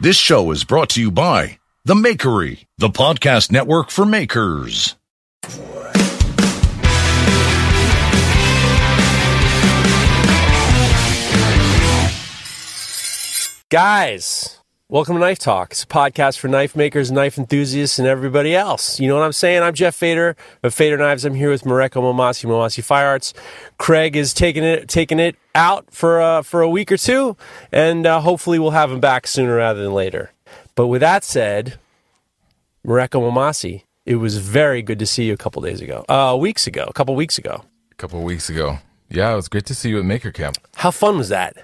This show is brought to you by The Makery, the podcast network for makers. Guys, welcome to Knife Talk. It's a podcast for knife makers, knife enthusiasts, and everybody else. You know what I'm saying? I'm Geoff Feder of Feder Knives. I'm here with Mareko Maumasi, Maumasi Fire Arts. Craig is taking it taking it out for uh, for a week or two, and uh, hopefully we'll have him back sooner rather than later. But with that said, Mareko Maumasi, it was very good to see you a couple days ago, uh, weeks ago, a couple weeks ago. a couple weeks ago. Yeah, it was great to see you at Maker Camp. How fun was that?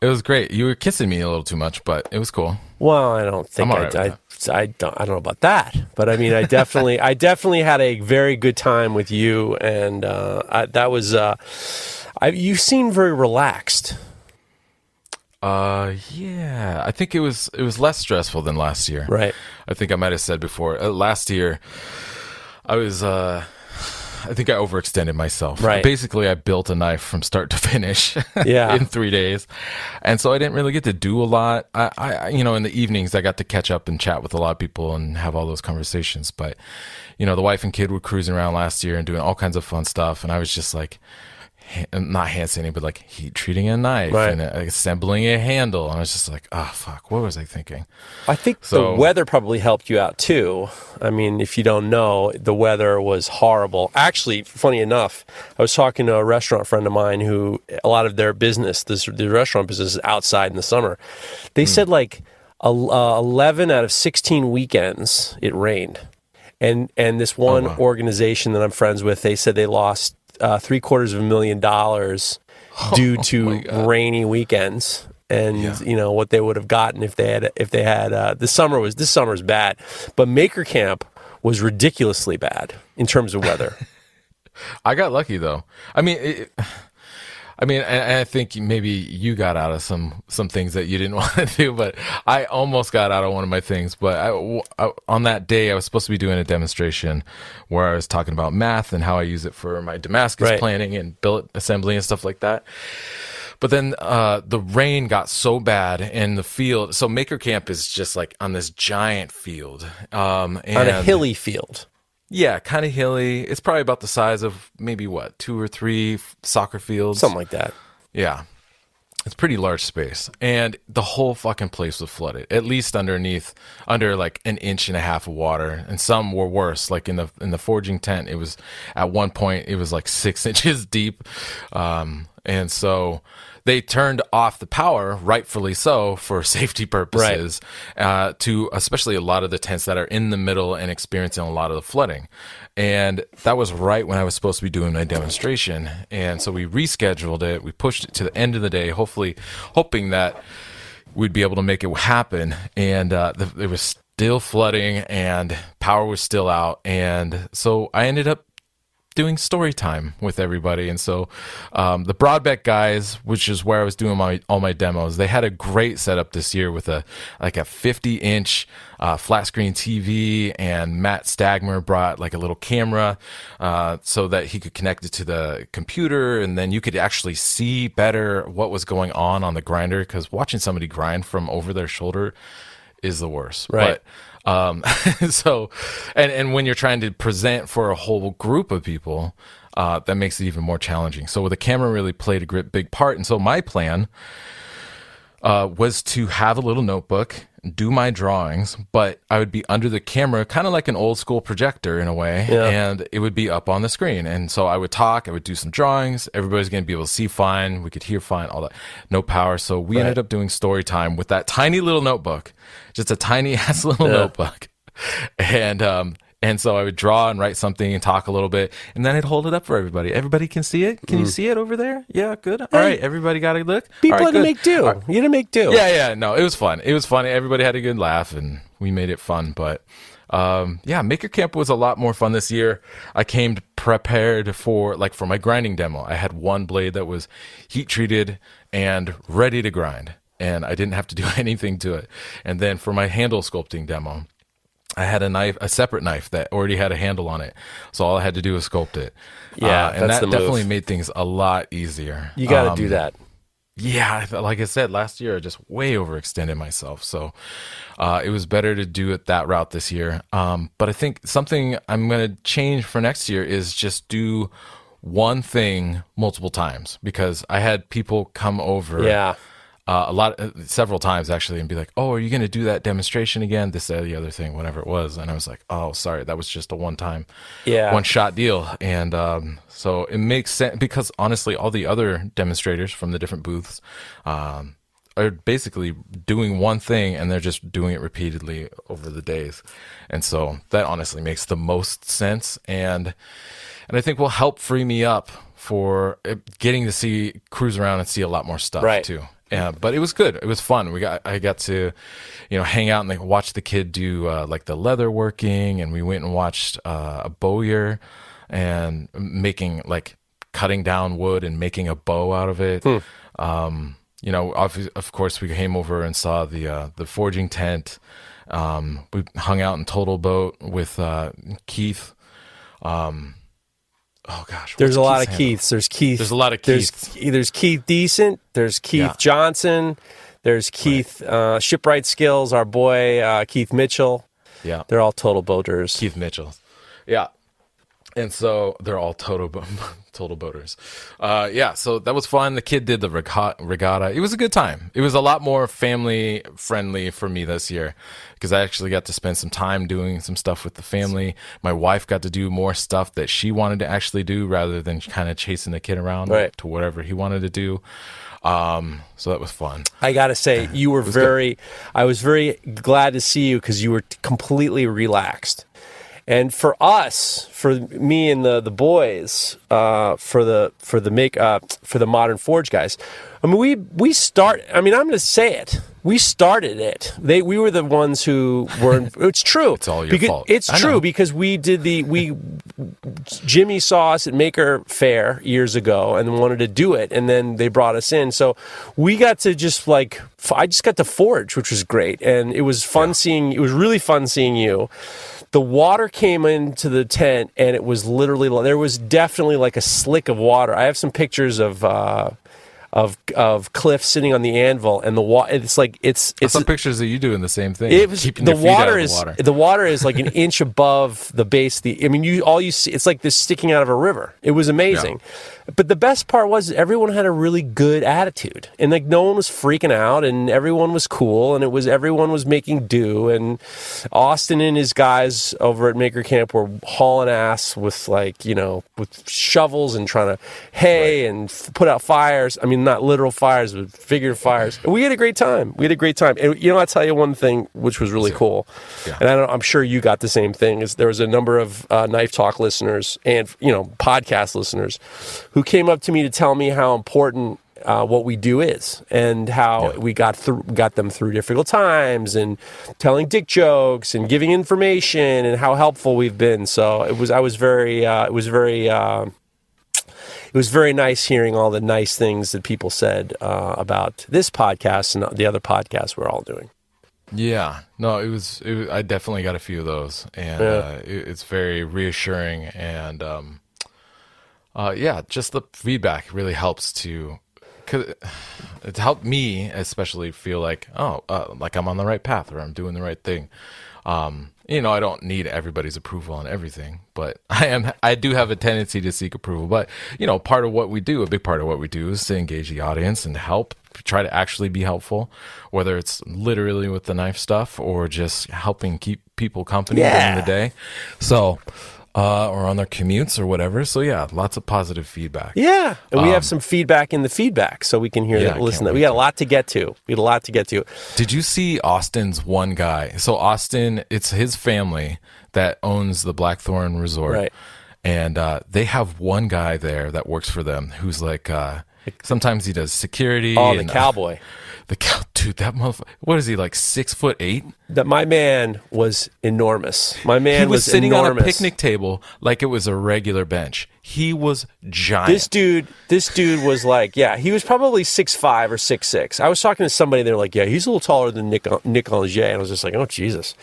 It was great. You were kissing me a little too much, but it was cool. Well, I don't think I, I, I, don't. I don't know about that, but I mean, I definitely, I definitely had a very good time with you, and uh, I, that was. Uh, I, you seem very relaxed. Uh, yeah, I think it was it was less stressful than last year. Right. I think I might have said before. Uh, last year, I was. uh I think I overextended myself. Right. Basically, I built a knife from start to finish. Yeah. in three days, and so I didn't really get to do a lot. I, I, you know, in the evenings, I got to catch up and chat with a lot of people and have all those conversations. But, you know, the wife and kid were cruising around last year and doing all kinds of fun stuff, and I was just like, not hand sanding, but like heat treating a knife Right. and uh, assembling a handle. And I was just like, oh fuck, what was I thinking? I think So- the weather probably helped you out too. I mean, if you don't know, the weather was horrible. Actually, funny enough, I was talking to a restaurant friend of mine who a lot of their business, this the restaurant business, is outside in the summer. They said like uh, eleven out of sixteen weekends it rained, and and this one wow. organization that I'm friends with, they said they lost uh, three quarters of a million dollars due to rainy weekends and you know what they would have gotten if they had if they had uh, the summer was this summer's bad but maker camp was ridiculously bad in terms of weather. I got lucky though. I mean, it, I mean, and I think maybe you got out of some some things that you didn't want to do, but I almost got out of one of my things. But I, I- on that day, I was supposed to be doing a demonstration where I was talking about math and how I use it for my Damascus Right. planning and billet assembly and stuff like that. But then uh, the rain got so bad in the field. So Maker Camp is just like on this giant field, um, and on a hilly field yeah, kind of hilly. It's probably about the size of maybe what two or three soccer fields. something like that Yeah, it's pretty large space, and the whole fucking place was flooded. At least underneath, under like an inch and a half of water, and some were worse. Like in the in the forging tent, it was at one point it was like six inches deep, um, and so they turned off the power, rightfully so, for safety purposes, uh, to especially a lot of the tents that are in the middle and experiencing a lot of the flooding. And that was right when I was supposed to be doing my demonstration. And so we rescheduled it. We pushed it to the end of the day, hopefully, hoping that we'd be able to make it happen. And uh, the, it was still flooding and power was still out. And so I ended up doing story time with everybody. And so um, the Brodbeck guys, which is where I was doing my all my demos, they had a great setup this year with a like a 50 inch uh, flat screen TV, and Matt Stagmer brought like a little camera uh, so that he could connect it to the computer, and then you could actually see better what was going on on the grinder. Because watching somebody grind from over their shoulder is the worst. Right. But um, so, and and when you're trying to present for a whole group of people, uh, that makes it even more challenging. So the camera really played a big part. And so my plan uh, was to have a little notebook, do my drawings, but I would be under the camera, kind of like an old school projector in a way, Yeah. and it would be up on the screen. And so I would talk, I would do some drawings. Everybody's going to be able to see fine. We could hear fine, all that. No power. So we ended up doing story time with that tiny little notebook, just a tiny ass little Yeah. notebook. And, um, and so I would draw and write something and talk a little bit, and then I'd hold it up for everybody. Everybody can see it. Can you see it over there? Yeah, good. All right, everybody got a look. Mm. people right, had to make do you had to make do Yeah, yeah, no, it was fun. It was funny. Everybody had a good laugh, and we made it fun. But um, yeah, Maker Camp was a lot more fun this year. I came prepared for like for my grinding demo. I had one blade that was heat treated and ready to grind, and I didn't have to do anything to it. And then for my handle sculpting demo. I had a knife, a separate knife that already had a handle on it, so all I had to do was sculpt it. Yeah, Uh, and that definitely made things a lot easier. you got to Um, do that yeah, like I said last year, I just way overextended myself. So uh, it was better to do it that route this year. Um, but I think something I'm going to change for next year is just do one thing multiple times because I had people come over. Yeah. Uh, a lot, uh, several times actually, and be like, "Oh, are you going to do that demonstration again?" This, that, the other thing, whatever it was, and I was like, "Oh, sorry, that was just a one-time, Yeah. one-shot deal." And um, so it makes sense because honestly, all the other demonstrators from the different booths um, are basically doing one thing, and they're just doing it repeatedly over the days, and so that honestly makes the most sense, and and I think will help free me up for uh, getting to see cruise around and see a lot more stuff Right. too. Yeah, but it was good. It was fun. We got I got to, you know, hang out and like watch the kid do uh, like the leather working, and we went and watched uh, a bowyer and making like cutting down wood and making a bow out of it. Um, you know, of, of course, we came over and saw the uh, the forging tent. Um, we hung out in Total Boat with uh, Keith. Um, oh gosh, There's a lot Keith's of handle? Keiths. There's Keith. There's a lot of Keiths. There's Keith Decent. There's Keith Yeah. Johnson. There's Keith uh, Shipwright Skills. Our boy uh, Keith Mitchell. Yeah, They're all total boaters. Keith Mitchell. Yeah. And so they're all total total boaters. Uh, yeah, so that was fun. The kid did the regatta. It was a good time. It was a lot more family friendly for me this year because I actually got to spend some time doing some stuff with the family. My wife got to do more stuff that she wanted to actually do rather than kind of chasing the kid around Right. to whatever he wanted to do. Um, so that was fun. I gotta say, you were very. I was very glad to see you because you were completely relaxed. And for us, for me and the the boys, uh, for the for the make uh, for the modern forge guys, I mean, we we start. I mean, I'm going to say it. We started it. They we were the ones who were. It's true. It's all your Because- fault. It's I true know. because we did the we Jimmy saw us at Maker Faire years ago and wanted to do it, and then they brought us in. So we got to just like I just got to forge, which was great, and it was fun seeing. It was really fun seeing you. The water came into the tent, and it was literally there was definitely like a slick of water. I have some pictures of. Uh, of of Cliff sitting on the anvil and the water. It's like it's it's Some pictures that you doing the same thing. it was keeping the your feet out water is the water. the water is like an inch above the base. The I mean, you all you see it's like this sticking out of a river. It was amazing, but the best part was everyone had a really good attitude, and like no one was freaking out, and everyone was cool, and it was everyone was making do, and Austin and his guys over at Maker Camp were hauling ass with like you know with shovels and trying to hay and f- put out fires. I mean, not literal fires, but figurative fires. And we had a great time. We had a great time. And you know, I'll tell you one thing which was really cool, Yeah. and I don't, I'm sure you got the same thing. Is there was a number of uh, Knife Talk listeners and you know podcast listeners who came up to me to tell me how important uh, what we do is and how we got through got them through difficult times and telling dick jokes and giving information and how helpful we've been. So it was I was very uh, it was very. Uh, it was very nice hearing all the nice things that people said uh, about this podcast and the other podcasts we're all doing. Yeah, no, it was, it was. I definitely got a few of those, and Yeah. uh, it, it's very reassuring. And um, uh, yeah, just the feedback really helps to, cause it helped me especially feel like, oh, uh, like I'm on the right path or I'm doing the right thing. Um, you know, I don't need everybody's approval on everything, but I am. I do have a tendency to seek approval. But you know, part of what we do, a big part of what we do, is to engage the audience and help try to actually be helpful, whether it's literally with the knife stuff or just helping keep people company Yeah. during the day. So, uh, or on their commutes or whatever. So yeah, lots of positive feedback. Yeah, and we have some feedback in the feedback, so we can hear Um, Yeah, that. Listen, that we got a lot to get to. We had a lot to get to. Did you see Austin's one guy? So Austin, it's his family that owns the Blackthorn Resort, Right. And uh, they have one guy there that works for them who's like, uh, sometimes he does security. Oh, the and, uh, cowboy. the cow, dude, that motherfucker. What is he like? Six foot eight. That my man was enormous. My man he was, sitting enormous. on a picnic table like it was a regular bench. He was giant. This dude, this dude was like, yeah, he was probably six five or six six. I was talking to somebody, they're like, yeah, he's a little taller than Nick Nick Angier, and I was just like, oh Jesus.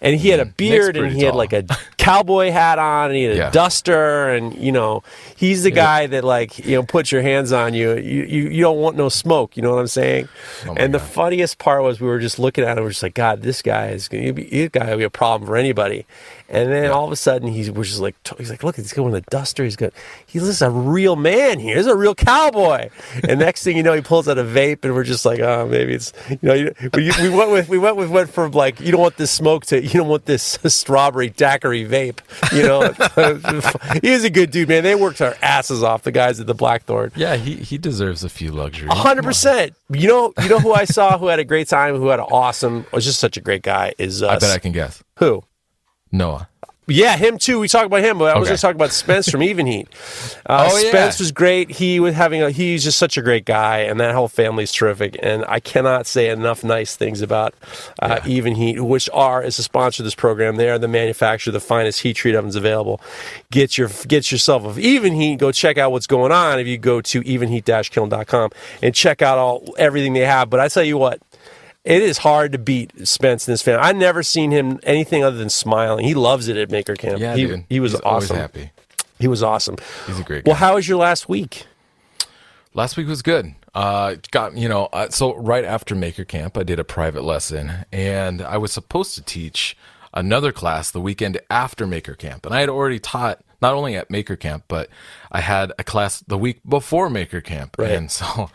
And he had a mm, beard, and he had like a cowboy hat on, and he had a Yeah. duster, and you know, he's the guy that like you know puts your hands on you. You you, you don't want no smoke. You know what I'm saying? Oh and the funniest part was we were just looking at him, we're just like, God, this guy is gonna be this guy will be a problem for anybody. And then all of a sudden, he was just like, he's like, look, he's going with a duster. He's got, he's just a real man here. He's a real cowboy. And next thing you know, he pulls out a vape, and we're just like, oh, maybe it's, you know, we, we went with, we went with, went from like, you don't want this smoke to, you don't want this strawberry daiquiri vape. You know, he was a good dude, man. They worked our asses off, the guys at the Blackthorn. yeah, he he deserves a few luxuries. hundred percent. You know, you know who I saw who had a great time, who had an awesome, was just such a great guy. Is uh, I bet I can guess. who? Noah. Yeah, him too. We talked about him, but I was Okay. going to talk about Spence from Evenheat. Uh, Oh, yeah. Spence was great. He was having a. He's just such a great guy, and that whole family's terrific. And I cannot say enough nice things about uh, Evenheat, which are is a sponsor of this program. They are the manufacturer of the finest heat treat ovens available. Get your get yourself of Evenheat. Go check out what's going on. If you go to evenheat-kiln.com and check out all everything they have. But I tell you what. It is hard to beat Spence and his family. I've never seen him anything other than smiling. He loves it at Maker Camp. Yeah, he, dude. he was He's awesome. happy. He was awesome. He's a great Guy. Well, how was your last week? Last week was good. Uh, got you know, uh, so right after Maker Camp, I did a private lesson, and I was supposed to teach another class the weekend after Maker Camp, and I had already taught not only at Maker Camp, but I had a class the week before Maker Camp, Right. and so.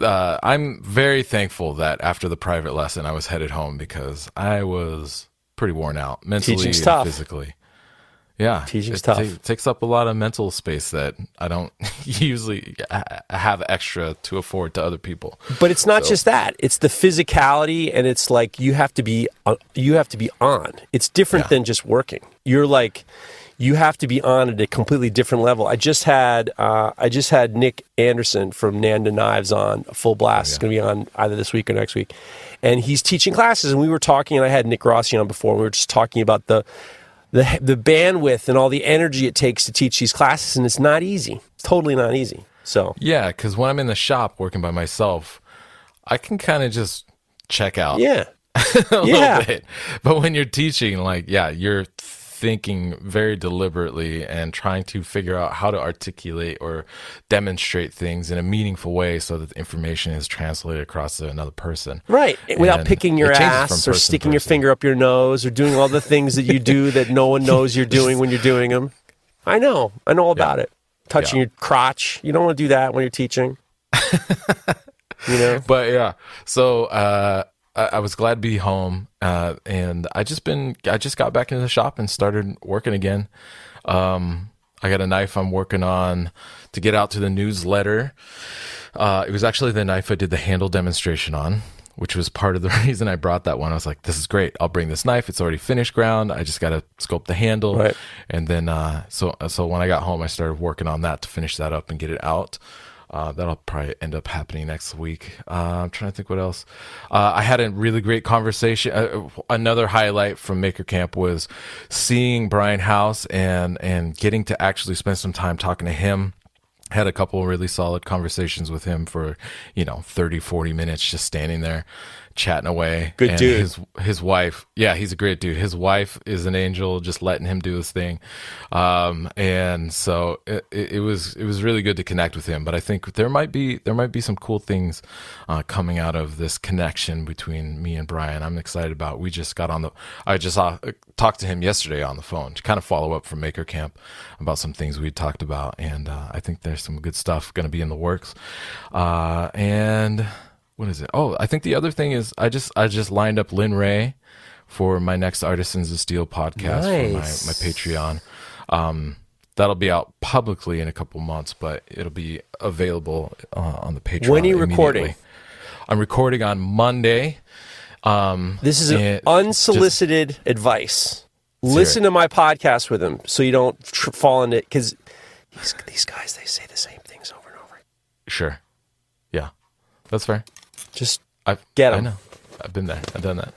Uh, I'm very thankful that after the private lesson, I was headed home because I was pretty worn out mentally and tough. physically. Yeah, Teaching's it tough. ta- takes up a lot of mental space that I don't usually ha- have extra to afford to other people. But it's not just that. It's the physicality, and it's like you have to be uh, you have to be on. It's different Yeah. than just working. You're like you have to be on at a completely different level. I just had uh, I just had Nick Anderson from Nanda Knives on Full Blast. It's going to be on either this week or next week, and he's teaching classes. And we were talking, and I had Nick Rossi on before. We were just talking about the the the bandwidth and all the energy it takes to teach these classes, and it's not easy. It's totally not easy. So Yeah, because when I'm in the shop working by myself, I can kind of just check out yeah, a Yeah. little bit. But when you're teaching, like, yeah, you're thinking very deliberately and trying to figure out how to articulate or demonstrate things in a meaningful way so that the information is translated across to another person. Right. Without picking your ass or sticking your finger up your nose or doing all the things that you do that no one knows you're doing when you're doing them. I know. I know all about it. Touching Yeah. your crotch. You don't want to do that when you're teaching. you know? but yeah so uh I, I was glad to be home uh and i just been i just got back into the shop and started working again. Um i got a knife i'm working on to get out to the newsletter. Uh it was actually the knife i did the handle demonstration on which was part of the reason i brought that one. I was like this is great. I'll bring this knife. It's already finished ground. I just gotta scope the handle. Right. and then uh so so when i got home i started working on that to finish that up and get it out uh, that'll probably end up happening next week. Uh, I'm trying to think what else. Uh, I had a really great conversation. Uh, another highlight from Maker Camp was seeing Brian House and and getting to actually spend some time talking to him. Had a couple really solid conversations with him for you know 30, 40 minutes, just standing there chatting away. Good dude. His his wife, yeah, he's a great dude. His wife is an angel, just letting him do his thing. Um, and so it, it it was it was really good to connect with him. But I think there might be there might be some cool things uh, coming out of this connection between me and Brian. I'm excited about. We just got on the. I just uh, talked to him yesterday on the phone to kind of follow up from Maker Camp about some things we talked about, and uh, I think there's some good stuff going to be in the works. Uh, and what is it? Oh, I think the other thing is I just I just lined up Lin Rhea for my next Artisans of Steel podcast Nice. for my my Patreon. Um, that'll be out publicly in a couple months, but it'll be available uh, on the Patreon. When are you recording? I'm recording on Monday. Um, This is unsolicited advice. Listen to my podcast with him so you don't tr- fall into it because these guys, they say the same things over and over. sure, yeah, that's fair. Just I've Get I 'em. know. I've been there. I've done that.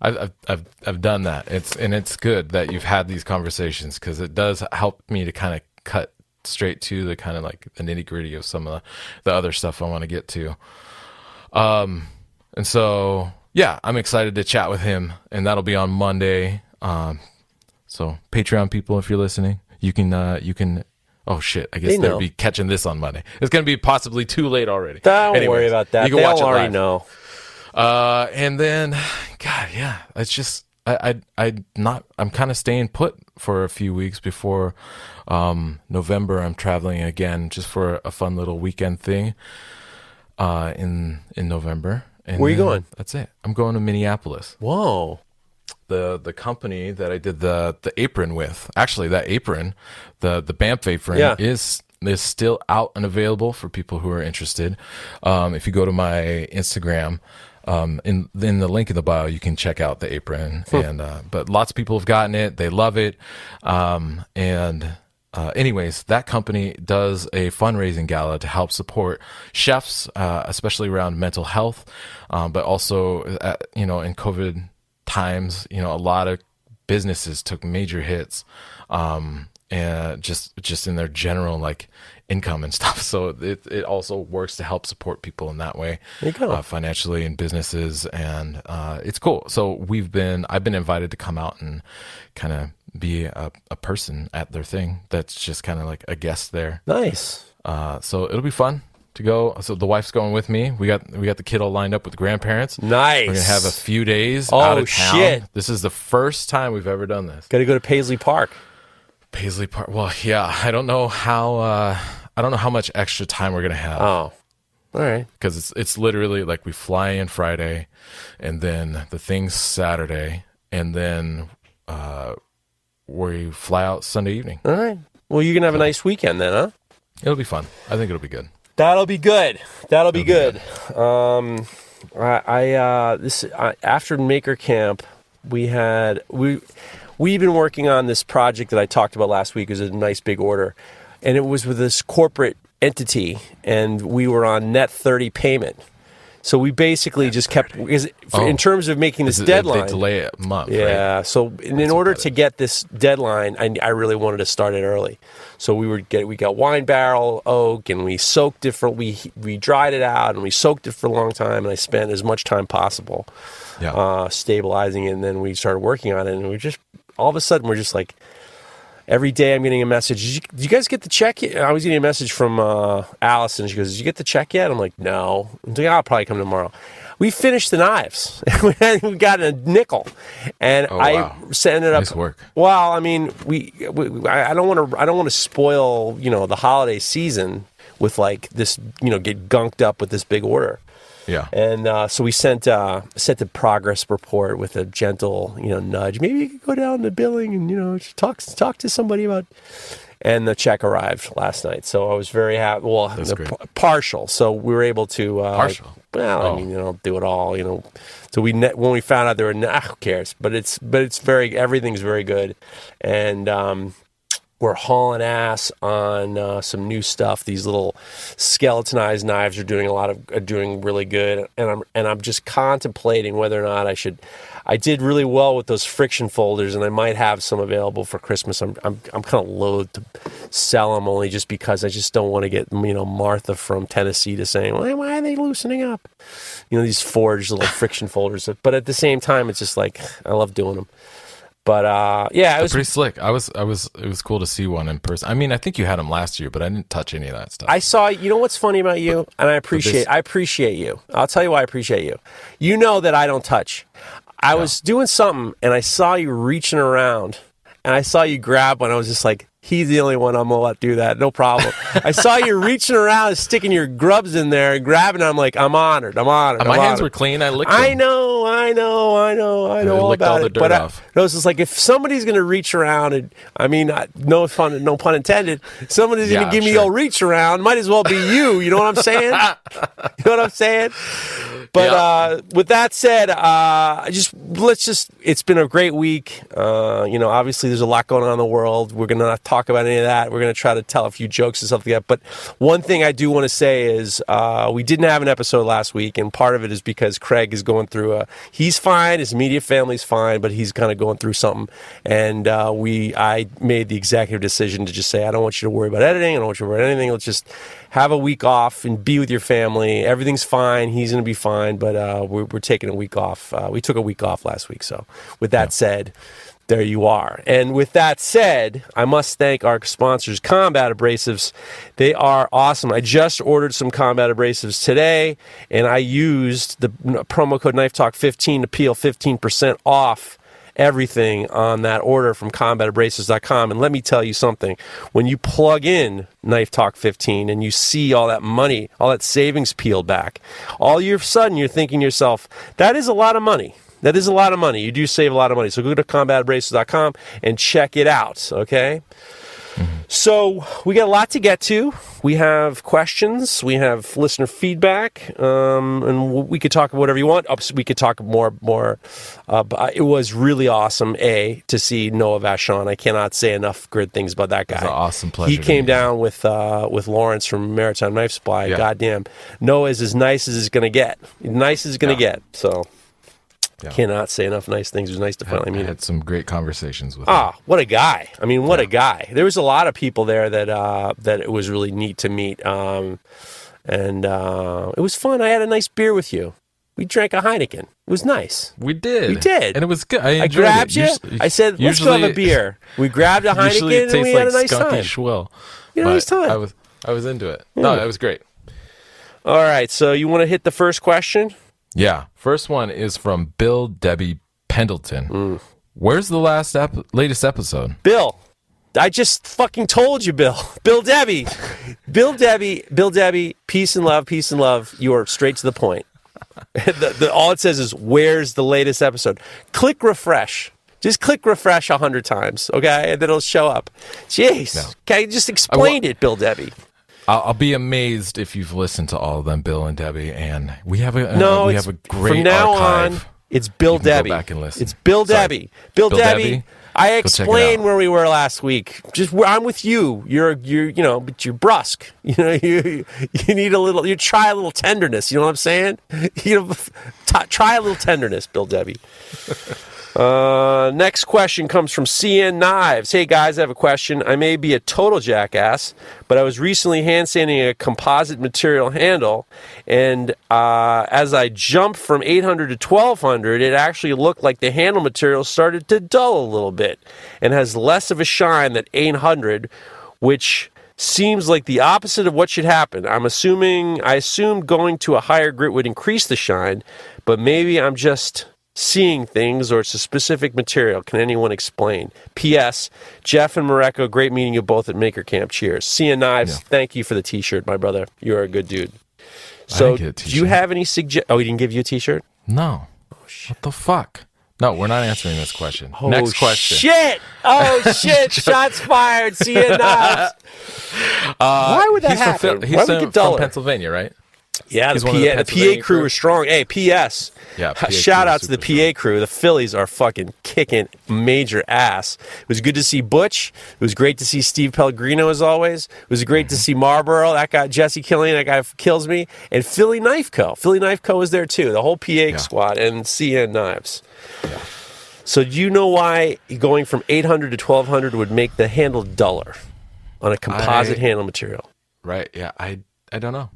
I've I've I've, I've done that. It's and it's good that you've had these conversations because it does help me to kind of cut straight to the kind of like the nitty gritty of some of the, the other stuff I want to get to. Um, and so yeah, I'm excited to chat with him, and that'll be on Monday. Um, so Patreon people, if you're listening, you can uh, you can. Oh shit! I guess They they'll be catching this on Monday. It's gonna be possibly too late already. Don't Anyways, worry about that. You can They'll watch it already live. know. Uh, and then, God, yeah, it's just I I I not I'm kind of staying put for a few weeks before um November. I'm traveling again just for a fun little weekend thing. Uh, in in November. And Where you going? That's it. I'm going to Minneapolis. Whoa. The the company that I did the the apron with. Actually, that apron, the the Banff apron, Yeah. is is still out and available for people who are interested. Um, if you go to my Instagram, um, in in the link in the bio, you can check out the apron. And uh, but lots of people have gotten it; they love it. Um, and uh, anyways, that company does a fundraising gala to help support chefs, uh, especially around mental health, um, but also uh, you know in COVID times, you know a lot of businesses took major hits um and just just in their general like income and stuff so it it also works to help support people in that way There you go. uh, financially and businesses and uh it's cool so we've been i've been invited to come out and kind of be a, a person at their thing that's just kind of like a guest there Nice. uh so it'll be fun to go so the wife's going with me we got we got the kid all lined up with grandparents Nice. we're gonna have a few days Oh, out of town. shit. This is the first time we've ever done this. Got to go to Paisley Park. Paisley Park. Well, yeah, I don't know how. Uh, I don't know how much extra time we're gonna have Oh. All right. because it's it's literally like we fly in Friday, and then the thing's Saturday, and then uh, we fly out Sunday evening. All right. Well, you're to have a nice weekend then, huh? It'll be fun. I think it'll be good. That'll be good. That'll be good. Um, I, I uh, this I, after Maker Camp, we had we we've been working on this project that I talked about last week. It was a nice big order, and it was with this corporate entity, and we were on net thirty payment. So we basically just kept because Oh. in terms of making this Is it- deadline. They delay it a month. Yeah. Right? So in, in order to get this deadline, I, I really wanted to start it early. So we would get we got wine barrel oak and we soaked it for we we dried it out and we soaked it for a long time and I spent as much time possible Yeah. uh, stabilizing it and then we started working on it and we just all of a sudden we're just like every day I'm getting a message. Did you, did you guys get the check yet? I was getting a message from uh, Allison. She goes, "Did you get the check yet?" I'm like, "No." I'm like, "I'll probably come tomorrow." We finished the knives. we got a nickel, and Oh, I wow. it up. Nice work. Well, I mean, we, we I I don't want to I don't want to spoil you know the holiday season with like this you know get gunked up with this big order. Yeah. And uh, so we sent uh, sent a progress report with a gentle, you know, nudge. Maybe you could go down to billing and you know talk talk to somebody about. And the check arrived last night, so I was very happy. Well, the p- partial, so we were able to uh, Partial? well, Oh. I mean, you know, do it all. You know, so we ne- when we found out there were nah, who cares? But it's but it's very everything's very good, and um, we're hauling ass on uh, some new stuff. These little skeletonized knives are doing a lot of doing really good, and I'm and I'm just contemplating whether or not I should. I did really well with those friction folders, and I might have some available for Christmas. I'm I'm I'm kind of loath to sell them only just because I just don't want to get you know Martha from Tennessee to saying why why are they loosening up? You know these forged little friction folders, but at the same time, it's just like I love doing them. But uh, yeah, it was Pretty slick. I was, I was, it was cool to see one in person. I mean, I think you had them last year, but I didn't touch any of that stuff. I saw. You know what's funny about you, and I appreciate. this- I appreciate you. I'll tell you why I appreciate you. You know that I don't touch. I was doing something, and I saw you reaching around, and I saw you grab one. I was just like, "He's the only one I'm gonna let do that. No problem." I saw you reaching around, and sticking your grubs in there, and grabbing. I'm like, "I'm honored. I'm honored." my I'm hands honored." were clean. I licked I them. know, I know, I know, I know I all about all the it. dirt but I, off. I was just like, if somebody's going to reach around, and I mean, I- no fun, no pun intended. Somebody's gonna give me sure. a reach around. Might as well be you. You know what I'm saying? you know what I'm saying? But Yeah. uh, with that said, uh, I just let's just. It's been a great week. Uh, you know, obviously there's a lot going on in the world. We're to talk about any of that. We're going to try to tell a few jokes and stuff like that. But one thing I do want to say is uh, we didn't have an episode last week, and part of it is because Craig is going through a. He's fine, his immediate family's fine, but he's kind of going through something. And uh, we, I made the executive decision to just say, I don't want you to worry about editing. I don't want you to worry about anything. Let's just have a week off and be with your family. Everything's fine. He's going to be fine, but uh, we're, we're, taking a week off. Uh, we took a week off last week. So, with that yeah. said, there you are. And with that said, I must thank our sponsors, Combat Abrasives. They are awesome. I just ordered some Combat Abrasives today, and I used the promo code Knife Talk 15 to peel 15% off everything on that order from combatabrasives.com. And let me tell you something when you plug in Knife Talk 15 and you see all that money, all that savings peeled back, all of a sudden you're thinking to yourself, that is a lot of money. That is a lot of money. You do save a lot of money. So go to combatabrasives.com and check it out, okay? So we got a lot to get to. We have questions, we have listener feedback, um, and we could talk about whatever you want. We could talk more, more. Uh, it was really awesome. A to see Noah Vachon. I cannot say enough good things about that guy. awesome pleasure. He came down with uh, with Lawrence from Maritime Knife Supply. Yeah. Goddamn, Noah is as nice as it's going to get. Nice as it's going to yeah. get. So yeah. Cannot say enough nice things. It was nice to finally meet him. Had some great conversations with ah, him. what a guy! I mean, what yeah. a guy. There was a lot of people there that uh, that it was really neat to meet, um, and uh, it was fun. I had a nice beer with you. We drank a Heineken. It was nice. We did. We did, and it was good. I, I grabbed it. you. Usually, I said, "Let's go have a beer." We grabbed a Heineken and we had a nice time. Schwill. You had a nice time. I was I was into it. Yeah. No, it was great. All right, so you want to hit the first question? Yeah. First one is from Bill Debbie Pendleton. Mm. Where's the last ep- latest episode? Bill, I just fucking told you, Bill. Bill Debbie. Bill Debbie. Bill Debbie. Peace and love. Peace and love. You are straight to the point. the, the, all it says is, "Where's the latest episode?" Click refresh. Just click refresh a hundred times, okay, and then it'll show up. Jeez, no. okay, just explain it, Bill Debbie. I'll, I'll, be amazed if you've listened to all of them, Bill and Debbie, and we have a no, uh, we have a great from now archive. on. It's Bill Debbie. back and listen. It's Bill Sorry. Debbie. Bill, Bill Debbie. Debbie. I explained where we were last week. Just I'm with you. You're you're you know, but you're brusque. You know, you you need a little. You try a little tenderness. You know what I'm saying? You know, t- try a little tenderness, Bill Debbie. Uh, next question comes from CN Knives. Hey guys, I have a question. I may be a total jackass, but I was recently hand sanding a composite material handle, and uh, as I jumped from 800 to 1200, it actually looked like the handle material started to dull a little bit and has less of a shine than 800, which seems like the opposite of what should happen. I'm assuming I assumed going to a higher grit would increase the shine, but maybe I'm just seeing things or it's a specific material. Can anyone explain? P.S. Geoff and Mareko, great meeting you both at Maker Camp. Cheers. CN Knives, yeah. thank you for the t shirt, my brother. You're a good dude. So, do you have any suggest? Oh, he didn't give you a t shirt? No. Oh, what the fuck? No, we're not answering this question. Oh, Next question. Shit! Oh shit! Shots fired. CN Knives. Uh, Why would that he's happen? From, he's from, from Pennsylvania, right? Yeah, the, PA, the, PA crew is strong. Hey, P.S. Yeah, PA shout out to the PA strong. crew. The Phillies are fucking kicking major ass. It was good to see Butch. It was great to see Steve Pellegrino as always. It was great mm-hmm. to see Marlboro. That guy Jesse Killian. That guy kills me. And Philly Knife Co. Philly Knife Co. was there too. The whole PA yeah. squad and CN Knives. Yeah. So do you know why going from 800 to 1200 would make the handle duller on a composite I, handle material? Right. Yeah. I I don't know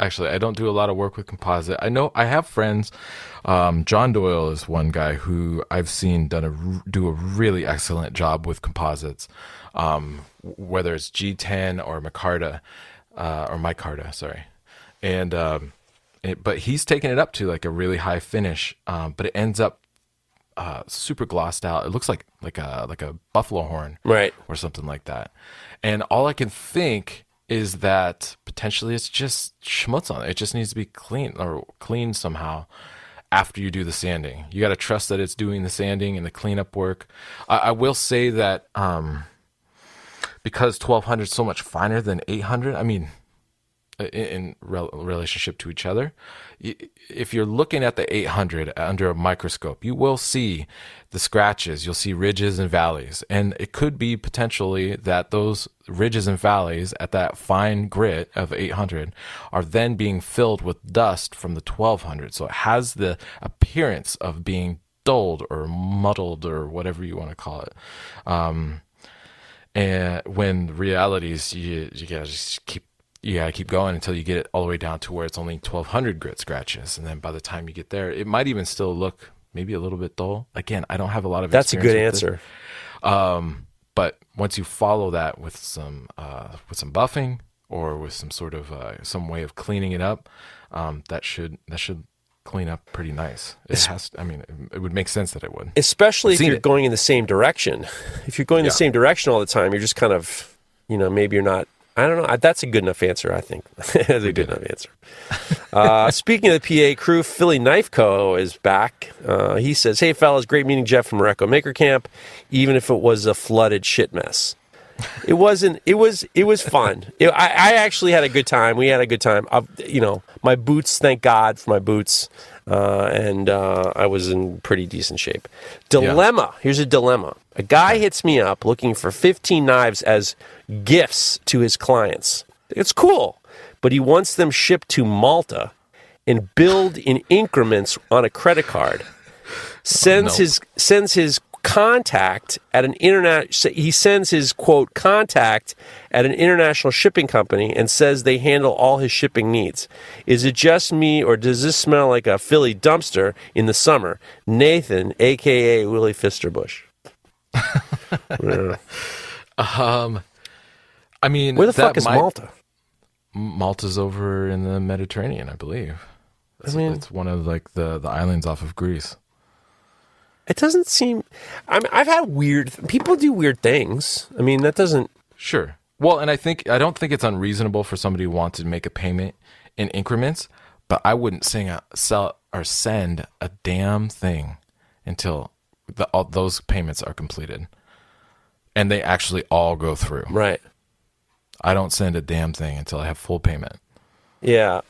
actually. I don't do a lot of work with composite. I know I have friends. Um, John Doyle is one guy who I've seen done a do a really excellent job with composites, um, whether it's G10 or Micarta uh, or Micarta, sorry, and um, it, but he's taken it up to like a really high finish, um, but it ends up uh, super glossed out. It looks like like a like a buffalo horn, right, or something like that. And all I can think is that potentially it's just schmutz on it. It just needs to be clean or cleaned somehow after you do the sanding. You got to trust that it's doing the sanding and the cleanup work. I, I will say that um, because 1200 is so much finer than 800, I mean, in, in rel- relationship to each other. If you're looking at the 800 under a microscope, you will see the scratches. You'll see ridges and valleys, and it could be potentially that those ridges and valleys at that fine grit of 800 are then being filled with dust from the 1200. So it has the appearance of being dulled or muddled or whatever you want to call it. Um, and when realities you you gotta just keep you gotta keep going until you get it all the way down to where it's only 1200 grit scratches and then by the time you get there it might even still look maybe a little bit dull again i don't have a lot of experience. That's a good answer. um but once you follow that with some uh with some buffing or with some sort of uh, some way of cleaning it up um that should that should clean up pretty nice it has i mean it, it would make sense that it would especially if you're it. going in the same direction. If you're going the same direction all the time, you're just kind of, you know, maybe you're not. I don't know. That's a good enough answer. I think that's a good enough answer. Uh, speaking of the PA crew, Philly Knife Co. is back. Uh, he says, "Hey fellas, great meeting Geoff from Mareko Maker Camp, even if it was a flooded shit mess." It wasn't. It was. It was fun. It, I, I actually had a good time. We had a good time. I, you know, my boots. Thank God for my boots. Uh, and uh, I was in pretty decent shape. Dilemma. Here's a dilemma. A guy hits me up looking for 15 knives as gifts to his clients. It's cool, but he wants them shipped to Malta and billed in increments on a credit card. Sends no. his sends his contact at an internet he sends his quote contact at an international shipping company and says they handle all his shipping needs is it just me or does this smell like a philly dumpster in the summer nathan aka willie fisterbush Yeah. um i mean where the fuck is might- malta Malta's over in the Mediterranean, I believe. It's, mean- it's one of like the, the islands off of Greece. It doesn't seem i mean i've had weird people do weird things i mean that doesn't Sure. Well, and I think I don't think it's unreasonable for somebody to want to make a payment in increments, but I wouldn't sing a, sell or send a damn thing until the, all those payments are completed, and they actually all go through. right I don't send a damn thing until I have full payment. Yeah.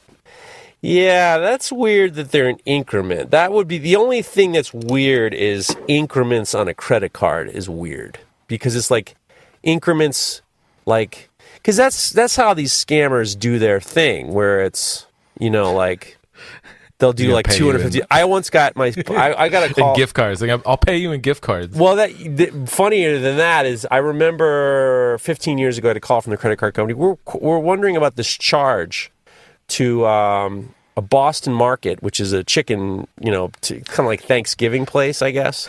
Yeah, that's weird that they're an increment. That would be the only thing that's weird is increments on a credit card is weird because it's like increments like cuz that's that's how these scammers do their thing where it's you know like they'll do like pay you 250 I once got my I, I got a call In gift cards, like I'll pay you in gift cards. well, that funnier than that is, I remember 15 years ago, I had a call from the credit card company. We're we're wondering about this charge to um, a Boston Market, which is a chicken, you know, kind of like Thanksgiving place, I guess,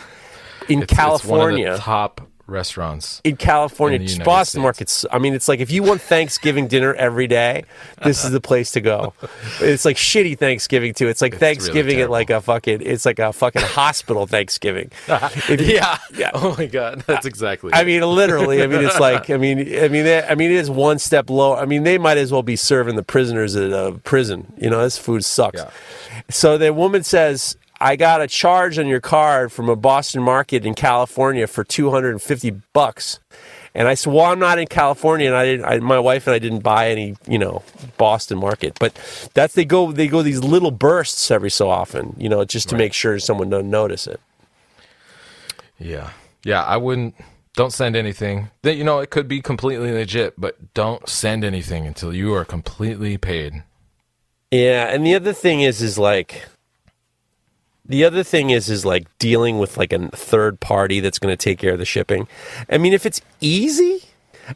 in It's- California. it's one of the top restaurants. in California, in Boston States. markets. I mean, it's like if you want Thanksgiving dinner every day, this is the place to go. It's like shitty Thanksgiving too. It's like really Thanksgiving at like a fucking. It's like a fucking hospital Thanksgiving. You- yeah. yeah. Oh my god, that's exactly. I it. mean, literally. I mean, it's like. I mean, I mean, they, I mean, it is one step low. I mean, they might as well be serving the prisoners at a prison. You know, this food sucks. Yeah. So the woman says, "I got a charge on your card from a Boston market in California for two hundred and fifty bucks." And I said, "Well, I'm not in California, and I didn't. I, my wife and I didn't buy any, you know, Boston market. But that's they go they go these little bursts every so often, you know, just to make sure someone doesn't notice it. Yeah. Yeah, I wouldn't don't send anything. That you know, it could be completely legit, but don't send anything until you are completely paid. Yeah, and the other thing is is like the other thing is is like dealing with like a third party that's going to take care of the shipping. I mean, if it's easy,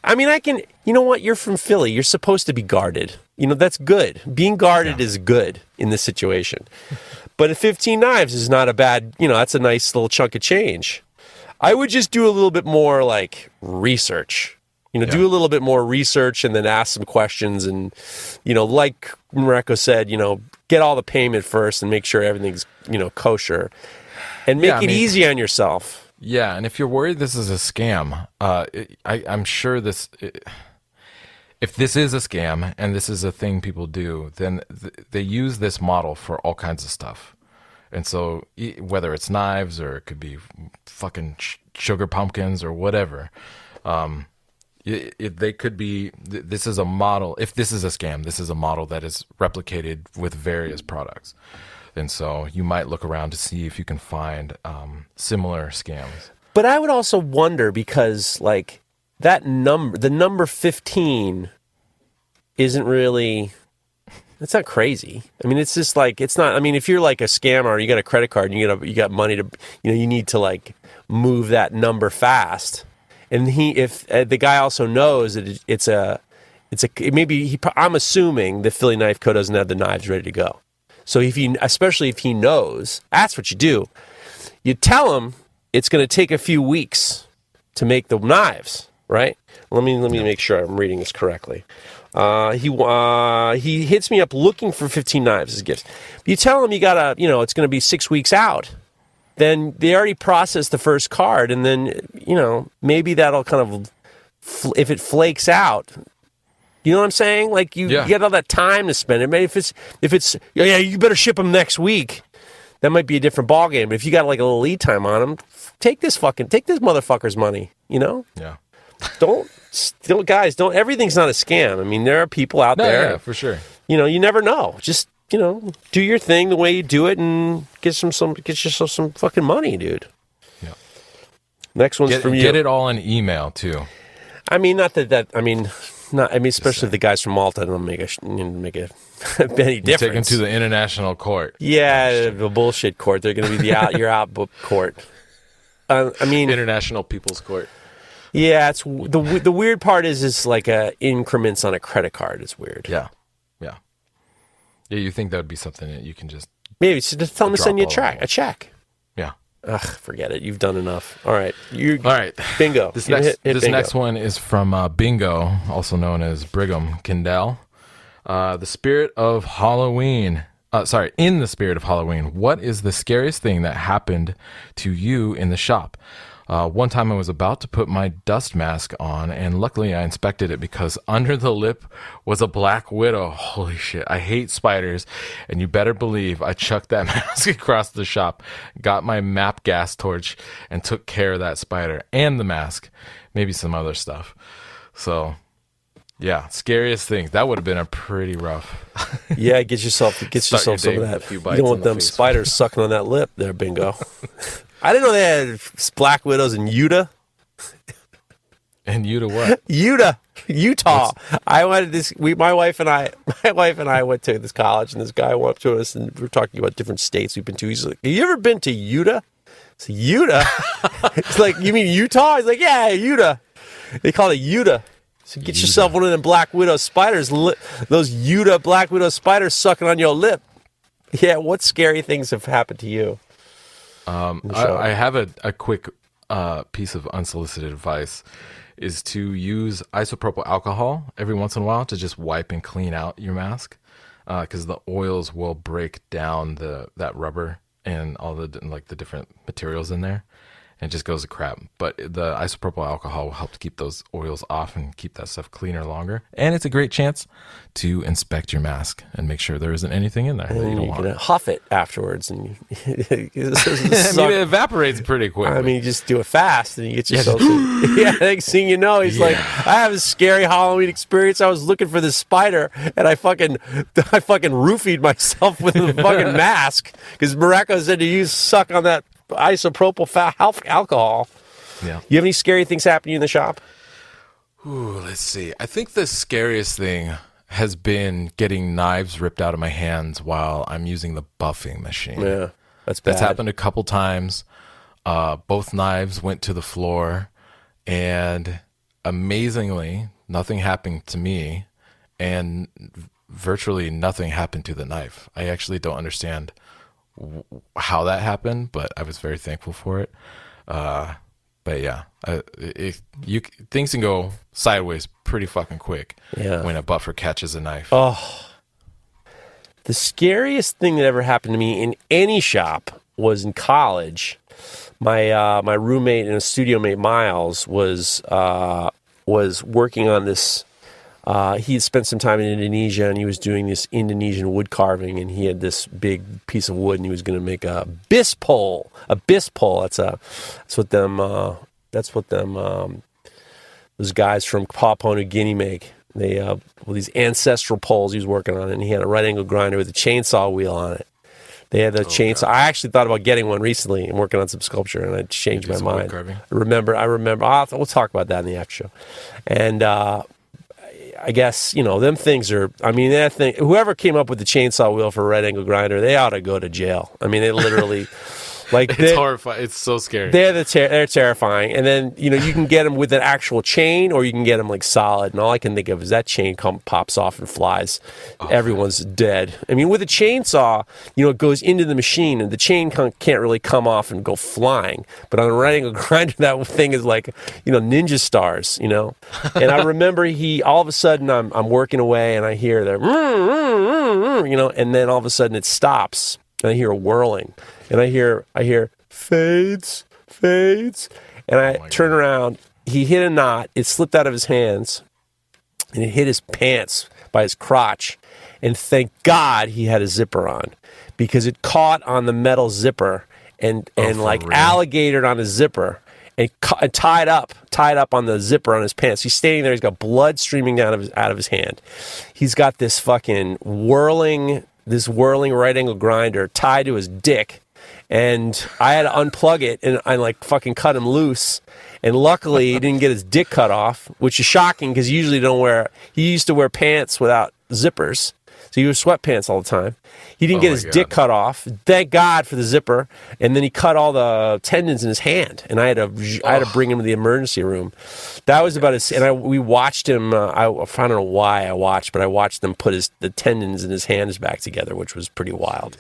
I mean, I can. You know what? You're from Philly. You're supposed to be guarded. You know that's good. Being guarded is good in this situation. But at 15 knives is not a bad. You know, that's a nice little chunk of change. I would just do a little bit more like research. You know, do a little bit more research and then ask some questions. And, you know, like Mareko said, you know, get all the payment first and make sure everything's, you know, kosher and make Yeah, I it mean- easy on yourself. Yeah, and if you're worried this is a scam, uh, it, I, I'm sure this. It, if this is a scam and this is a thing people do, then th- they use this model for all kinds of stuff. And so, whether it's knives or it could be fucking sh- sugar pumpkins or whatever, um, they could be. th- This is a model. If this is a scam, this is a model that is replicated with various products, and so you might look around to see if you can find um, similar scams. But I would also wonder because like that number, the number fifteen, isn't really. It's not crazy. I mean, it's just like it's not. I mean, if you're like a scammer, you got a credit card, and you got a, you got money to, you know, you need to like move that number fast. And he, if uh, the guy also knows that it, it's a, it's a maybe he. I'm assuming the Philly Knife Co doesn't have the knives ready to go. So if he, especially if he knows, that's what you do. You tell him it's going to take a few weeks to make the knives, right? Let me let me make sure I'm reading this correctly. Uh, he uh, he hits me up looking for 15 knives as gifts. You tell him you gotta, you know, it's going to be six weeks out. Then they already processed the first card, and then you know maybe that'll kind of, fl- if it flakes out, you know what I'm saying? Like you, Yeah. you get all that time to spend. It. Maybe if it's if it's yeah, yeah, you better ship them next week. That might be a different ball game. But if you got like a little lead time on them, take this fucking take this motherfucker's money. You know, Yeah. don't still guys don't. Everything's not a scam. I mean, there are people out No, there. yeah, for sure. You know, you never know. Just you know, do your thing the way you do it, and get some some get yourself some fucking money, dude. Yeah. Next one's Get, from you. get it all in email too. I mean, not that that. I mean, not. I mean, especially the guys from Malta don't make a sh- you know, make a any You take them to the international court. yeah, the bullshit court. They're going to be the out your out book court. Uh, I mean, International People's Court. yeah. It's the the weird part is is like uh, increments on a credit card. is weird. Yeah. Yeah, you think that would be something that you can just Maybe just tell them to send you a check. A check. yeah. Ugh, forget it. You've done enough. All right, you. All right. Bingo. This next hit- hit this bingo. next one is from uh, Bingo, also known as Brigham Kendall. Uh, the spirit of Halloween. Uh, sorry, in the spirit of Halloween, what is the scariest thing that happened to you in the shop? Uh, one time I was about to put my dust mask on, and luckily I inspected it because under the lip was a black widow. Holy shit, I hate spiders, and you better believe I chucked that mask across the shop, got my map gas torch, and took care of that spider and the mask, maybe some other stuff. So, yeah, scariest thing. That would have been a pretty rough. Yeah, get yourself get Start yourself your some of that. You don't want the them face. spiders sucking on that lip there, bingo. I didn't know they had black widows in Utah. And Utah what? Utah, Utah. I went to this. We, my wife and I, my wife and I went to this college, and this guy went up to us, and we're talking about different states we've been to. He's like, "Have you ever been to Utah?" It's Utah. it's like, you mean Utah? He's like, "Yeah, Utah." They call it Utah. So get yourself one of them black widow spiders. Li- those Utah black widow spiders sucking on your lip. Yeah, what scary things have happened to you? I, I have a, a quick uh, piece of unsolicited advice is to use isopropyl alcohol every once in a while to just wipe and clean out your mask because the oils will break down the that rubber and all the like the different materials in there and it just goes to crap but the isopropyl alcohol will help to keep those oils off and keep that stuff cleaner longer and it's a great chance to inspect your mask and make sure there isn't anything in there that you And don't you want can huff it afterwards, and you, I mean, it evaporates pretty quickly. I mean, just do it fast and you get yourself. yeah, next thing you know, he's like, I have a scary Halloween experience. I was looking for this spider and I fucking, I fucking roofied myself with a fucking mask because Mareko said to use suck on that isopropyl alcohol. yeah. You have any scary things happen to you in the shop? Ooh, let's see. I think the scariest thing has been getting knives ripped out of my hands while I'm using the buffing machine. Yeah, that's bad. That's happened a couple times. Uh, both knives went to the floor, and amazingly, nothing happened to me, and virtually nothing happened to the knife. I actually don't understand how that happened, but I was very thankful for it. Uh, but yeah, uh, it, you things can go sideways pretty fucking quick Yeah. when a buffer catches a knife. Oh, the scariest thing that ever happened to me in any shop was in college. My uh, my roommate and a studio mate Miles was uh, was working on this. Uh, he had spent some time in Indonesia and he was doing this Indonesian wood carving and he had this big piece of wood and he was going to make a bis pole. A bis pole. That's a that's what them uh, that's what them um, those guys from Papua New Guinea make. They uh, well, these ancestral poles he was working on, and he had a right angle grinder with a chainsaw wheel on it. They had a chainsaw. I actually thought about getting one recently and working on some sculpture, and I changed my mind. I remember. I remember. I'll, we'll talk about that in the after show. And uh, I guess you know them things are. I mean, that thing. Whoever came up with the chainsaw wheel for a right angle grinder, they ought to go to jail. I mean, they literally, like, It's horrifying. It's so scary. they're the ter- they're terrifying. And then you know you can get them with an actual chain, or you can get them like solid. And all I can think of is that chain come pops off and flies. Oh, Everyone's dead. I mean, with a chainsaw, you know, it goes into the machine, and the chain can- can't really come off and go flying. But on a right angle grinder, that thing is like you know ninja stars. You know. And I remember he all of a sudden I'm I'm working away, and I hear the you know, and then all of a sudden it stops, and I hear a whirling, and I hear I hear fades, fades, and I turn around. He hit a knot. It slipped out of his hands, and it hit his pants by his crotch. And thank God he had a zipper on, because it caught on the metal zipper and and like real? alligatored on his zipper. And, and tied up, tied up on the zipper on his pants. He's standing there. He's got blood streaming down of his, out of his hand. He's got this fucking whirling, this whirling right angle grinder tied to his dick, and I had to unplug it and I like fucking cut him loose. And luckily, he didn't get his dick cut off, which is shocking because he usually don't wear. He used to wear pants without zippers, so he wore sweatpants all the time. He didn't Oh get his God. dick cut off. Thank God for the zipper. And then he cut all the tendons in his hand, and I had to I had to bring him to the emergency room. That was about as and I we watched him. Uh, I, I don't know why I watched, but I watched them put his the tendons in his hands back together, which was pretty wild.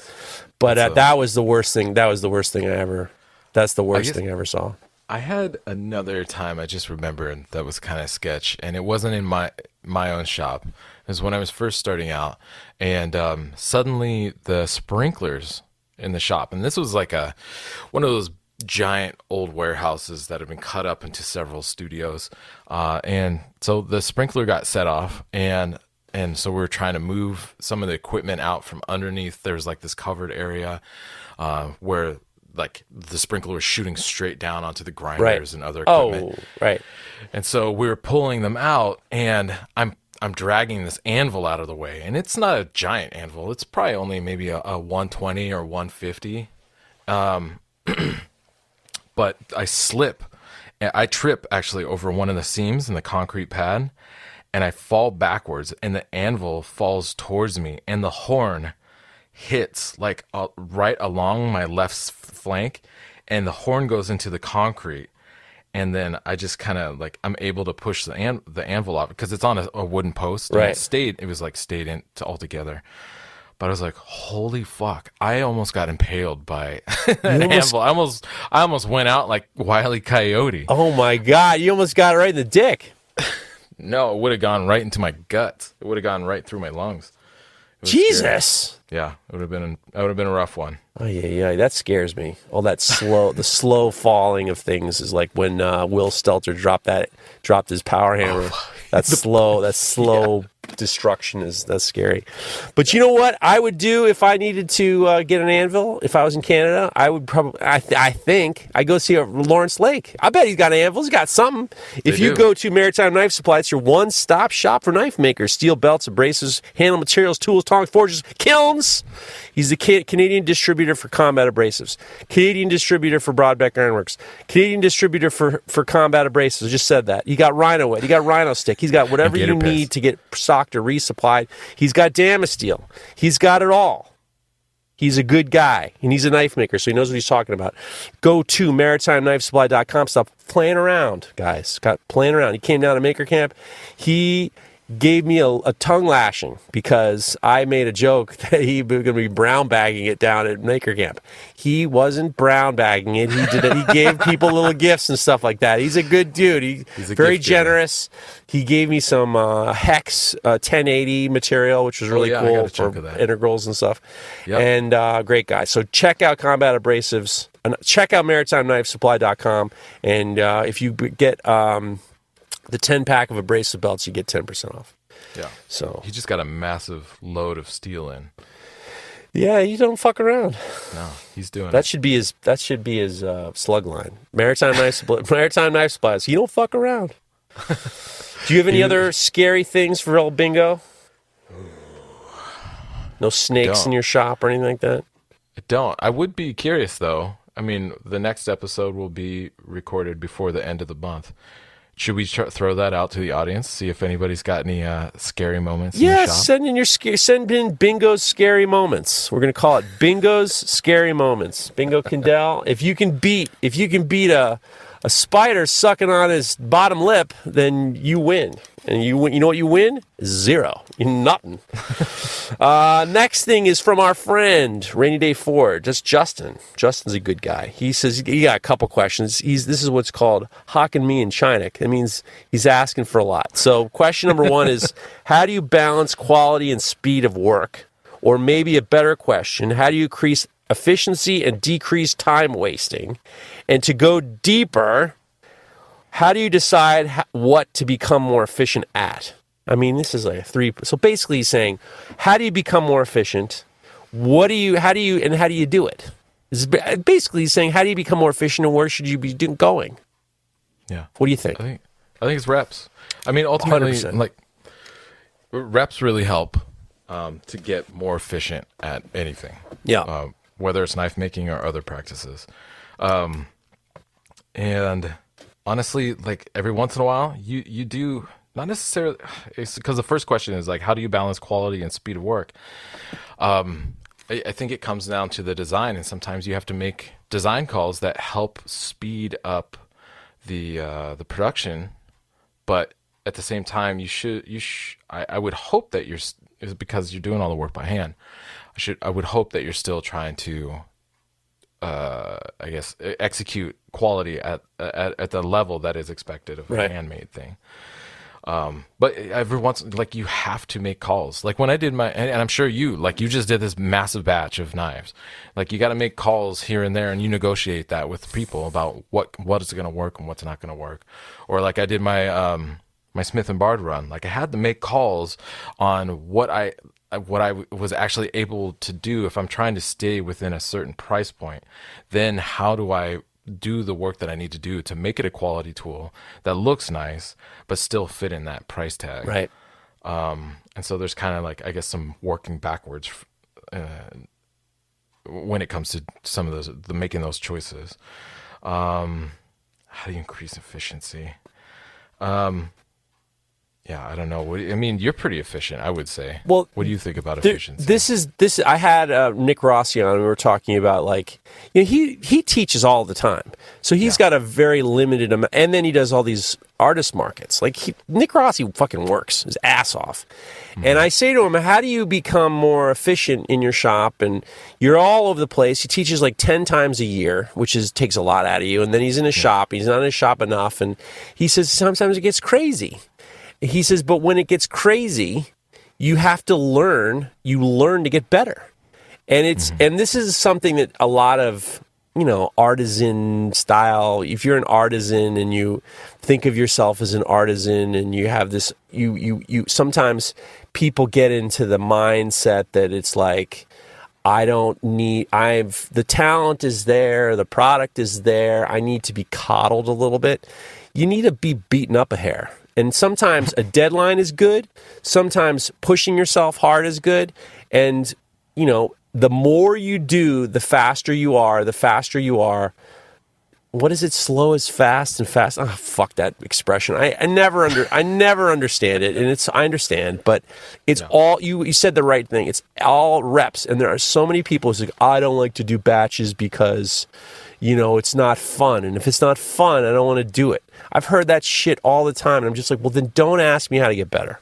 But uh, a- that was the worst thing. That was the worst thing I ever. That's the worst guess- thing I ever saw. I had another time I just remembered that was kind of sketch, and it wasn't in my my own shop. It was when I was first starting out, and um, suddenly the sprinklers in the shop, and this was like a one of those giant old warehouses that have been cut up into several studios, uh, and so the sprinkler got set off, and and so we were trying to move some of the equipment out from underneath. There's like this covered area uh, where like the sprinkler was shooting straight down onto the grinders and other equipment. Oh, right. And so we were pulling them out, and I'm I'm dragging this anvil out of the way, and it's not a giant anvil. It's probably only maybe a, a 120 or 150. Um, but I slip, I trip actually over one of the seams in the concrete pad, and I fall backwards, and the anvil falls towards me, and the horn hits like uh, right along my left flank, and the horn goes into the concrete, and then I just kind of like I'm able to push the an- the anvil off because it's on a, a wooden post. Right. it stayed. It was like stayed in to altogether. But I was like, "Holy fuck!" I almost got impaled by an almost- anvil. I almost, I almost went out like Wile E. Coyote. Oh my God! You almost got it right in the dick. No, it would have gone right into my guts. It would have gone right through my lungs. Was scary. Jesus. Yeah, it would have been. It would have been a rough one. Oh yeah, yeah, that scares me. All that slow, the slow falling of things is like when uh, Will Stelter dropped that, dropped his power hammer. That slow, that slow destruction is that's scary. But you know what I would do if I needed to uh, get an anvil? If I was in Canada, I would probably. I, th- I think I go see a Lawrence Lake. I bet he's got an anvil. He's got something. If They you do. go to Maritime Knife Supply, it's your one-stop shop for knife makers: steel belts, abrasives, handle materials, tools, tongs, forges, kilns. He's the Ca- Canadian distributor for combat abrasives, Canadian distributor for Brodbeck Ironworks, Canadian distributor for, for combat abrasives. I just said that. You got Rhino Wet, you got Rhino Stick, he's got whatever you Pest. need to get socked or resupplied. He's got Damasteel. He's got it all. He's a good guy, and he's a knife maker, so he knows what he's talking about. Go to maritimeknifesupply.com. Stop playing around, guys. Got playing around. He came down to Maker Camp. He gave me a, a tongue lashing because I made a joke that he was going to be brown bagging it down at Maker Camp. He wasn't brown bagging it. He did it. He gave people little gifts and stuff like that. He's a good dude. He, He's very generous. He gave me some uh, hex uh, 1080 material, which was really Oh, yeah, cool for integrals and stuff. Yep. And uh, great guy. So check out Combat Abrasives. and Check out MaritimeKnifeSupply.com. And uh, if you get um, the 10 pack of abrasive belts, you get 10% off. Yeah, So he just got a massive load of steel in. yeah, you don't fuck around. No, he's doing That it. should be his. That should be his uh, slug line. Maritime knife. Maritime knife supplies. You don't fuck around. Do you have any other scary things for old bingo? No snakes in your shop or anything like that? I don't. I would be curious though. I mean, the next episode will be recorded before the end of the month. Should we tr- throw that out to the audience? See if anybody's got any uh, scary moments. in the Yes, send in your sca- send in Bingo's scary moments. We're gonna call it Bingo's scary moments. Bingo Kendall. If you can beat if you can beat a a spider sucking on his bottom lip, then you win. And you win. You know what you win? Zero. Nothing. uh, next thing is from our friend Rainy Day Ford. Just Justin. Justin's a good guy. He says he got a couple questions. He's this is what's called hawking me in China. It means he's asking for a lot. So question number one is how do you balance quality and speed of work? Or maybe a better question, how do you increase efficiency and decrease time wasting? And to go deeper, how do you decide what to become more efficient at? I mean, this is like a three. So basically, he's saying, how do you become more efficient? What do you, how do you, and how do you do it? Is Basically, he's saying, how do you become more efficient and where should you be going? Yeah. What do you think? I think I think it's reps. I mean, ultimately, 100%. like reps really help um, to get more efficient at anything. Yeah. uh, whether it's knife making or other practices. Um, and honestly, like every once in a while, you you do not necessarily because the first question is like, how do you balance quality and speed of work? Um, I, I think it comes down to the design, and sometimes you have to make design calls that help speed up the uh, the production, but at the same time, you should you sh- I, I would hope that you're because you're doing all the work by hand. I should I would hope that you're still trying to uh, I guess execute quality at, at at the level that is expected of Right. a handmade thing. Um, but every once, like you have to make calls. Like when I did my, and and I'm sure you, like you just did this massive batch of knives. Like you got to make calls here and there, and you negotiate that with people about what what is going to work and what's not going to work. Or like I did my um my Smith and Bard run. Like I had to make calls on what I what I was actually able to do if I'm trying to stay within a certain price point. Then how do I do the work that I need to do to make it a quality tool that looks nice but still fit in that price tag. Right. Um, and so there's kind of like I guess some working backwards uh, when it comes to some of those the making those choices. Um, how do you increase efficiency? Um, yeah, I don't know. What, I mean, you're pretty efficient, I would say. Well, what do you think about There- efficiency? this is this. I had uh, Nick Rossi on. and We were talking about like you know he he teaches all the time, so he's got a very limited amount. And then he does all these artist markets. Like he, Nick Rossi fucking works his ass off. And I say to him, "How do you become more efficient in your shop?" And you're all over the place. He teaches like ten times a year, which is takes a lot out of you. And then he's in his shop. He's not in his shop enough, and he says sometimes it gets crazy. He says, but when it gets crazy, you have to learn you learn to get better and it's mm-hmm. and this is something that a lot of you know artisan style if you're an artisan and you think of yourself as an artisan and you have this you you you sometimes people get into the mindset that it's like I don't need I've the talent is there, the product is there. I need to be coddled a little bit. You need to be beaten up a hair. And sometimes a deadline is good, sometimes pushing yourself hard is good, and you know, the more you do, the faster you are, the faster you are. What is it? Slow is fast and fast. Oh, fuck that expression. I, I never under I never understand it, and it's I understand, but it's all you. You said the right thing. It's all reps, and there are so many people who say I don't like to do batches because, you know, it's not fun, and if it's not fun, I don't want to do it. I've heard that shit all the time, and I'm just like, well, then don't ask me how to get better,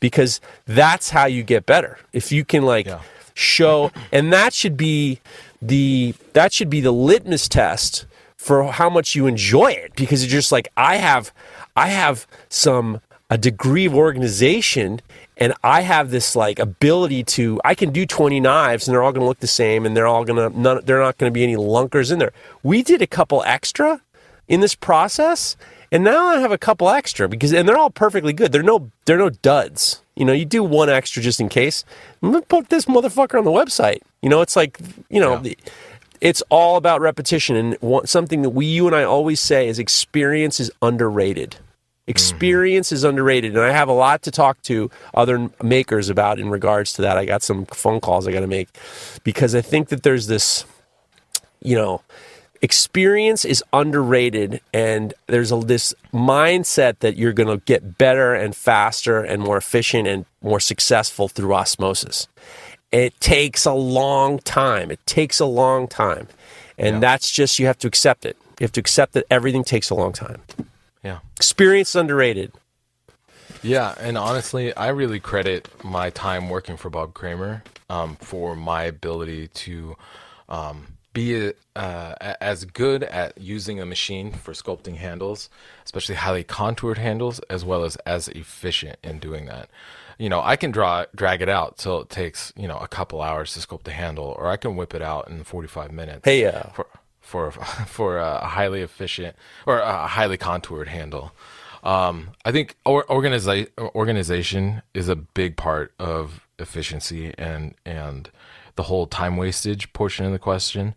because that's how you get better. If you can like Yeah. show and that should be the that should be the litmus test for how much you enjoy it because you're just like I have I have some a degree of organization and I have this like ability to I can do 20 knives and they're all going to look the same and they're all going to none they're not going to be any lunkers in there. We did a couple extra in this process and now I have a couple extra because and they're all perfectly good. They're no they're no duds. You know, you do one extra just in case. I'm gonna put this motherfucker on the website. You know, it's like you know, Yeah. the, it's all about repetition. And one, something that we, you and I, always say is experience is underrated. Mm-hmm. Experience is underrated, and I have a lot to talk to other makers about in regards to that. I got some phone calls I got to make because I think that there's this, you know, experience is underrated, and there's a, this mindset that you're going to get better and faster and more efficient and more successful through osmosis. It takes a long time. It takes a long time, and Yeah. that's just you have to accept it. You have to accept that everything takes a long time. Yeah. Experience underrated. Yeah, and honestly, I really credit my time working for Bob Kramer um, for my ability to um, be uh, as good at using a machine for sculpting handles, especially highly contoured handles, as well as as efficient in doing that. You know, I can draw drag it out till it takes you know a couple hours to sculpt a handle, or I can whip it out in 45 minutes Hey, uh, for for a highly efficient or a highly contoured handle. Um, I think or, organiza- organization is a big part of efficiency and and the whole time wastage portion of the question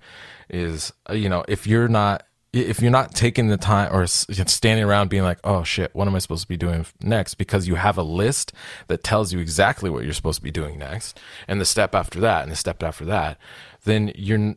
is uh, you know if you're not if you're not taking the time or standing around being like oh shit what am i supposed to be doing next because you have a list that tells you exactly what you're supposed to be doing next and the step after that and the step after that then you're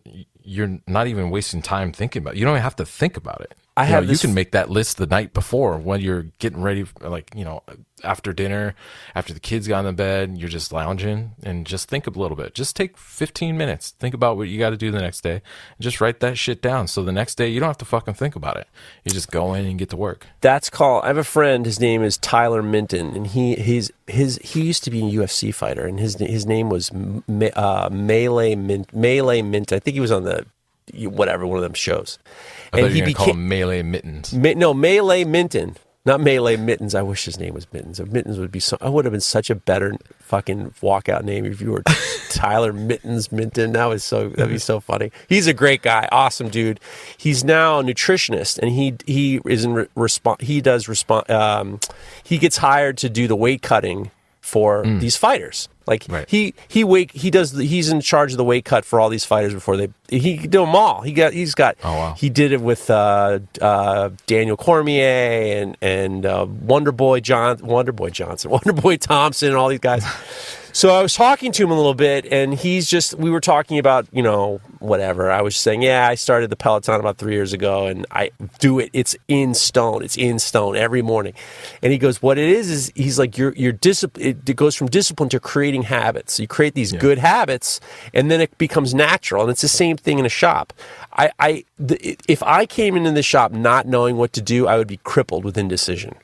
you're not even wasting time thinking about it. you don't even have to think about it I You know, have you can make that list the night before when you're getting ready like you know after dinner after the kids got in the bed you're just lounging and just think a little bit just take 15 minutes think about what you got to do the next day and just write that shit down so the next day you don't have to fucking think about it you just go in and get to work That's called. I have a friend. His name is Tyler Minton, and he he's his he used to be a UFC fighter, and his his name was uh, Melee Mint. Melee Mint. I think he was on the whatever one of them shows. I thought you were gonna call them melee mittens no, Melee Minton. Not Melee Mittens. I wish his name was Mittens. Mittens would be so. I would have been such a better fucking walkout name if you were Tyler Mittens Minton. That was so. That'd be so funny. He's a great guy, awesome dude. He's now a nutritionist, and he he is in re- response. He does respond. Um, he gets hired to do the weight cutting for these fighters. Like Right. he he wake he does the, he's in charge of the weight cut for all these fighters before they he do them all. He got he's got Oh, wow. he did it with uh, uh, Daniel Cormier and and uh, Wonder Boy John Wonder Boy Johnson Wonder Boy Thompson and all these guys. So I was talking to him a little bit, and he's just we were talking about you know whatever. I was saying, yeah, I started the Peloton about three years ago, and I do it. It's in stone. It's in stone every morning. And he goes, what it is is he's like you're you're discipline. It goes from discipline to creating habits. You create these good habits, and then it becomes natural. And it's the same thing in a shop. I, I the, if I came into the shop not knowing what to do, I would be crippled with indecision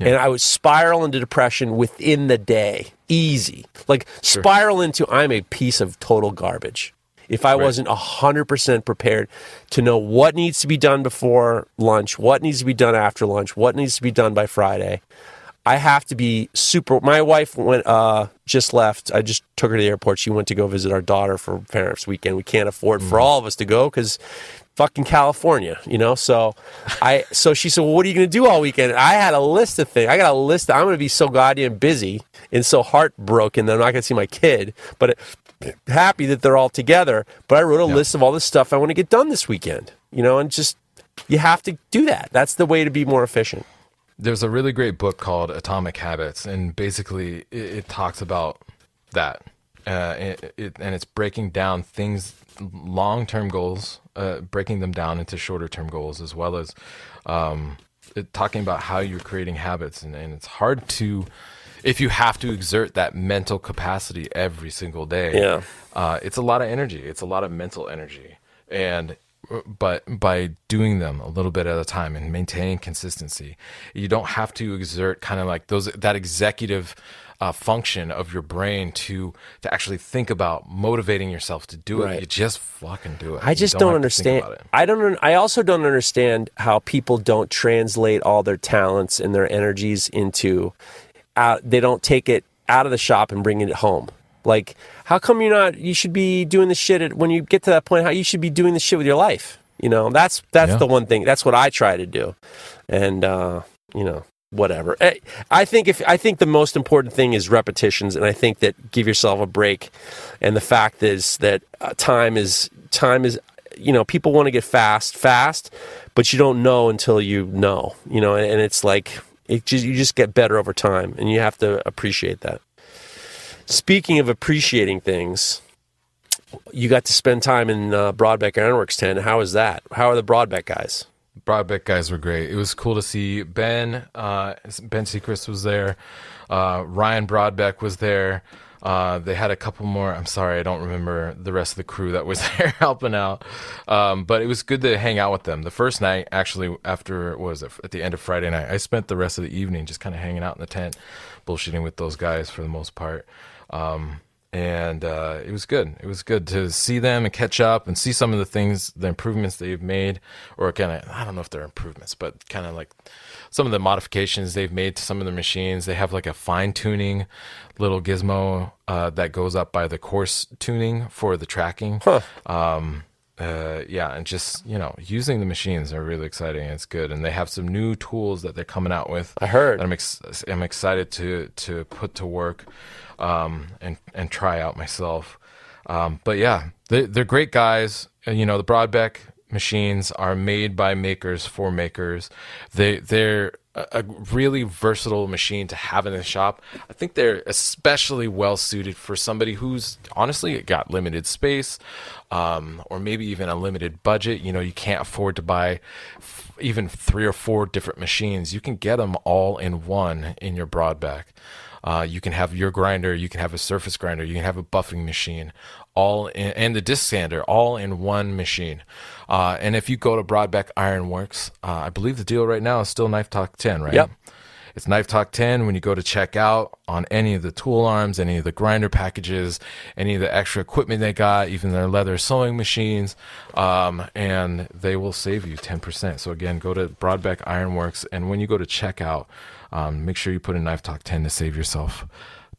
and I would spiral into depression within the day. Easy. Like spiral into I'm a piece of total garbage. If I wasn't 100% prepared to know what needs to be done before lunch, what needs to be done after lunch, what needs to be done by Friday, I have to be super. My wife went, uh, just left. I just took her to the airport. She went to go visit our daughter for Parents Weekend. We can't afford for all of us to go because fucking California, you know. So I, so she said, "Well, what are you to do all weekend?" I had a list of things. I got a list. I'm to be so goddamn busy and so heartbroken that I'm not to see my kid, but happy that they're all together. But I wrote a list of all the stuff I want to get done this weekend, you know, and just you have to do that. That's the way to be more efficient. There's a really great book called Atomic Habits, and basically it, it talks about that. Uh, it, it, and it's breaking down things, long term goals, uh, breaking them down into shorter term goals, as well as um, it, talking about how you're creating habits. And, and it's hard to, if you have to exert that mental capacity every single day, Yeah. uh, it's a lot of energy. It's a lot of mental energy, and but by doing them a little bit at a time and maintaining consistency, you don't have to exert kind of like those that executive uh, function of your brain to to actually think about motivating yourself to do it. You just fucking do it. I just don't, think understand. I don't. I also don't understand how people don't translate all their talents and their energies into. Out, they don't take it out of the shop and bring it home. Like, how come you're not? You should be doing the shit at, when you get to that point. How you should be doing the shit with your life. You know, that's that's Yeah. the one thing. That's what I try to do, and uh, you know, whatever. I, I think if I think the most important thing is repetitions, and I think that give yourself a break. And the fact is that uh, time is time is you know people want to get fast fast, but you don't know until you know. You know, and, and it's like It just you just get better over time, and you have to appreciate that. Speaking of appreciating things, you got to spend time in uh, Brodbeck Ironworks tent. How is that? How are the Brodbeck guys? Brodbeck guys were great. It was cool to see Ben. Uh, ben Sechrist was there. Uh, Ryan Brodbeck was there. Uh, they had a couple more. I'm sorry, I don't remember the rest of the crew that was there helping out. Um, but it was good to hang out with them. The first night, actually, after was it at the end of Friday night, I spent the rest of the evening just kind of hanging out in the tent, bullshitting with those guys for the most part. Um, and uh, it was good. It was good to see them and catch up and see some of the things, the improvements they've made, or kind of I don't know if they're improvements, but kind of like some of the modifications they've made to some of the machines. They have like a fine tuning little gizmo uh, that goes up by the coarse tuning for the tracking. Huh. Um, uh, yeah, and just you know, using the machines are really exciting. It's good, and they have some new tools that they're coming out with. I heard. that I'm ex- I'm excited to to put to work, um, and and try out myself. Um, but yeah, they, they're great guys. And, you know, the Brodbeck machines are made by makers for makers. They they're a, really versatile machine to have in the shop. I think they're especially well suited for somebody who's honestly got limited space, um, or maybe even a limited budget. You know, you can't afford to buy f- even three or four different machines. You can get them all in one in your Brodbeck. Uh, you can have your grinder, you can have a surface grinder, you can have a buffing machine, all in, and the disc sander, all in one machine. Uh, and if you go to Brodbeck Ironworks, uh, I believe the deal right now is still Knife Talk 10, right? Yep. It's Knife Talk 10 when you go to check out on any of the tool arms, any of the grinder packages, any of the extra equipment they got, even their leather sewing machines, um, and they will save you 10%. So again, go to Brodbeck Ironworks, and when you go to checkout, um, make sure you put in Knife Talk 10 to save yourself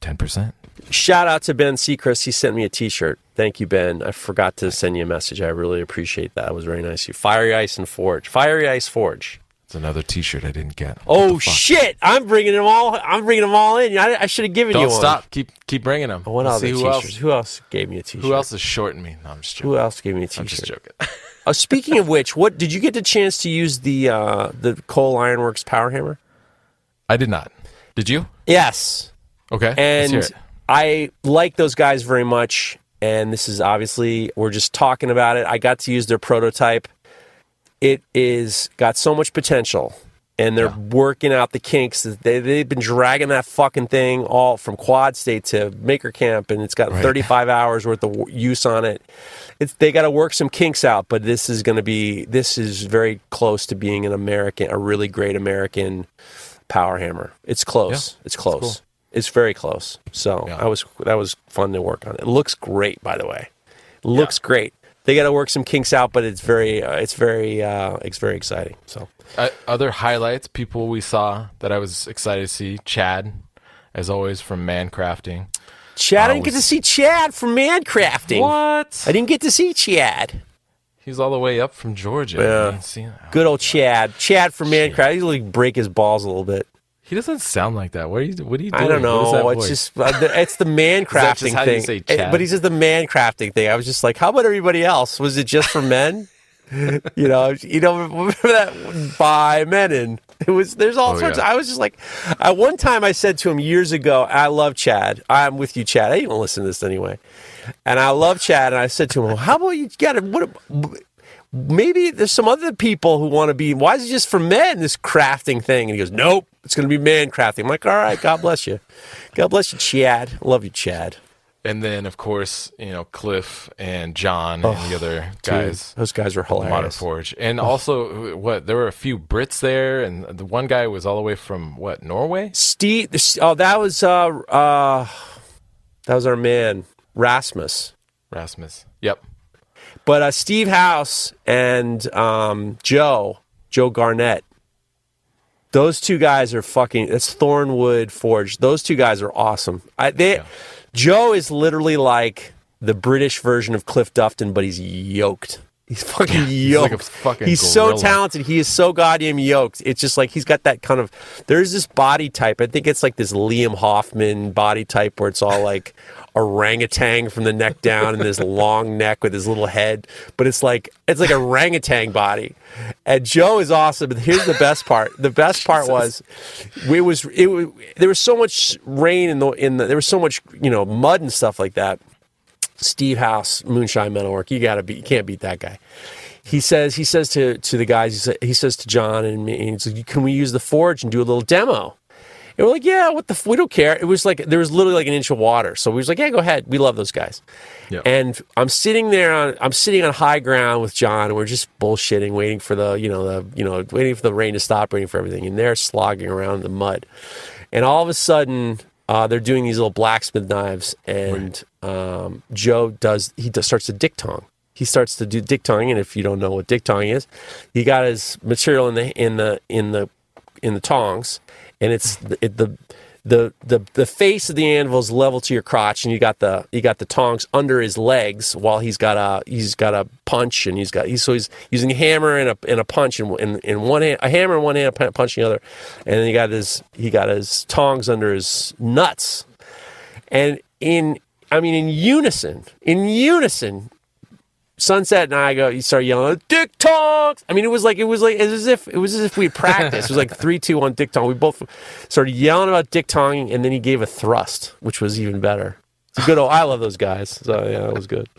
10%. Shout out to Ben Sechrist. He sent me a T-shirt. Thank you, Ben. I forgot to send you a message. I really appreciate that. It was very nice of you. Fiery Ice and Forge. Fiery Ice Forge. It's another T-shirt I didn't get. Oh shit! I'm bringing them all. I'm bringing them all in. I, I should have given you Don't one. stop. Keep keep bringing them. Other see who T-shirts? else. Who else gave me a T-shirt? Who else is shorting me? No, I'm just joking. Who else gave me a I'm just joking. Oh, speaking of which, what did you get the chance to use the uh, the Cole Ironworks Power Hammer? I did not. Did you? Yes. Okay. and. I like those guys very much. And this is obviously we're just talking about it. I got to use their prototype. It is got so much potential, and they're working out the kinks. They they've been dragging that fucking thing all from Quad State to Maker Camp, and it's got Right. 35 hours worth of use on it. It's they got to work some kinks out, but this is going to be this is very close to being an American, a really great American power hammer. It's close. Yeah, it's close. cool. It's very close. So Yeah. I was that was fun to work on. It looks great, by the way. Looks great. They got to work some kinks out, but it's very uh, it's very uh, it's very exciting. So Uh, other highlights, people we saw that I was excited to see. Chad, as always, from Mancrafting. Chad, I Uh, didn't get to see Chad from Mancrafting. What? I didn't get to see Chad. He's all the way up from Georgia. Yeah. See- Good old Chad. Chad from Mancraft. He like break his balls a little bit. He doesn't sound like that. What are you? What are you doing? I don't What is that know. It's voice? just uh, the, it's the man crafting thing. say It- but he says the man crafting thing. I was just like, how about everybody else? Was it just for men? you know, you know, remember that by men and it was. There's all Oh, sorts. yeah. I was just like, at one time I said to him years ago, I love Chad. I'm with you, Chad. I didn't listen to this anyway, and I love Chad. And I said to him, well, how about you get it? What? maybe there's some other people who want to be. Why is it just for men? This crafting thing? And he goes, Nope, it's going to be man crafting. I'm like, all right, God bless you, God bless you, Chad. Love you, Chad. and then, of course, you know Cliff and John and the other guys. Dude, those guys were hilarious. Modern. Forge, and also what there were a few Brits there, and the one guy was all the way from what Norway. Steve, oh, that was uh, uh, that was our man Rasmus. Rasmus. Yep. But uh, Steve House and um, Joe, Joe Garnett, those two guys are fucking. It's Thornwood Forge. Those two guys are awesome. I, they, Joe is literally like the British version of Cliff Dufton, but he's yoked. He's fucking he's like yoked. a fucking he's so talented. He is so goddamn yoked. It's just like he's got that kind of. There's this body type. I think it's like this Liam Hoffman body type where it's all like orangutan from the neck down and this long neck with his little head, but it's like it's like orangutan body. And Joe is awesome. But here's the best part. The best part was, it was it was, there was so much rain in the in the there was so much you know mud and stuff like that. Steve House, Moonshine Metalwork. You gotta be, you can't beat that guy. He says, he says to to the guys, he, sa- he says to John and me, he's like, can we use the forge and do a little demo? And we're like, yeah, what the, f- we don't care. It was like there was literally like an inch of water, so we was like, yeah, go ahead. We love those guys. Yeah. And I'm sitting there on, I'm sitting on high ground with John, and we're just bullshitting, waiting for the, you know, the, you know, waiting for the rain to stop, waiting for everything, and they're slogging around in the mud, and all of a sudden, uh, they're doing these little blacksmith knives, and um, Joe does, he does, starts to diktong. He starts to do diktong, and if you don't know what diktong is, he got his material in the in the in the in the tongs, and it's the, it, the the the the face of the anvil is level to your crotch, and you got the you got the tongs under his legs while he's got a he's got a punch, and he's got he's so he's using a hammer and a and a punch in in, in one hand, a hammer in one hand, a punch in the other, and then he got his he got his tongs under his nuts, and in I mean in unison, in unison, Sunset and I go, you start yelling, Dick Tongs. I mean, it was like it was like it was as if it was as if we had practiced. It was like three, two, one, Dick Tong. We both started yelling about Dick Tonging, and then he gave a thrust, which was even better. It's a good. Old, I love those guys. So yeah, it was good.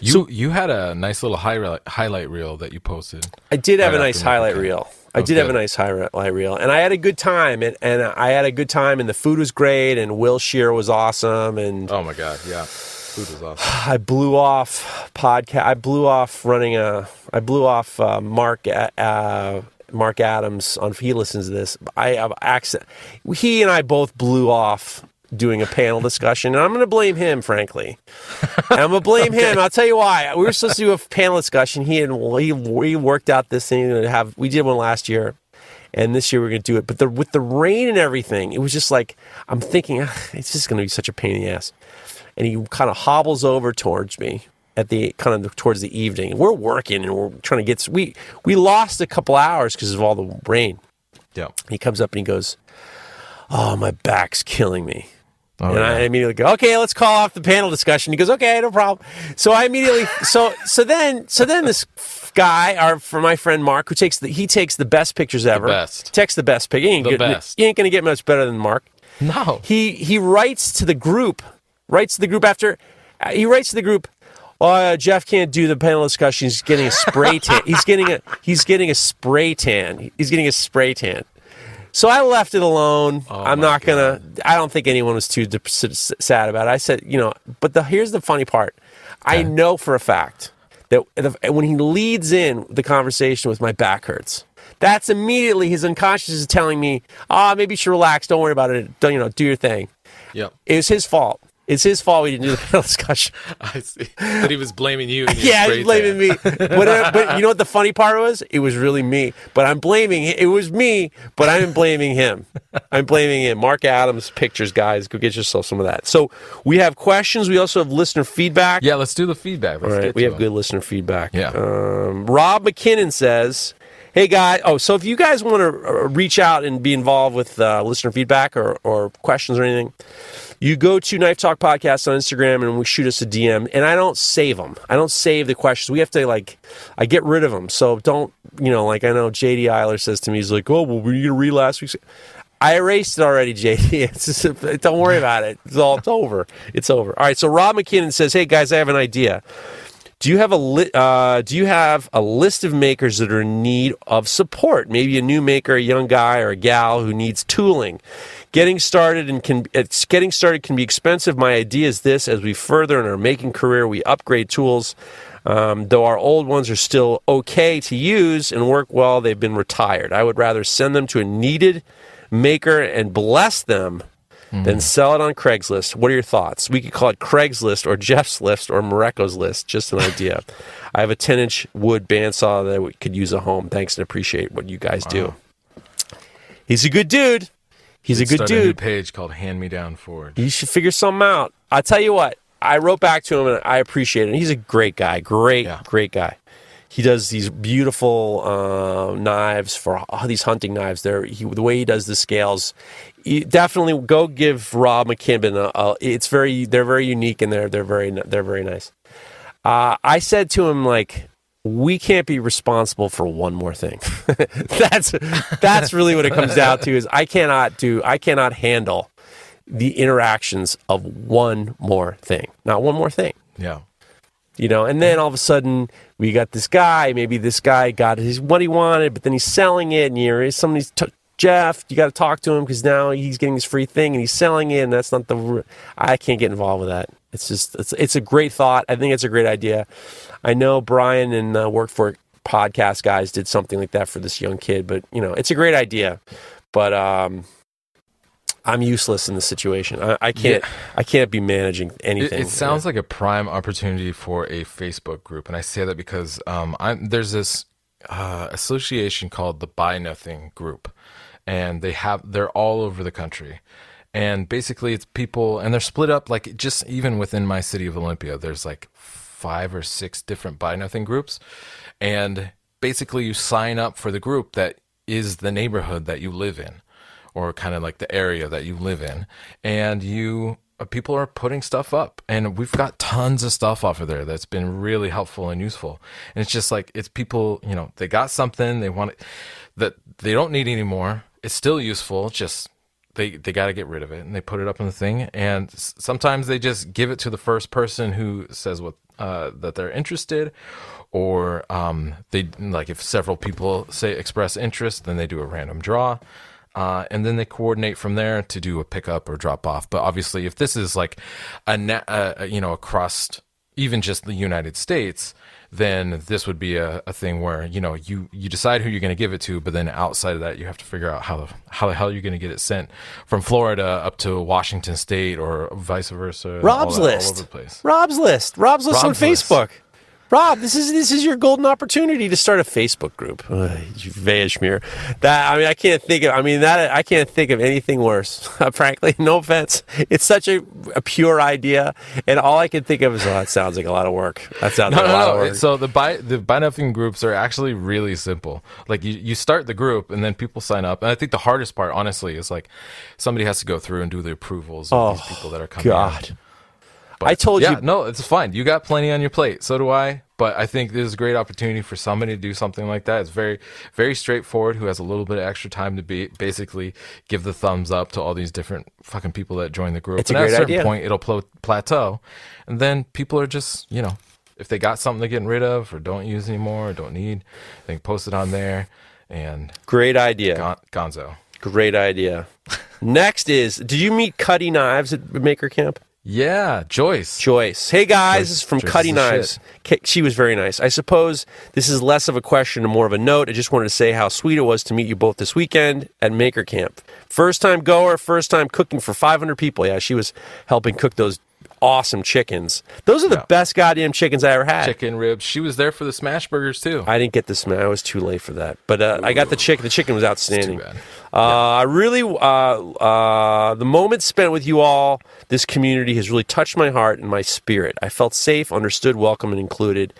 You you had a nice little highlight highlight reel that you posted. I did have Right a nice highlight reel. I did have a nice highlight reel, and I had a good time, and, and I had a good time, and the food was great, and Will Shear was awesome, and Oh my god, yeah, food was awesome. I blew off podcast. I blew off running a. I blew off uh, Mark uh, Mark Adams on. He listens to this. I have accent. He and I both blew off doing a panel discussion, and I'm going to blame him. Frankly, and I'm going to blame him. I'll tell you why. We were supposed to do a panel discussion. He and he, we worked out this thing to have. We did one last year. And this year we're going to do it, but the, with the rain and everything, it was just like I'm thinking "Ah, it's just going to be such a pain in the ass and he kind of hobbles over towards me at the kind of towards the evening. We're working and we're trying to get we we lost a couple hours because of all the rain. Yeah. He comes up and he goes, "Oh, my back's killing me." Oh, and I immediately go, "Okay, let's call off the panel discussion." He goes, "Okay, no problem." So I immediately so so then so then this guy, our for my friend Mark, who takes the he takes the best pictures ever, best. takes the best pic. He ain't The best. He ain't gonna get much better than Mark no. he he writes to the group writes to the group after uh, he writes to the group oh uh, Geoff can't do the panel discussion he's getting a spray tan. He's getting a he's getting a spray tan. He's getting a spray tan. So i left it alone. I'm my not gonna i don't think anyone was too de- s- s- sad about it. I said you know but the here's the funny part. I know for a fact that when he leads in the conversation with my back hurts that's immediately his unconscious is telling me ah maybe you should relax. Don't worry about it. Don't you know do your thing. Yep. it was his fault. It's his fault we didn't do the panel discussion. I see. But he was blaming you. and yeah, spray he's blaming me. But, uh, but you know what the funny part was? It was really me. But I'm blaming it was me, but I'm blaming him. I'm blaming him. Mark Adams pictures, guys. Go get yourself some of that. So we have questions. We also have listener feedback. Yeah, let's do the feedback. Let's All right, get we to have it. good listener feedback. Yeah. Um, Rob McKinnon says, "Hey guys, oh, so if you guys want to uh, reach out and be involved with uh, listener feedback or, or questions or anything, you go to Knife Talk Podcast on Instagram and we shoot us a DM. And I don't save them. I don't save the questions. We have to like, I get rid of them. So don't, you know, like I know JD Eiler says to me, he's like, oh, well, were you gonna read last week's? I erased it already, JD. It's just, don't worry about it. It's all it's over. It's over. All right. So Rob McKinnon says, "Hey guys, I have an idea. Do you have a li- uh, Do you have a list of makers that are in need of support? Maybe a new maker, a young guy or a gal who needs tooling. Getting started and can it's getting started can be expensive. My idea is this: as we further in our making career, we upgrade tools." Um, though our old ones are still okay to use and work well, they've been retired. I would rather send them to a needed maker and bless them than sell it on Craigslist. What are your thoughts? We could call it Craigslist or Geoff's list or Mareko's list. Just an idea. I have a 10 inch wood bandsaw that we could use at home. Thanks and appreciate what you guys do. He's a good dude. He's a good Start a new dude. page called Hand Me Down Forge. You should figure something out. I'll tell you what. I wrote back to him and I appreciate it. He's a great guy. Great, Yeah. great guy. he does these beautiful uh, knives for these hunting knives. There, the way he does the scales, you definitely go give Rob McKibben. A, a, it's very, they're very unique and they're they're very they're very nice. Uh, I said to him like, we can't be responsible for one more thing. that's that's really what it comes down to. Is I cannot do I cannot handle the interactions of one more thing, not one more thing. Yeah. You know, and then all of a sudden we got this guy. Maybe this guy got his what he wanted, but then he's selling it, and you're somebody's t- Geoff. You got to talk to him because now he's getting this free thing and he's selling it, and that's not the. I can't get involved with that. It's just it's it's a great thought. I think it's a great idea. I know Brian and uh, Work for podcast guys did something like that for this young kid, but you know it's a great idea. But um, I'm useless in the situation. I, I can't. Yeah. I can't be managing anything. It, it sounds like a prime opportunity for a Facebook group, and I say that because um, I'm, there's this uh, association called the Buy Nothing Group, and they have they're all over the country, and basically it's people, and they're split up like just even within my city of Olympia, there's like five or six different Buy Nothing groups, and basically you sign up for the group that is the neighborhood that you live in or kind of like the area that you live in. And you uh, people are putting stuff up. And we've got tons of stuff off of there that's been really helpful and useful. And it's just like it's people you know they got something they want it that they don't need anymore. It's still useful just they they got to get rid of it. And they put it up on the thing. And sometimes they just give it to the first person who says what uh, that they're interested or um, they like if several people say express interest then they do a random draw uh, and then they coordinate from there to do a pickup or drop off. But obviously if this is like a na- uh, you know across even just the united states then this would be a, a thing where you know you you decide who you're going to give it to but then outside of that you have to figure out how the how the hell you're going to get it sent from florida up to washington state or vice versa Rob's that- all list. over the place Rob's list. Rob's list Rob's on list. Facebook. Rob, this is this is your golden opportunity to start a Facebook group. Uh, Vashmir. That I mean, I can't think of. I mean, that I can't think of anything worse. frankly, no offense. It's such a, a pure idea, and all I can think of is, oh, that sounds like a lot of work. That sounds no, like a no, lot no. of work. So the buy the buy nothing groups are actually really simple. Like you, you start the group and then people sign up. And I think the hardest part, honestly, is like somebody has to go through and do the approvals of these oh, people that are coming. in. Oh, God. But, I told yeah, you- no, it's fine. You got plenty on your plate. So do I. But I think this is a great opportunity for somebody to do something like that. It's very, very straightforward. Who has a little bit of extra time to be basically give the thumbs up to all these different fucking people that join the group. It's a and at a certain idea. point, it'll pl- plateau, and then people are just you know if they got something they're getting rid of or don't use anymore or don't need, they can post it on there and Great idea. gon- gonzo. Great idea. Next is, did you meet Kutty Knives at Maker Camp? Yeah, Joyce. Joyce. Hey guys, Joyce- this is from Joyce is Knives. She was very nice. I suppose this is less of a question and more of a note. I just wanted to say how sweet it was to meet you both this weekend at Maker Camp. First time goer, first time cooking for 500 people. Yeah, she was helping cook those awesome chickens. Those are the Yeah. best goddamn chickens I ever had. Chicken ribs. She was there for the smash burgers too. I didn't get this man. I was too late for that. But uh, I got the chicken. The chicken was outstanding. too bad. Uh, I really, uh, uh, the moments spent with you all, this community has really touched my heart and my spirit. I felt safe, understood, welcome, and included.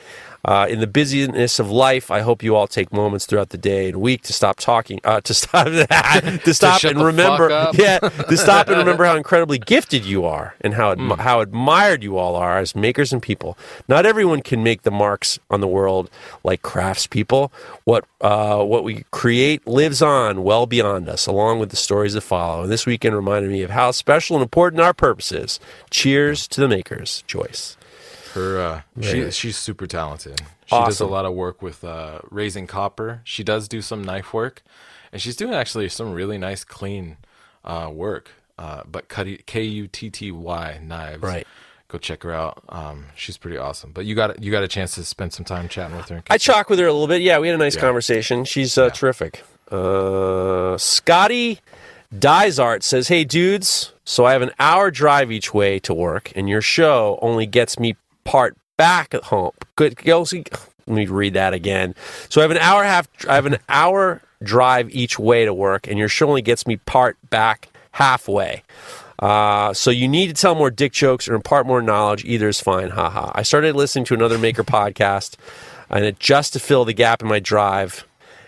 Uh, in the busyness of life, I hope you all take moments throughout the day and week to stop talking, uh, to stop, to stop shut and remember, yeah, to stop and remember how incredibly gifted you are and how admi- how admired you all are as makers and people. Not everyone can make the marks on the world like craftspeople. What uh, what we create lives on well beyond us, along with the stories that follow. And this weekend reminded me of how special and important our purpose is. Cheers to the makers, Joyce. Her, uh, she, she's super talented. She does a lot of work with uh, raising copper. She does do some knife work, and she's doing actually some really nice, clean uh, work. Uh, but K U T T Y knives. Right. Go check her out. Um, she's pretty awesome. But you got you got a chance to spend some time chatting with her. I chalk with her a little bit. Yeah, we had a nice Yeah. conversation. She's uh, terrific. Uh, Scotty Dysart says, "Hey dudes, so I have an hour drive each way to work, and your show only gets me part back at home. Good, go see- let me read that again. So I have an hour half. I have an hour drive each way to work, and your show only gets me part back halfway." Uh, so you need to tell more dick jokes or impart more knowledge. Either is fine. Haha. Ha. I started listening to another Maker podcast. and it just to fill the gap in my drive.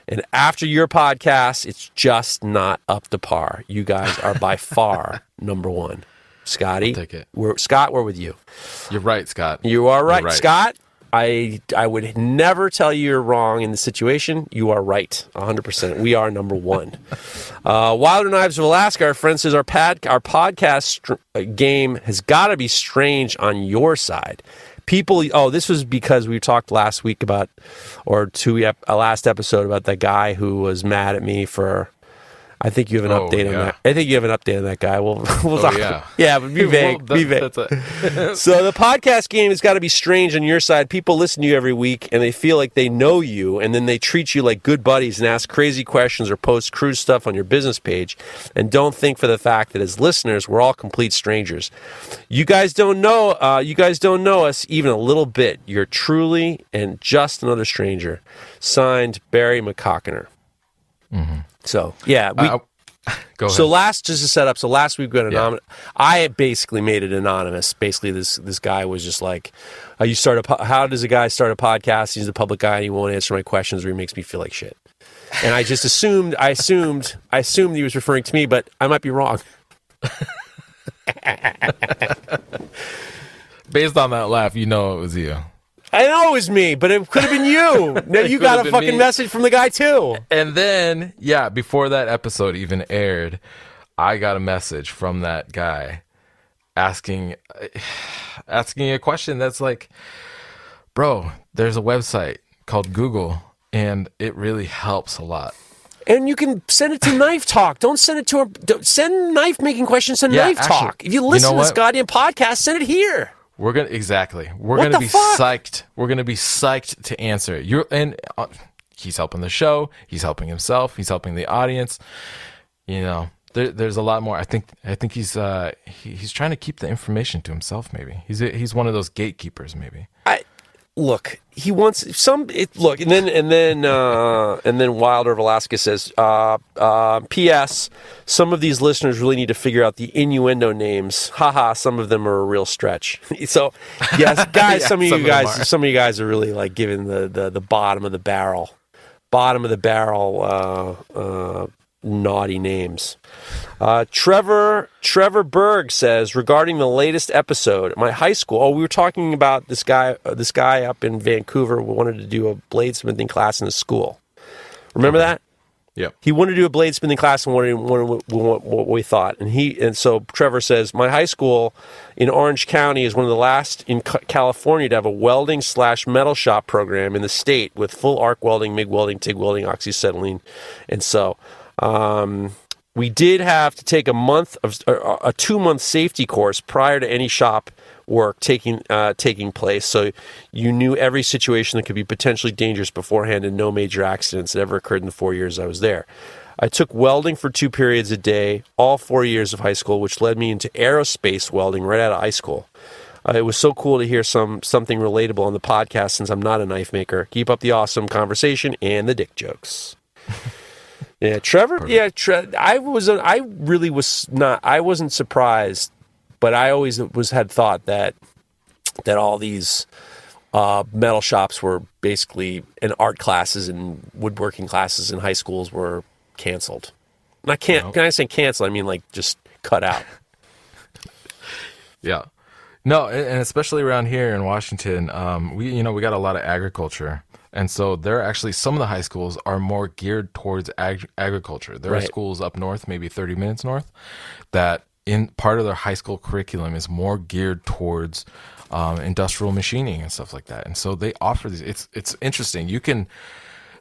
And after your podcast, it's just not up to par. You guys are by far number one. Scotty, take it. We're, Scott, we're with you. You're right, Scott. You are right, right. Scott. I I would never tell you you're wrong in the situation. You are right, 100. percent We are number one. Uh, Wilder Knives of Alaska, our friend says our pad our podcast str- uh, game has got to be strange on your side. People, oh, this was because we talked last week about, or two ep- uh, last episode about that guy who was mad at me for. I think you have an Oh, update on that. I think you have an update on that guy. We'll, we'll talk. yeah. yeah, but be vague. Well, be that- vague. that's a- So the podcast game has got to be strange on your side. People listen to you every week and they feel like they know you and then they treat you like good buddies and ask crazy questions or post crude stuff on your business page and don't think for the fact that as listeners we're all complete strangers. You guys don't know uh, you guys don't know us even a little bit. You're truly and just another stranger. Signed Barry McCockiner. So yeah, we, Uh, go ahead. so last, just to set up. So last week we got anonymous. I basically made it anonymous. Basically, this this guy was just like, uh, "You start a po- how does a guy start a podcast? He's a public guy and he won't answer my questions or he makes me feel like shit." And I just assumed, I assumed, I assumed he was referring to me, but I might be wrong. Based on that laugh, you know it was you. I know it was me, but it could have been you. Now you got a fucking me. message from the guy too. And then, yeah, before that episode even aired, I got a message from that guy asking asking a question that's like, "Bro, there's a website called Google and it really helps a lot." And you can send it to Knife Talk. Don't send it to a, don't- send knife making questions to Yeah, Knife actually, Talk. If you you listen know to this what? goddamn podcast, send it here. We're gonna exactly. We're What gonna be fuck? psyched. We're gonna be psyched to answer it. You're and uh, he's helping the show. He's helping himself. He's helping the audience. You know, there, there's a lot more. I think. I think he's uh he, he's trying to keep the information to himself. Maybe he's he's one of those gatekeepers. Maybe. Look. He wants some. It, look, and then and then uh, and then Wilder of Alaska says, uh, uh, "P.S. Some of these listeners really need to figure out the innuendo names. Haha. Some of them are a real stretch. so, yes, guys. Yeah, some of some you of guys. Some of you guys are really like giving the the, the bottom of the barrel, bottom of the barrel. Naughty names. Uh, Trevor Trevor Berg says regarding the latest episode, my high school. Oh, we were talking about this guy. Uh, this guy up in Vancouver wanted to do a bladesmithing class in his school. Remember that? Yeah. He wanted to do a bladesmithing class and wanted, wanted what, what, what we thought. And he and so Trevor says, my high school in Orange County is one of the last in California to have a welding slash metal shop program in the state with full arc welding, MIG welding, TIG welding, oxyacetylene, and so. Um, we did have to take a month of a, two month safety course prior to any shop work taking uh, taking place. So you knew every situation that could be potentially dangerous beforehand, and no major accidents that ever occurred in the four years I was there. I took welding for two periods a day, all four years of high school, which led me into aerospace welding right out of high school. Uh, it was so cool to hear some something relatable on the podcast since I'm not a knife maker. Keep up the awesome conversation and the dick jokes. Yeah, Trevor. Yeah, Tre- I was. I really was not. I wasn't surprised, but I always was had thought that that all these uh, metal shops were basically and art classes and woodworking classes in high schools were canceled. And I can't. Can I say cancel? I mean like just cut out. Yeah. No, and and especially around here in Washington, um, we you know we got a lot of agriculture, and so there are actually some of the high schools are more geared towards ag- agriculture. There are schools up north, maybe thirty minutes north, that in part of their high school curriculum is more geared towards um, industrial machining and stuff like that. And so they offer these. It's it's interesting. You can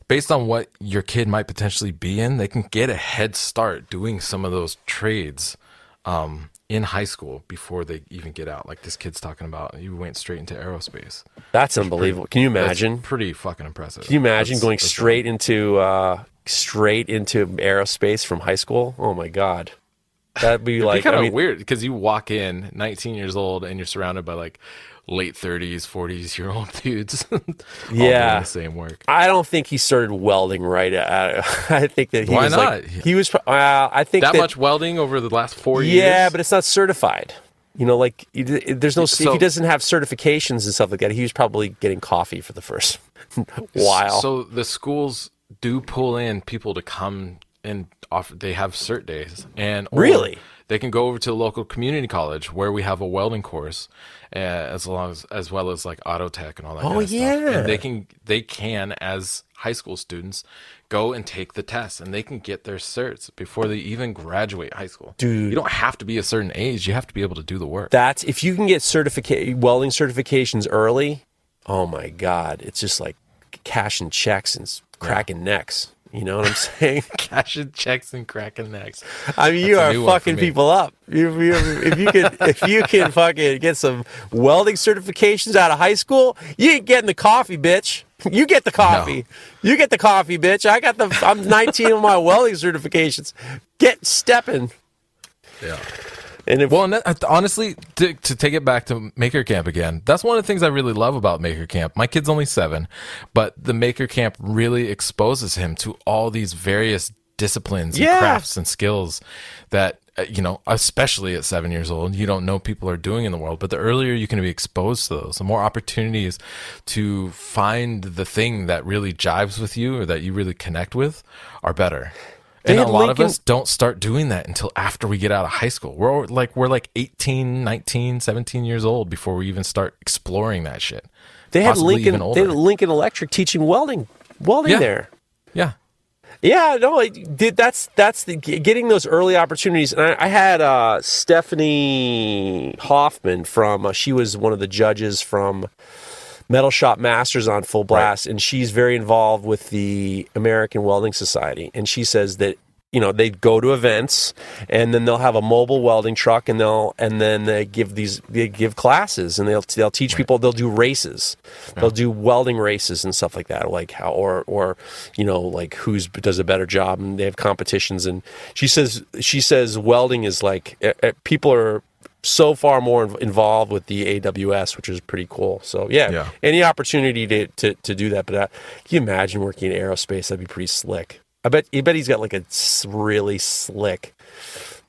based on what your kid might potentially be in, they can get a head start doing some of those trades um, in high school before they even get out. Like this kid's talking about, you went straight into aerospace. That's unbelievable. Can you imagine? pretty fucking impressive. Can you imagine That's- going that's- straight into uh, straight into aerospace from high school? Oh my god, that'd be like be kind I of mean, weird because you walk in 19 years old and you're surrounded by like late 30s, 40s year old dudes. Yeah. doing the same work. I don't think he started welding right. At, I think that he Why was like not? he was. Uh, I think That that, much welding over the last four years. Yeah, but it's not certified. You know, like there's no if he doesn't have certifications and stuff like that. He was probably getting coffee for the first while. So the schools do pull in people to come and offer. They have cert days, and or Really? They can go over to the local community college where we have a welding course, uh, as long as as well as like auto tech and all that. Oh, kind of Stuff. yeah. and they can they can as high school students go and take the test, and they can get their certs before they even graduate high school. Dude. you don't have to be a certain age. You have to be able to do the work. That's if you can get certificate welding certifications early. Oh my god, it's just like cashing checks and cracking necks. You know what I'm saying? Cashing checks and cracking necks. I mean, you That's are new one for fucking people up. You, you, if you can, if you can fucking get some welding certifications out of high school, you ain't getting the coffee, bitch. You get the coffee. You get the coffee, bitch. I got the. I'm 19 on my welding certifications. Get stepping. Yeah. And if Well, and that, honestly, to, to take it back to Maker Camp again, that's one of the things I really love about Maker Camp. My kid's only seven, but the Maker Camp really exposes him to all these various disciplines Yeah. and crafts and skills that, uh, you know, especially at seven years old, you don't know people are doing in the world. But the earlier you can be exposed to those, the more opportunities to find the thing that really jives with you or that you really connect with are better. And a lot Lincoln- of us don't start doing that until after we get out of high school. We're like we're like 18, 19, 17 years old before we even start exploring that shit. they had Possibly Lincoln, they had. Lincoln Electric teaching welding, welding Yeah. there. Yeah. Yeah, no, did that's that's the getting those early opportunities. And I, I had uh, Stephanie Hoffman from. Uh, she was one of the judges from Metal Shop Masters on Full Blast, and she's very involved with the American Welding Society. And she says that you know they go to events, and then they'll have a mobile welding truck, and they'll and then they give these they give classes, and they'll they'll teach people. They'll do races, they'll do welding races and stuff like that, like how or or you know like who's does a better job, and they have competitions. And she says she says welding is like people are so far more inv- involved with the AWS, which is pretty cool. So yeah, Yeah. any opportunity to, to, to do that. But uh, can you imagine working in aerospace? That'd be pretty slick. I bet. I bet he's got like a really slick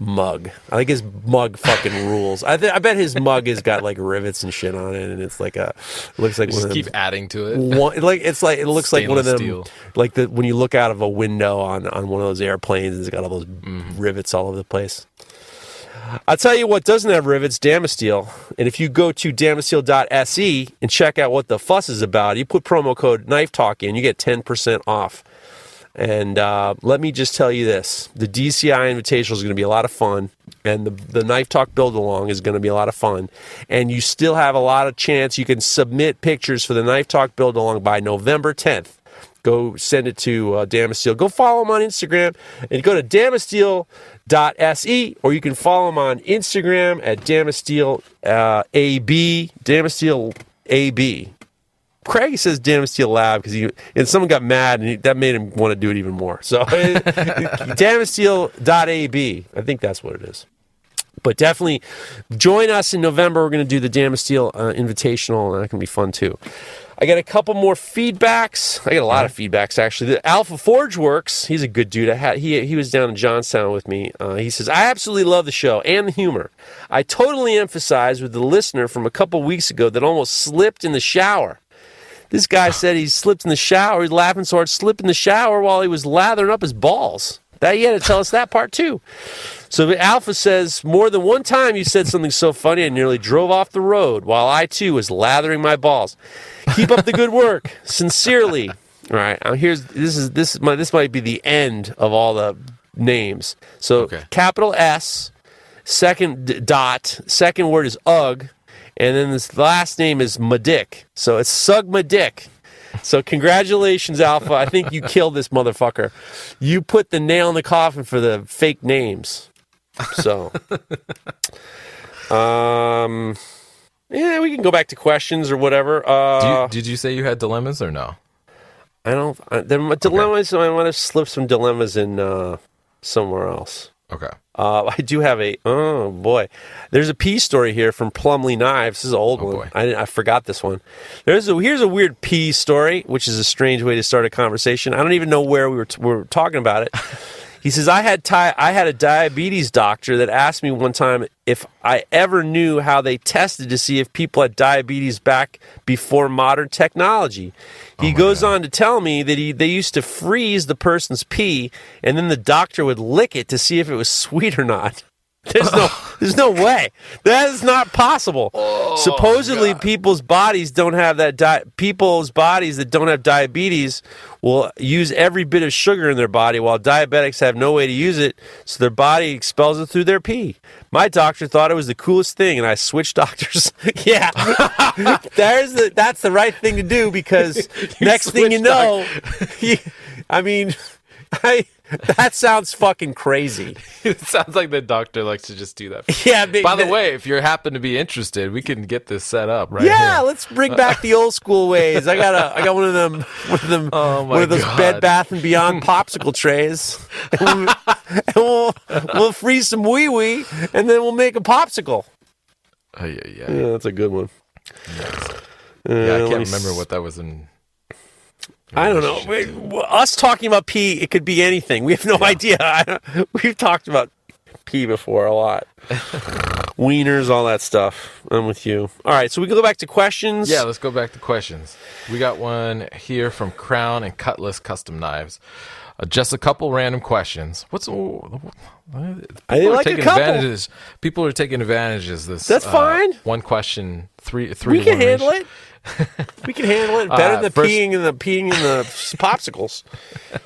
mug. I think his mug fucking rules. I, th- I bet his mug has got like rivets and shit on it, and it's like a it looks like one Just of them. keep adding to it. One, like it's like it looks like one of them, steel. like the when you look out of a window on on one of those airplanes, it's got all those Mm-hmm. rivets all over the place. I'll tell you what doesn't have rivets, Damasteel. And if you go to damasteel.se and check out what the fuss is about, you put promo code Knife Talk in, you get 10% off. And uh, let me just tell you this the DCI Invitational is going to be a lot of fun. And the, the Knife Talk Build Along is going to be a lot of fun. And you still have a lot of chance. You can submit pictures for the Knife Talk Build Along by November 10th go send it to uh, Damasteel. Go follow him on Instagram and go to damasteel.se or you can follow him on Instagram at Damasteel uh, AB. Damasteel AB. Craig says Damasteel Lab because he and someone got mad and he, that made him want to do it even more. So Damasteel.ab. I think that's what it is. But definitely join us in November. We're going to do the Damasteel uh, Invitational, and that can be fun too. I got a couple more feedbacks. I got a lot of feedbacks actually. The Alpha Forge Works. He's a good dude. I had he he was down in Johnstown with me. Uh, he says I absolutely love the show and the humor. I totally emphasize with the listener from a couple weeks ago that almost slipped in the shower. This guy said he slipped in the shower. He's laughing so hard, slipped in the shower while he was lathering up his balls. That he had to tell us that part too. So Alpha says more than one time you said something so funny I nearly drove off the road while I too was lathering my balls. Keep up the good work. Sincerely. All right. Now here's this is this is my this might be the end of all the names. So Okay. capital S, second d- dot, second word is ugh, and then this last name is Madick. So it's Sug Madick. So congratulations, Alpha. I think you killed this motherfucker. You put the nail in the coffin for the fake names. So, um, yeah, we can go back to questions or whatever. Uh, you, did you say you had dilemmas or no? I don't. I, there dilemmas. I want to slip some dilemmas in uh, somewhere else. Okay. Uh, I do have a. Oh boy, there's a pea story here from Plumley Knives. This is an old one. Oh, boy. I, I forgot this one. There's a here's a weird pea story, which is a strange way to start a conversation. I don't even know where we were, t- we were talking about it. He says I had ti- I had a diabetes doctor that asked me one time if I ever knew how they tested to see if people had diabetes back before modern technology. He oh goes on to tell me that he they used to freeze the person's pee and then the doctor would lick it to see if it was sweet or not. There's no, there's no way. That is not possible. Supposedly, people's bodies don't have that. Di- people's bodies that don't have diabetes will use every bit of sugar in their body, while diabetics have no way to use it, so their body expels it through their pee. My doctor thought it was the coolest thing, and I switched doctors. yeah, there's the, that's the right thing to do because next thing you know, I mean, I. That sounds fucking crazy. it sounds like the doctor likes to just do that. Yeah. but- By the way, if you happen to be interested, we can get this set up right yeah, here. let's bring back the old school ways. I got a, I got one of them, one of them, Oh my one of those God. Bed Bath and Beyond popsicle trays, and, we, and we'll we'll freeze some wee wee, and then we'll make a popsicle. Oh, yeah, yeah. Yeah, that's a good one. Yeah, I Uh, can't me remember what that was in. I don't know. Wait, us talking about pee, it could be anything. We have no idea. We've talked about pee before a lot. Wieners, all that stuff. I'm with you. All right, so we can go back to questions. Yeah, let's go back to questions. We got one here from Crown and Cutlass Custom Knives. Uh, just a couple random questions. What's oh, people I are like taking advantages? People are taking advantages. This That's uh, fine. One question, three, three. we can handle it. We can handle it better Uh, than first- peeing in the peeing in the popsicles.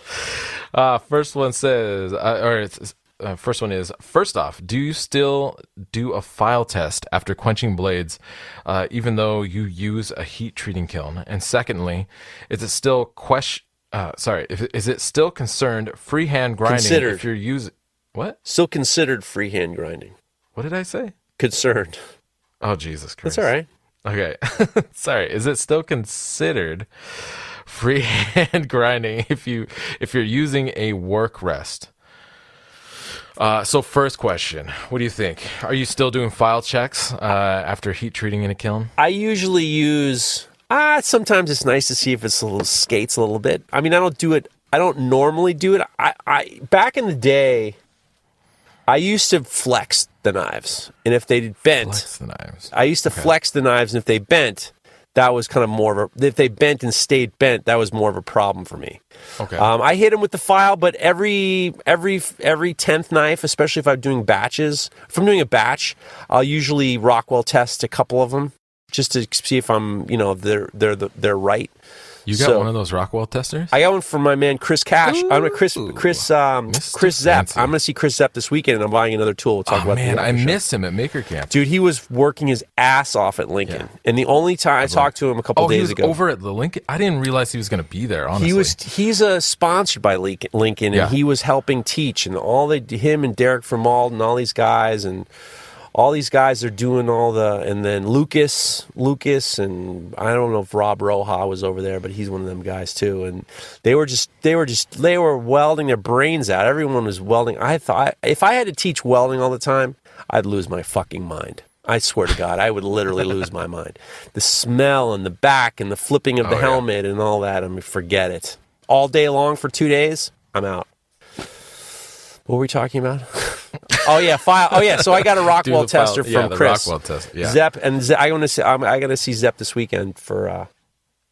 Uh, first one says, uh, or it's, uh, first one is first off, do you still do a file test after quenching blades, uh, even though you use a heat treating kiln? And secondly, is it still question? Uh, sorry, if, is it still concerned freehand grinding Considered. if you're using what? Still considered freehand grinding. What did I say? Concerned. Oh Jesus Christ! That's all right. Okay, sorry. Is it still considered freehand grinding if you if you're using a work rest? Uh, so first question, what do you think? Are you still doing file checks uh, after heat treating in a kiln? I usually use. Ah, sometimes it's nice to see if it's a little skates a little bit. I mean, I don't do it. I don't normally do it. I, I back in the day, I used to flex the knives, and if they bent, Flex the knives. I used to flex the knives, and if they bent, that was kind of more of a. If they bent and stayed bent, that was more of a problem for me. Okay. Um, I hit them with the file, but every every every tenth knife, especially if I'm doing batches, if I'm doing a batch, I'll usually Rockwell test a couple of them just to see if I'm, you know, they're they're they're right. You got so- one of those Rockwell testers? I got one from my man Chris Cash. I'm gonna Chris Chris um, Mr. Chris Zepp. Fancy. I'm gonna see Chris Zepp this weekend, and I'm buying another tool. We'll talk oh about man, I show. miss him at Maker Camp. Dude, he was working his ass off at Lincoln, Yeah. and the only time I talked to him a couple oh, he days was ago, over at the Lincoln. I didn't realize he was going to be there. Honestly, he was he's a sponsored by Lincoln, Lincoln and Yeah. he was helping teach, and all they him and Derek Vermald and all these guys and all these guys are doing all the and then Lucas Lucas and I don't know if Rob Roja was over there, but he's one of them guys too. And they were just they were just they were welding their brains out. Everyone was welding. I thought if I had to teach welding all the time, I'd lose my fucking mind. I swear to God, I would literally lose my mind. The smell and the back and the flipping of the Oh, yeah. helmet and all that. I mean, forget it. All day long for two days, I'm out. What were we talking about? oh yeah, file. Oh yeah, so I got a Rockwell tester yeah, from the Chris. Rockwell test. Yeah. Zep and Ze- I want to see. I'm, I got to see Zep this weekend for uh,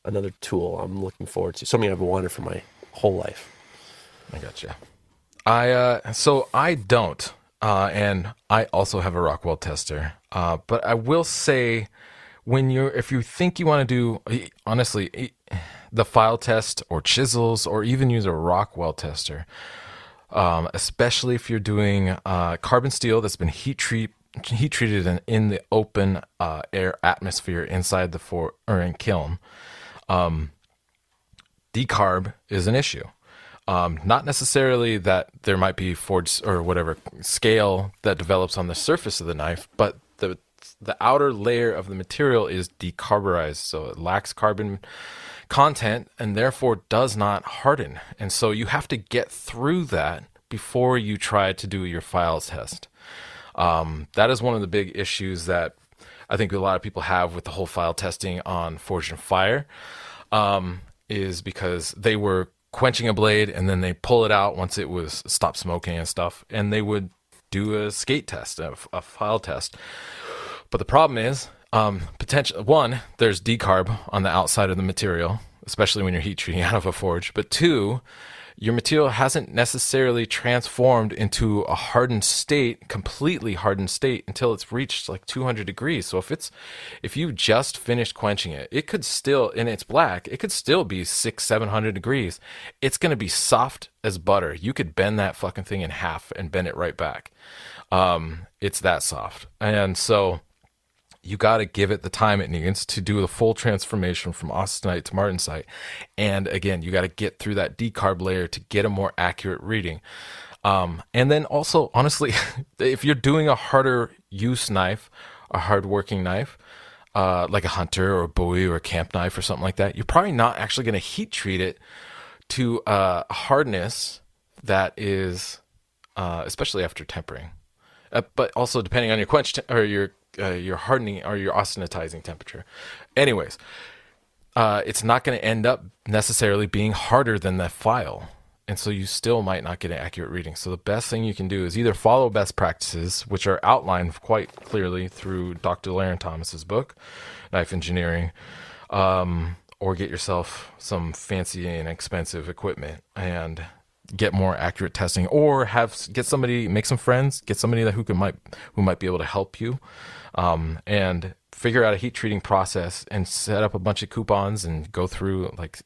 another tool. I'm looking forward to something I've wanted for my whole life. I got you. I uh, so I don't, uh, and I also have a Rockwell tester. Uh, but I will say, when you're if you think you want to do honestly the file test or chisels or even use a Rockwell tester, um, especially if you're doing uh, carbon steel that's been heat heat treated in, in the open uh, air atmosphere inside the for or in kiln decarb is an issue. Um, not necessarily that there might be forged or whatever scale that develops on the surface of the knife, but the the outer layer of the material is decarburized, so it lacks carbon content and therefore does not harden. And so you have to get through that before you try to do your files test. Um, that is one of the big issues that I think a lot of people have with the whole file testing on Forged in Fire, um, is because they were quenching a blade and then they pull it out once it was stopped smoking and stuff and they would do a skate test a, a file test but the problem is um, potential one there's decarb on the outside of the material especially when you're heat treating out of a forge but two your material hasn't necessarily transformed into a hardened state, completely hardened state until it's reached like 200 degrees. So if it's, if you just finished quenching it, it could still, and it's black, it could still be six, 700 degrees. It's going to be soft as butter. You could bend that fucking thing in half and bend it right back. Um, it's that soft. And so, you got to give it the time it needs to do the full transformation from austenite to martensite. And again, you got to get through that decarb layer to get a more accurate reading. Um, and then also, honestly, if you're doing a harder use knife, a hard working knife, uh, like a hunter or a bowie or a camp knife or something like that, you're probably not actually going to heat treat it to uh, hardness that is, uh, especially after tempering. Uh, but also depending on your quench or your uh, your hardening or your austenitizing temperature. Anyways, uh, it's not going to end up necessarily being harder than that file. And so you still might not get an accurate reading. So the best thing you can do is either follow best practices, which are outlined quite clearly through Dr. Larrin Thomas's book, Knife Engineering, um, or get yourself some fancy and expensive equipment and get more accurate testing, or have get somebody make some friends, get somebody that who can might who might be able to help you um, and figure out a heat treating process and set up a bunch of coupons and go through like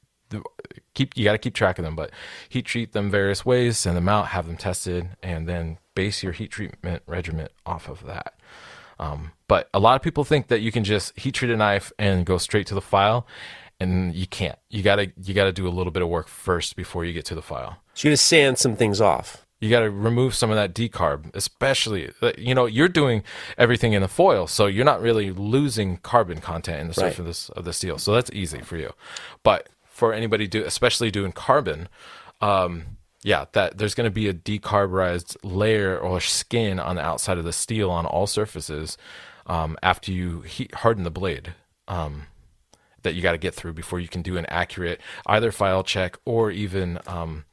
keep you got to keep track of them but heat treat them various ways send them out have them tested and then base your heat treatment regimen off of that. Um, but a lot of people think that you can just heat treat a knife and go straight to the file and you can't. You gotta you gotta do a little bit of work first before you get to the file so you gotta sand some things off you got to remove some of that decarb, especially you know you're doing everything in the foil, so you're not really losing carbon content in the surface right. of, this, of the steel. So that's easy for you. But for anybody do, especially doing carbon, um, yeah, that there's going to be a decarburized layer or skin on the outside of the steel on all surfaces um, after you heat, harden the blade. Um, that you got to get through before you can do an accurate either file check or even um,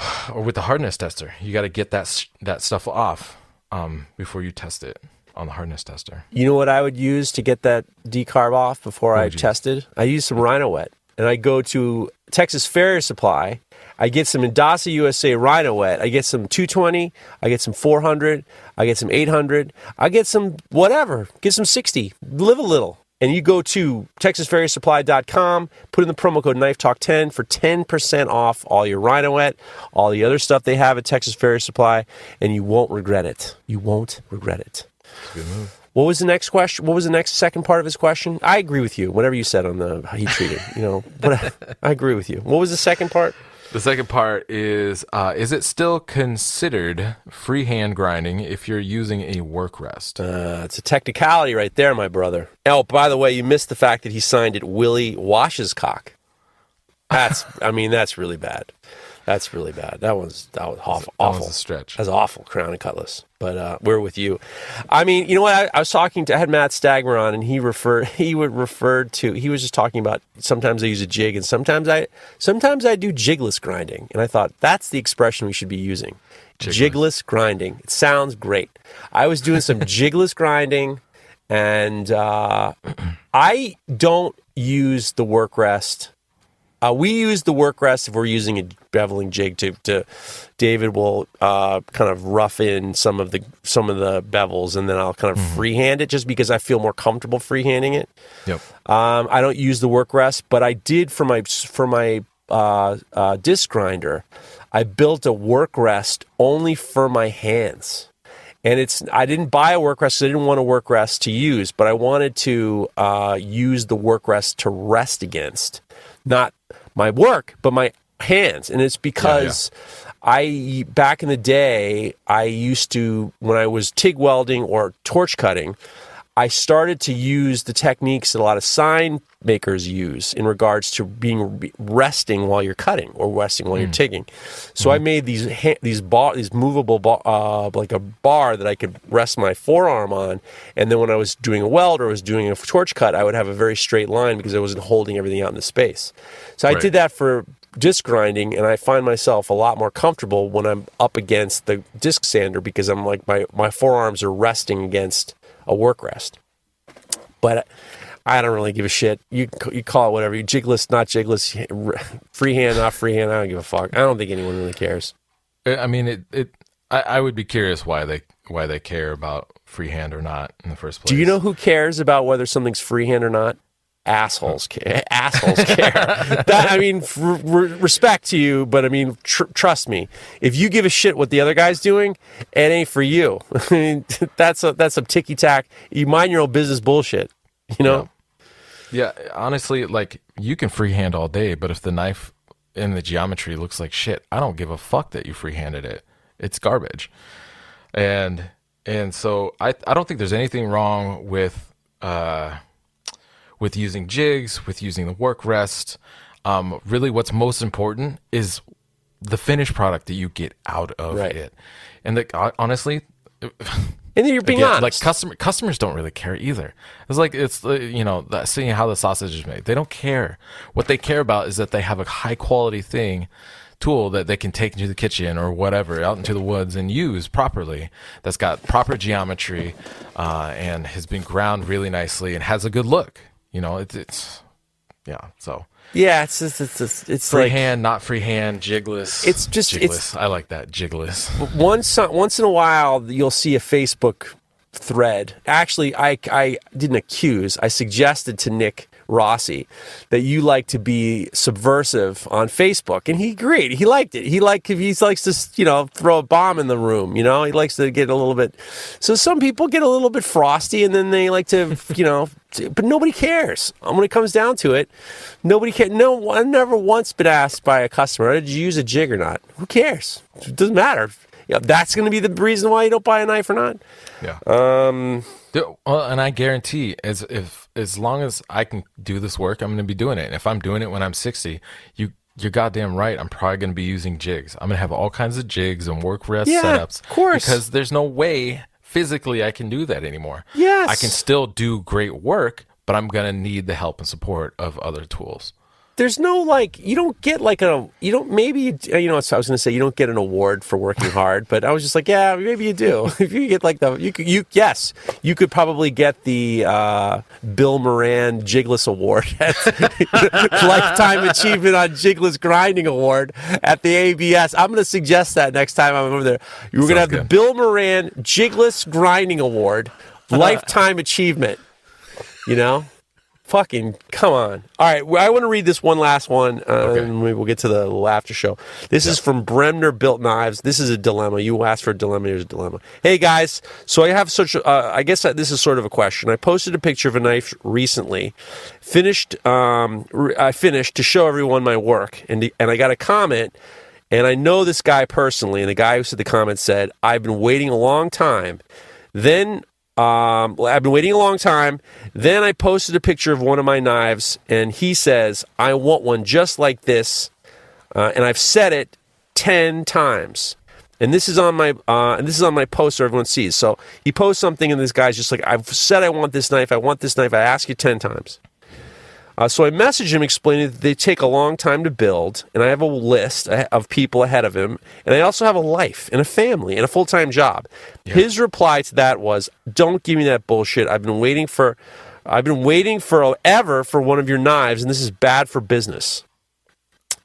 or with the hardness tester. You got to get that that stuff off um, before you test it on the hardness tester. You know what I would use to get that decarb off before I tested? I use some Rhino Wet, and I go to Texas Farrier Supply. I get some Indasa USA Rhino Wet. I get some 220. I get some 400. I get some 800. I get some whatever. Get some 60. Live a little and you go to texasfarriersupply.com, put in the promo code Knife Talk 10 for 10% off all your Rhino all the other stuff they have at Texas Farrier Supply, and you won't regret it. You won't regret it. What was the next question? What was the next second part of his question? I agree with you. Whatever you said on the heat treating, you know, but I agree with you. What was the second part? The second part is uh, Is it still considered freehand grinding if you're using a work rest? Uh, it's a technicality right there, my brother. Oh, by the way, you missed the fact that he signed it Willie Wash's-cock. That's, I mean, that's really bad. That's really bad. That was that was awful. That awful. was a stretch. That's awful. Crown and Cutlass. But uh, we're with you. I mean, you know what? I, I, was talking to I had Matt Stagmer on, and he referred he would refer to he was just talking about sometimes I use a jig, and sometimes I sometimes I do jigless grinding, and I thought that's the expression we should be using. Jigless, jigless grinding. It sounds great. I was doing some jigless grinding, and uh, I don't use the work rest uh, we use the work rest if we're using a beveling jig to, to David will uh, kind of rough in some of the some of the bevels and then I'll kind of mm-hmm. freehand it just because I feel more comfortable freehanding it. Yep. Um, I don't use the work rest, but I did for my for my uh, uh disc grinder. I built a work rest only for my hands. And it's I didn't buy a work rest I didn't want a work rest to use, but I wanted to uh, use the work rest to rest against, not my work, but my hands. And it's because yeah, yeah. I, back in the day, I used to, when I was TIG welding or torch cutting, I started to use the techniques that a lot of sign makers use in regards to being resting while you're cutting or resting while mm. you're tigging. So mm. I made these these bar these movable bar, uh, like a bar that I could rest my forearm on, and then when I was doing a weld or was doing a torch cut, I would have a very straight line because I wasn't holding everything out in the space. So I right. did that for disc grinding, and I find myself a lot more comfortable when I'm up against the disc sander because I'm like my my forearms are resting against a work rest. But I don't really give a shit. You you call it whatever. You jigless, not jigless, freehand, not freehand. I don't give a fuck. I don't think anyone really cares. I mean, it. it I, I would be curious why they why they care about freehand or not in the first place. Do you know who cares about whether something's freehand or not? Assholes care. Assholes care. that, I mean, r- respect to you, but I mean, tr- trust me. If you give a shit what the other guy's doing, it ain't for you. I mean, that's a, that's some ticky tack. You mind your own business bullshit. You know. Yeah, honestly, like you can freehand all day, but if the knife in the geometry looks like shit, I don't give a fuck that you freehanded it. It's garbage. And and so I I don't think there's anything wrong with uh with using jigs, with using the work rest. Um, really, what's most important is the finished product that you get out of Right. it. And the, honestly, And you're being Again, honest. like customer customers don't really care either. It's like it's uh, you know seeing how the sausage is made. They don't care. What they care about is that they have a high quality thing tool that they can take into the kitchen or whatever out into the woods and use properly. That's got proper geometry uh, and has been ground really nicely and has a good look. You know, it's it's yeah. So yeah, it's just, it's it's, free like freehand, not freehand, jigless. It's just- jigless. it's- I like that jigless. once uh, once in a while you'll see a Facebook thread. Actually, I I didn't accuse. I suggested to Nick Rossi that you like to be subversive on Facebook, and he agreed. He liked it. He like he likes to you know throw a bomb in the room. You know, he likes to get a little bit. So some people get a little bit frosty, and then they like to you know. But nobody cares. When it comes down to it, nobody cares. No, I've never once been asked by a customer, "Did you use a jig or not?" Who cares? It doesn't matter. Yeah, that's going to be the reason why you don't buy a knife or not. Yeah. Um, Well, and I guarantee, as if as long as I can do this work, I'm going to be doing it. And if I'm doing it when I'm 60, you you're goddamn right. I'm probably going to be using jigs. I'm going to have all kinds of jigs and work rest Yeah, setups. of course. because there's no way physically I can do that anymore. Yes. I can still do great work, but I'm going to need the help and support of other tools. There's no like you don't get like a you don't maybe you, you know I was going to say you don't get an award for working hard, but I was just like yeah maybe you do if you get like the you could you yes you could probably get the uh, Bill Moran Jigless Award at lifetime achievement on Jigless Grinding Award at the ABS. I'm going to suggest that next time I'm over there. You're going to have Sounds the. Bill Moran Jigless Grinding Award lifetime achievement. You know. Fucking come on! All right, well, I want to read this one last one, uh, and we will get to the little after show. This is from Bremner Built Knives. This is a dilemma. You asked for a dilemma. Here's a dilemma. Hey guys, so I have such. A, uh, I guess this is sort of a question. I posted a picture of a knife recently, finished. Um, re- I finished to show everyone my work, and and I got a comment, and I know this guy personally, and the guy who said the comment said, "I've been waiting a long time." Then um, well, I've been waiting a long time. Then I posted a picture of one of my knives, and he says, I want one just like this. Uh, and I've said it 10 times. And this is on my uh, and this is on my post so everyone sees. So he posts something, and this guy's just like, "I've said I want this knife. I want this knife. I ask you ten times." Uh, so I messaged him explaining that they take a long time to build, and I have a list of people ahead of him, and I also have a life and a family and a full time job. His reply to that was, "Don't give me that bullshit. I've been waiting for, I've been waiting forever for one of your knives, and this is bad for business."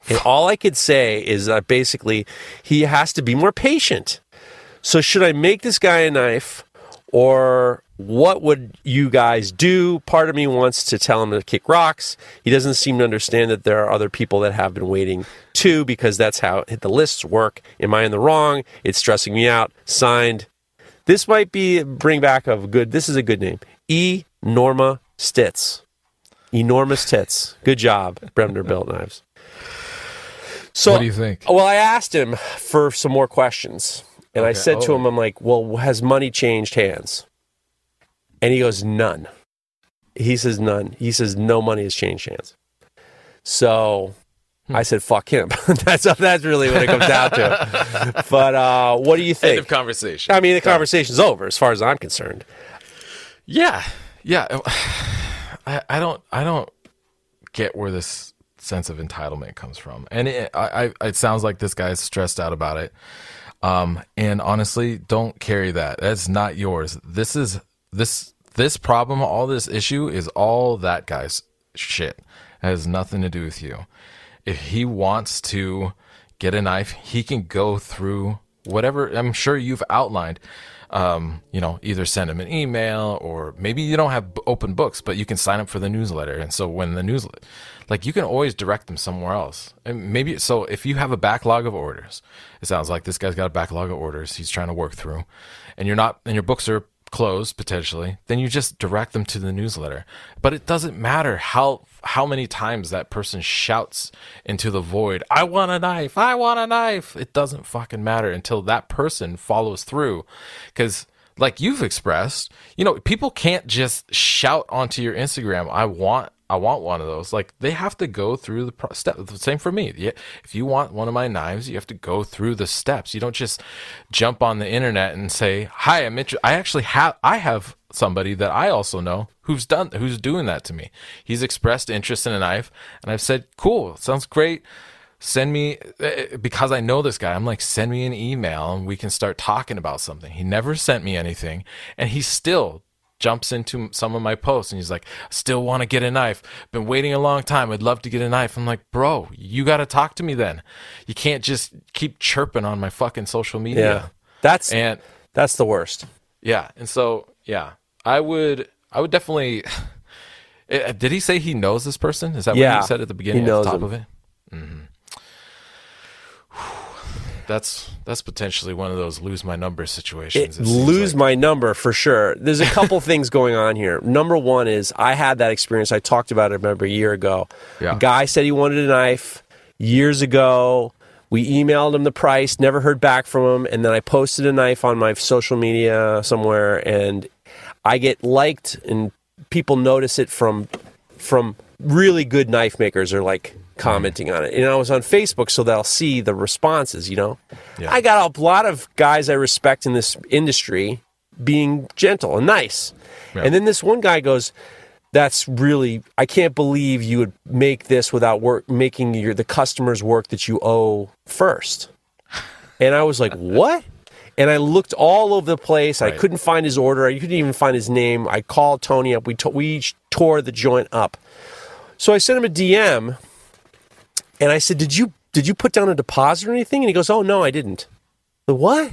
And all I could say is that basically he has to be more patient. So should I make this guy a knife or what would you guys do? Part of me wants to tell him to kick rocks. He doesn't seem to understand that there are other people that have been waiting too because that's how the lists work. Am I in the wrong? It's stressing me out. Signed. This might be bring back of good. This is a good name. E Norma Stitz. Enormous tits. Good job, Bremner Built Knives. So, What do you think? Well, I asked him for some more questions, and I Okay. said to Oh. him, "I'm like, well, has money changed hands?" And he goes, "None." He says, "None." He says, "No money has changed hands." So. I said, "Fuck him." that's that's really what it comes down to. But uh, what do you End think? of conversation. I mean, the conversation's over as far as I'm concerned. Yeah, yeah. I, I don't, I don't get where this sense of entitlement comes from. And it, I, I, it sounds like this guy's stressed out about it. Um, and honestly, don't carry that. That's not yours. This is this this problem, all this issue is all that guy's shit. It has nothing to do with you. If he wants to get a knife, he can go through whatever I'm sure you've outlined. Um, you know, either send him an email or maybe you don't have open books, but you can sign up for the newsletter. And so when the newsletter, like you can always direct them somewhere else. And maybe so if you have a backlog of orders, it sounds like this guy's got a backlog of orders he's trying to work through, and you're not, and your books are closed potentially, then you just direct them to the newsletter. But it doesn't matter how how many times that person shouts into the void, "I want a knife. I want a knife." It doesn't fucking matter until that person follows through cuz like you've expressed, you know, people can't just shout onto your Instagram, "I want I want one of those. Like they have to go through the pro- step. The same for me. If you want one of my knives, you have to go through the steps. You don't just jump on the internet and say, "Hi, I'm interested." I actually have. I have somebody that I also know who's done who's doing that to me. He's expressed interest in a knife, and I've said, "Cool, sounds great." Send me eh, because I know this guy. I'm like, send me an email and we can start talking about something. He never sent me anything, and he still jumps into some of my posts and he's like, still want to get a knife. Been waiting a long time. I'd love to get a knife. I'm like, bro, you got to talk to me then. You can't just keep chirping on my fucking social media. Yeah. That's, and that's the worst. Yeah. And so, yeah, I would, I would definitely, eh, did he say he knows this person? Is that Yeah. what he said at the beginning He at knows the top him. of it? hmm That's that's potentially one of those lose my number situations. It, it lose like. my number for sure. There's a couple things going on here. Number one is I had that experience. I talked about it, remember, a year ago. Yeah. A guy said he wanted a knife years ago. We emailed him the price, never heard back from him. And then I posted a knife on my social media somewhere, and I get liked, and people notice it from from really good knife makers are like commenting on it. And I was on Facebook, so they'll see the responses, you know? Yeah. I got a lot of guys I respect in this industry being gentle and nice. Yeah. And then this one guy goes, that's really I can't believe you would make this without work making your the customers work that you owe first. And I was like, "What?" And I looked all over the place. I couldn't find his order. I couldn't even find his name. I called Tony up. We to- we each tore the joint up. So I sent him a DM, and I said, "Did you did you put down a deposit or anything?" And he goes, "Oh no, I didn't." The what?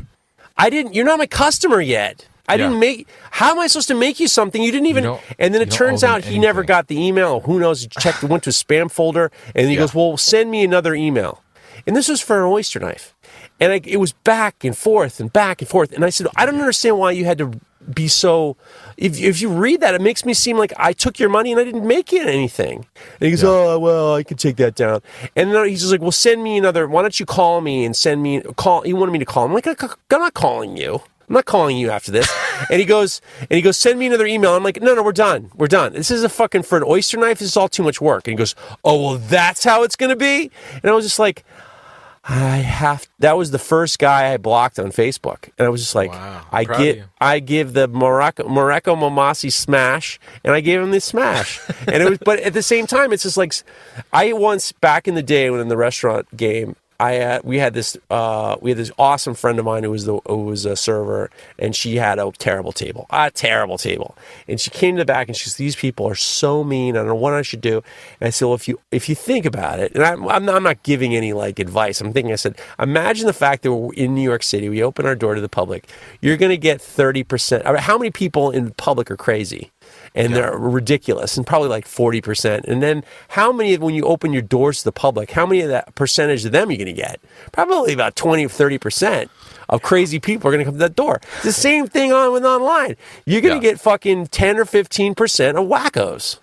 I didn't. You're not my customer yet. I Yeah. didn't make. How am I supposed to make you something you didn't even? don't- and then it turns out he never got the email. Who knows? He checked. went to his spam folder, and he Yeah. goes, "Well, send me another email." And this was for an oyster knife, and I, it was back and forth and back and forth. And I said, "I don't understand why you had to be so." If if you read that, it makes me seem like I took your money and I didn't make it anything. And he goes, Yeah. "Oh well, I can take that down." And then he's just like, "Well, send me another. Why don't you call me and send me call?" He wanted me to call him. I'm like, "I'm not calling you." I'm not calling you after this. and he goes, and he goes, send me another email. I'm like, no, no, we're done. We're done. This is a fucking for an oyster knife. This is all too much work. And he goes, oh well, that's how it's gonna be. And I was just like, I have. That was the first guy I blocked on Facebook, and I was just like, Wow. I get. I give the Mareko Mareko Maumasi smash, and I gave him the smash, and it was. But at the same time, it's just like, I once back in the day when in the restaurant game, I uh, we had this uh, we had this awesome friend of mine who was the who was a server, and she had a terrible table, a terrible table, and she came to the back and she said, "These people are so mean. I don't know what I should do." And I said, "Well, if you if you think about it, and I'm I'm not, I'm not giving any like advice. I'm thinking. I said, imagine the fact that we're in New York City. We open our door to the public. You're going to get thirty percent. How many people in public are crazy?" And they're ridiculous and probably like 40%. And then how many, of when you open your doors to the public, how many of that percentage of them are you going to get? Probably about 20 or 30% of crazy people are going to come to that door. It's the same thing on with online. You're going to Yeah. get fucking 10 or 15% of wackos.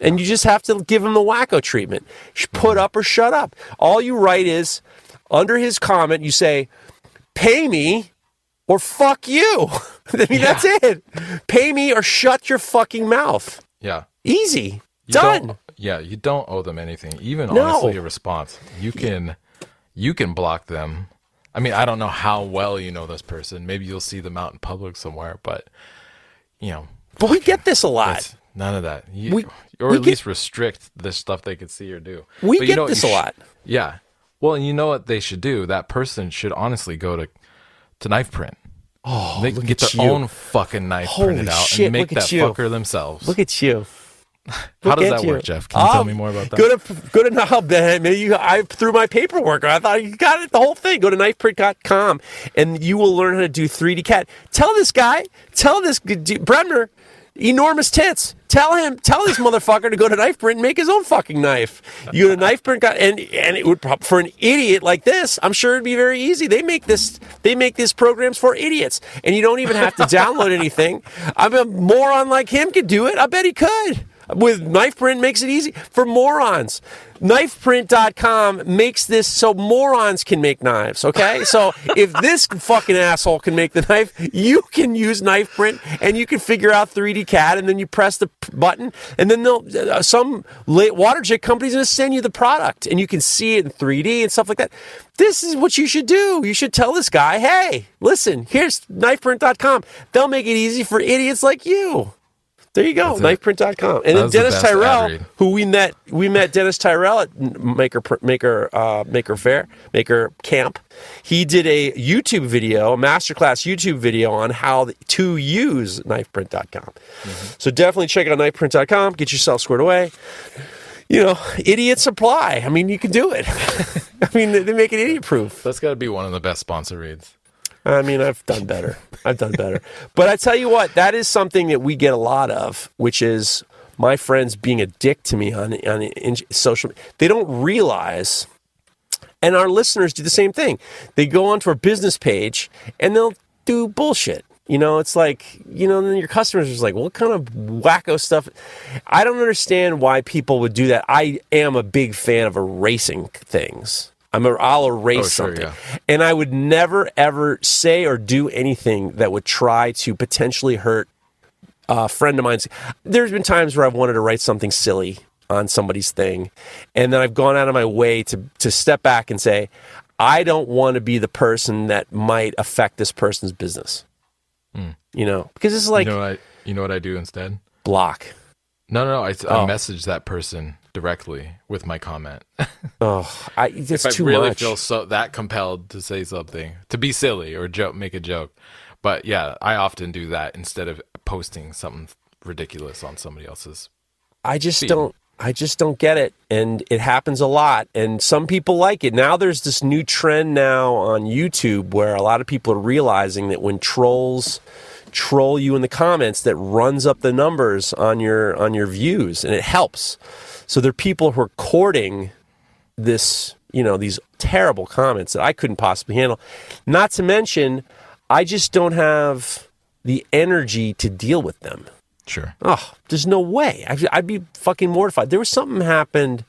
And you just have to give them the wacko treatment. Put up or shut up. All you write is under his comment, you say, pay me or fuck you. I mean, that's it. Pay me or shut your fucking mouth. Yeah. Easy. You Done. Yeah, you don't owe them anything. Even No. honestly, a response. You can, you can block them. I mean, I don't know how well you know this person. Maybe you'll see them out in public somewhere, but you know, But we get this a lot. None of that. You, We- or we at get- least restrict the stuff they could see or do. We But get you know this you a lot. Yeah. Well, and you know what they should do? That person should honestly go to to Knifeprint. Oh, They can get their you. own fucking knife Holy printed out shit, and make that fucker themselves. Look at you. How does that you. work, Geoff? Can you tell Oh, me more about that? Go to go to Ben. Maybe you, I threw my paperwork. I thought you got it, the whole thing. Go to knifeprint.com and you will learn how to do 3D CAD. Tell this guy, tell this Bremner, enormous tits. Tell him, tell this motherfucker to go to Knifeprint and make his own fucking knife. You go to Knifeprint, and and it would for an idiot like this. I'm sure it'd be very easy. They make this, they make these programs for idiots, and you don't even have to download anything. I mean, a moron like him could do it. I bet he could with Knifeprint makes it easy for morons. Knifeprint.com makes this so morons can make knives okay? So if this fucking asshole can make the knife you can use Knifeprint and you can figure out 3d cad and then you press the button and then they'll uh, some la- water jet company's going to send you the product and you can see it in 3d and stuff like that. This is what you should do. You should tell this guy hey listen here's knifeprint.com they'll make it easy for idiots like you there you go, That's knifeprint.com. And then That's the Dennis Tyrell, who we met, we met Dennis Tyrell at Maker Maker uh, Maker Faire, Maker Camp. He did a YouTube video, a masterclass YouTube video on how to use knifeprint.com. Mm-hmm. So definitely check out knifeprint.com, get yourself squared away. You know, idiots apply. I mean, you can do it. I mean, they make it idiot proof. That's got to be one of the best sponsor reads. I mean, I've done better. I've done better. But I tell you what, that is something that we get a lot of, which is my friends being a dick to me on on social. They don't realize, and our listeners do the same thing. They go onto our business page and they'll do bullshit. You know, it's like you know, then your customers are like, "What kind of wacko stuff?" I don't understand why people would do that. I am a big fan of erasing things. I'm a, I'll erase Oh, sure, something. yeah. And I would never ever say or do anything that would try to potentially hurt a friend of mine's. There's been times where I've wanted to write something silly on somebody's thing, and then I've gone out of my way to to step back and say, I don't want to be the person that might affect this person's business. Hmm. You know, because it's like you know what I, you know what I do instead? block. No, no, no. I, I Oh. message that person directly with my comment. Oh, I, it's if I too really much. feel so that compelled to say something, to be silly or joke, make a joke. But yeah, I often do that instead of posting something ridiculous on somebody else's. I just feed. don't I just don't get it and it happens a lot and some people like it. Now there's this new trend now on YouTube where a lot of people are realizing that when trolls troll you in the comments that runs up the numbers on your on your views and it helps. So there are people who are courting this, you know, these terrible comments that I couldn't possibly handle. Not to mention I just don't have the energy to deal with them. Sure. Oh, there's no way. I'd, I'd be fucking mortified. There was something happened.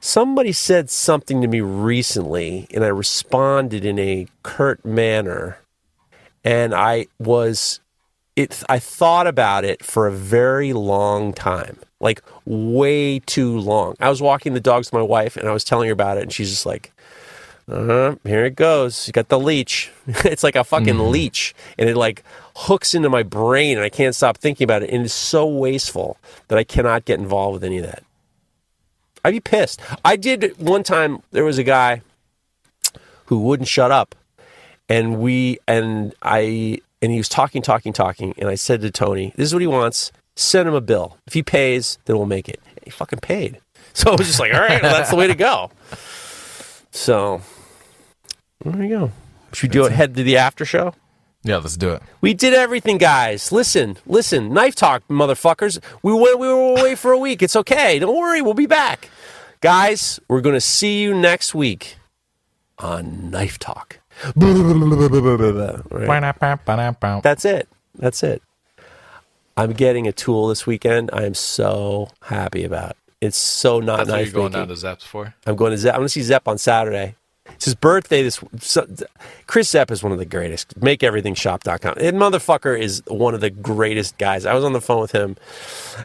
Somebody said something to me recently, and I responded in a curt manner. And I was, it. I thought about it for a very long time, like way too long. I was walking the dogs with my wife, and I was telling her about it, and she's just like, uh-huh, here it goes. You got the leech. it's like a fucking leech, and it like hooks into my brain, and I can't stop thinking about it. And it's so wasteful that I cannot get involved with any of that. I'd be pissed. I did one time. There was a guy who wouldn't shut up, and we and I and he was talking, talking, talking, and I said to Tony, "This is what he wants. Send him a bill. If he pays, then we'll make it." He fucking paid. So I was just like, "All right, well, that's the way to go." So there you go. Should we do it? Head to the after show. Yeah, let's do it. We did everything, guys. Listen, listen. Knife talk, motherfuckers. We went. We were away for a week. It's okay. Don't worry. We'll be back, guys. We're gonna see you next week on Knife Talk. Right. That's it. That's it. I'm getting a tool this weekend. I am so happy about. It's so not That's what you're going down to Zeps for? I'm going to Zepp. I'm going to see Zepp on Saturday. It's his birthday. This so, Chris Zepp is one of the greatest. MakeEverythingShop.com. That motherfucker is one of the greatest guys. I was on the phone with him,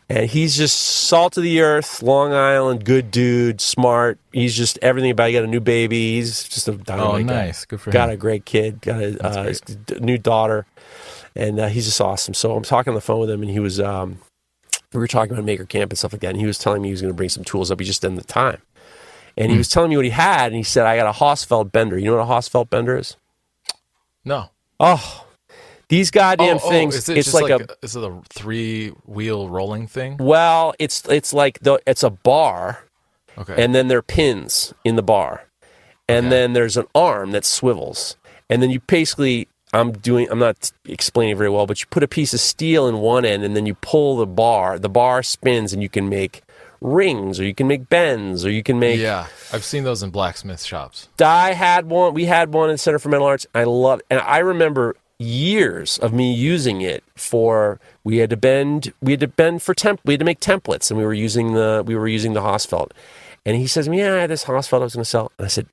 and he's just salt of the earth, Long Island, good dude, smart. He's just everything about. He got a new baby. He's just a dynamite Oh, guy. nice. Good for got him. Got a great kid. Got a uh, new daughter, and uh, he's just awesome. So I'm talking on the phone with him, and he was. Um, we were talking about Maker Camp and stuff like that, and he was telling me he was going to bring some tools up. He just didn't have the time. And he was telling me what he had, and he said, I got a Hossfeld bender. You know what a Hossfeld bender is? No. Oh, these goddamn Oh, oh, things. is it it's just like, a is it a three wheel rolling thing? well, it's it's like the it's a bar, Okay. and then there are pins in the bar, and Okay. then there's an arm that swivels, and then you basically. I'm doing. I'm not explaining very well, but you put a piece of steel in one end, and then you pull the bar. The bar spins, and you can make rings, or you can make bends, or you can make yeah, I've seen those in blacksmith shops. I had one. We had one in Center for Metal Arts. I love, and I remember years of me using it for. We had to bend. We had to bend for temp. We had to make templates, and we were using the. We were using the Hossfeld. And he says "Yeah, I had this Hossfeld I was going to sell." And I said,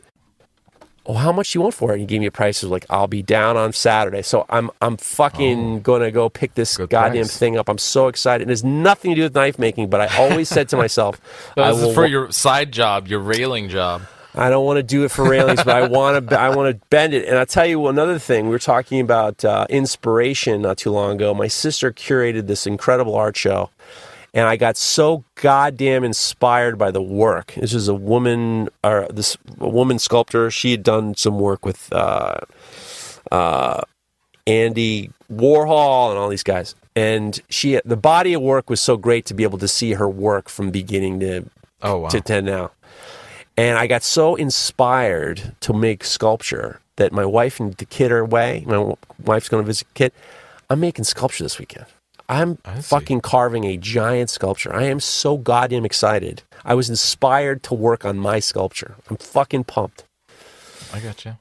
"Oh, how much do you want for it?" And he gave me a price. It was like, "I'll be down on Saturday." So I'm I'm fucking going to go pick this goddamn price. thing up. I'm so excited. It has nothing to do with knife making, but I always said to myself, I This is for wa- your side job, your railing job. I don't want to do it for railings, but I want to. I want to bend it. And I'll tell you another thing. We were talking about uh, inspiration not too long ago. My sister curated this incredible art show, and I got so goddamn inspired by the work. This is a woman, or this a woman sculptor. She had done some work with uh, uh, Andy Warhol and all these guys. And she, the body of work was so great to be able to see her work from beginning to Oh wow. to 10 now. And I got so inspired to make sculpture that my wife and the kid are away. My wife's going to visit the kid. I'm making sculpture this weekend. I'm fucking carving a giant sculpture. I am so goddamn excited. I was inspired to work on my sculpture. I'm fucking pumped. I got you.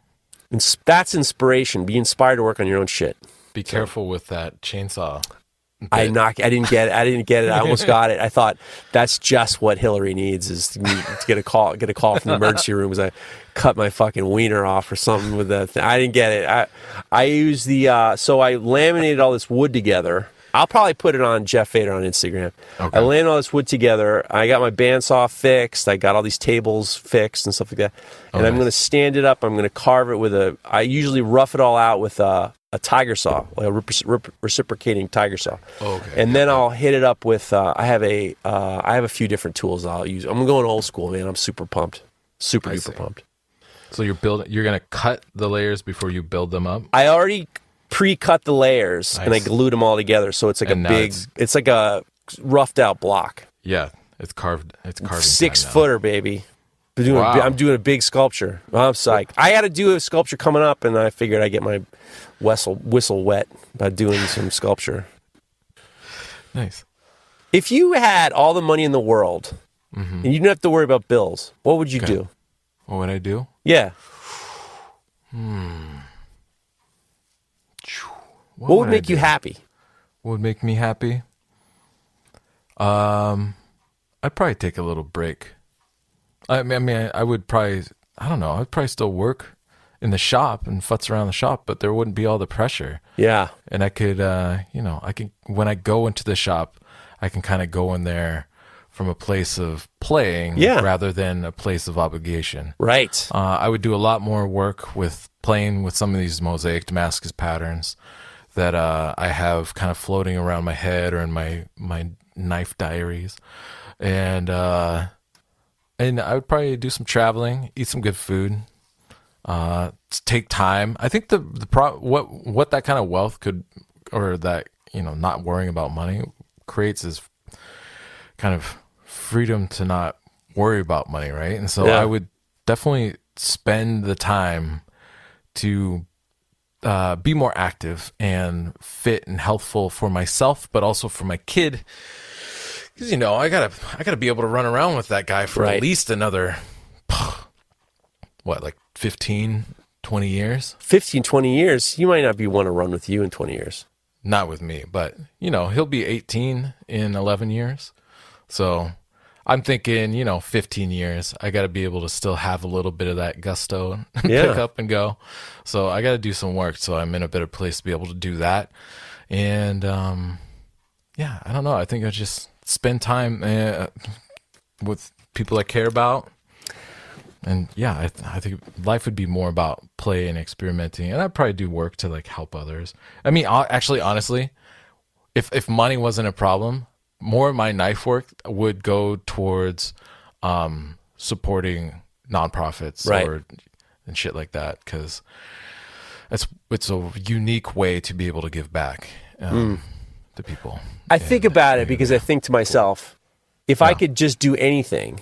And s- that's inspiration. Be inspired to work on your own shit. Be careful with that chainsaw. I knock. I didn't get it. I didn't get it. I almost got it. I thought that's just what Hillary needs is to, to get a call. Get a call from the emergency room because I cut my fucking wiener off or something with that. Thing. I didn't get it. I I used the uh, so I laminated all this wood together. I'll probably put it on Geoff Feder on Instagram. Okay. I laminated all this wood together. I got my bandsaw fixed. I got all these tables fixed and stuff like that. And I'm going to stand it up. I'm going to carve it with a. I usually rough it all out with a, a tiger saw, like a reciprocating tiger saw okay. and then I'll hit it up with. Uh, I have a. Uh, I have a few different tools I'll use. I'm going old school, man. I'm super pumped, super I duper see. pumped. So you're building. You're gonna cut the layers before you build them up. I already pre-cut the layers and I glued them all together, so it's like And a big. it's- It's, like a roughed out block, Yeah, it's carved. It's carved. six footer, baby. I'm doing, a, Wow. bi- I'm doing a big sculpture. I'm psyched. I had to do a sculpture coming up, and I figured I'd get my whistle whistle wet by doing some sculpture. Nice. If you had all the money in the world and you didn't have to worry about bills, what would you Mm-hmm. Okay. do? What would I do? Yeah. What, would I make you happy? What would make me happy? Um, I'd probably take a little break. I mean, I mean, I would probably. I don't know. I'd probably still work in the shop and futz around the shop, but there wouldn't be all the pressure. Yeah. and I could, uh, you know, I can when I go into the shop, I can kind of go in there from a place of playing Yeah. rather than a place of obligation. Right. Uh, I would do a lot more work with playing with some of these mosaic Damascus patterns that uh, I have kind of floating around my head or in my my knife diaries, and uh, and I would probably do some traveling, eat some good food, uh, take time. I think the the pro- what what that kind of wealth could or that you know not worrying about money creates is kind of freedom to not worry about money, right? And so Yeah. I would definitely spend the time to uh, be more active and fit and healthful for myself, but also for my kid. Because you know, I gotta, I gotta be able to run around with that guy for Right. at least another, what, like 15, 20 years? 15, 20 years, you might not be one to run with you in 20 years. Not with me, but you know, he'll be 18 in 11 years. So I'm thinking, you know, 15 years, I got to be able to still have a little bit of that gusto and Yeah. pick up and go. So I got to do some work so I'm in a better place to be able to do that. And um yeah, I don't know. I think I just spend time uh, with people I care about. And yeah, I, th- I think life would be more about play and experimenting, and I'd probably do work to like help others. I mean, actually, honestly, if if money wasn't a problem, more of my knife work would go towards um, supporting nonprofits Right. or and shit like that because it's it's a unique way to be able to give back um, to people. I think about it because I think to myself, if I could just do anything,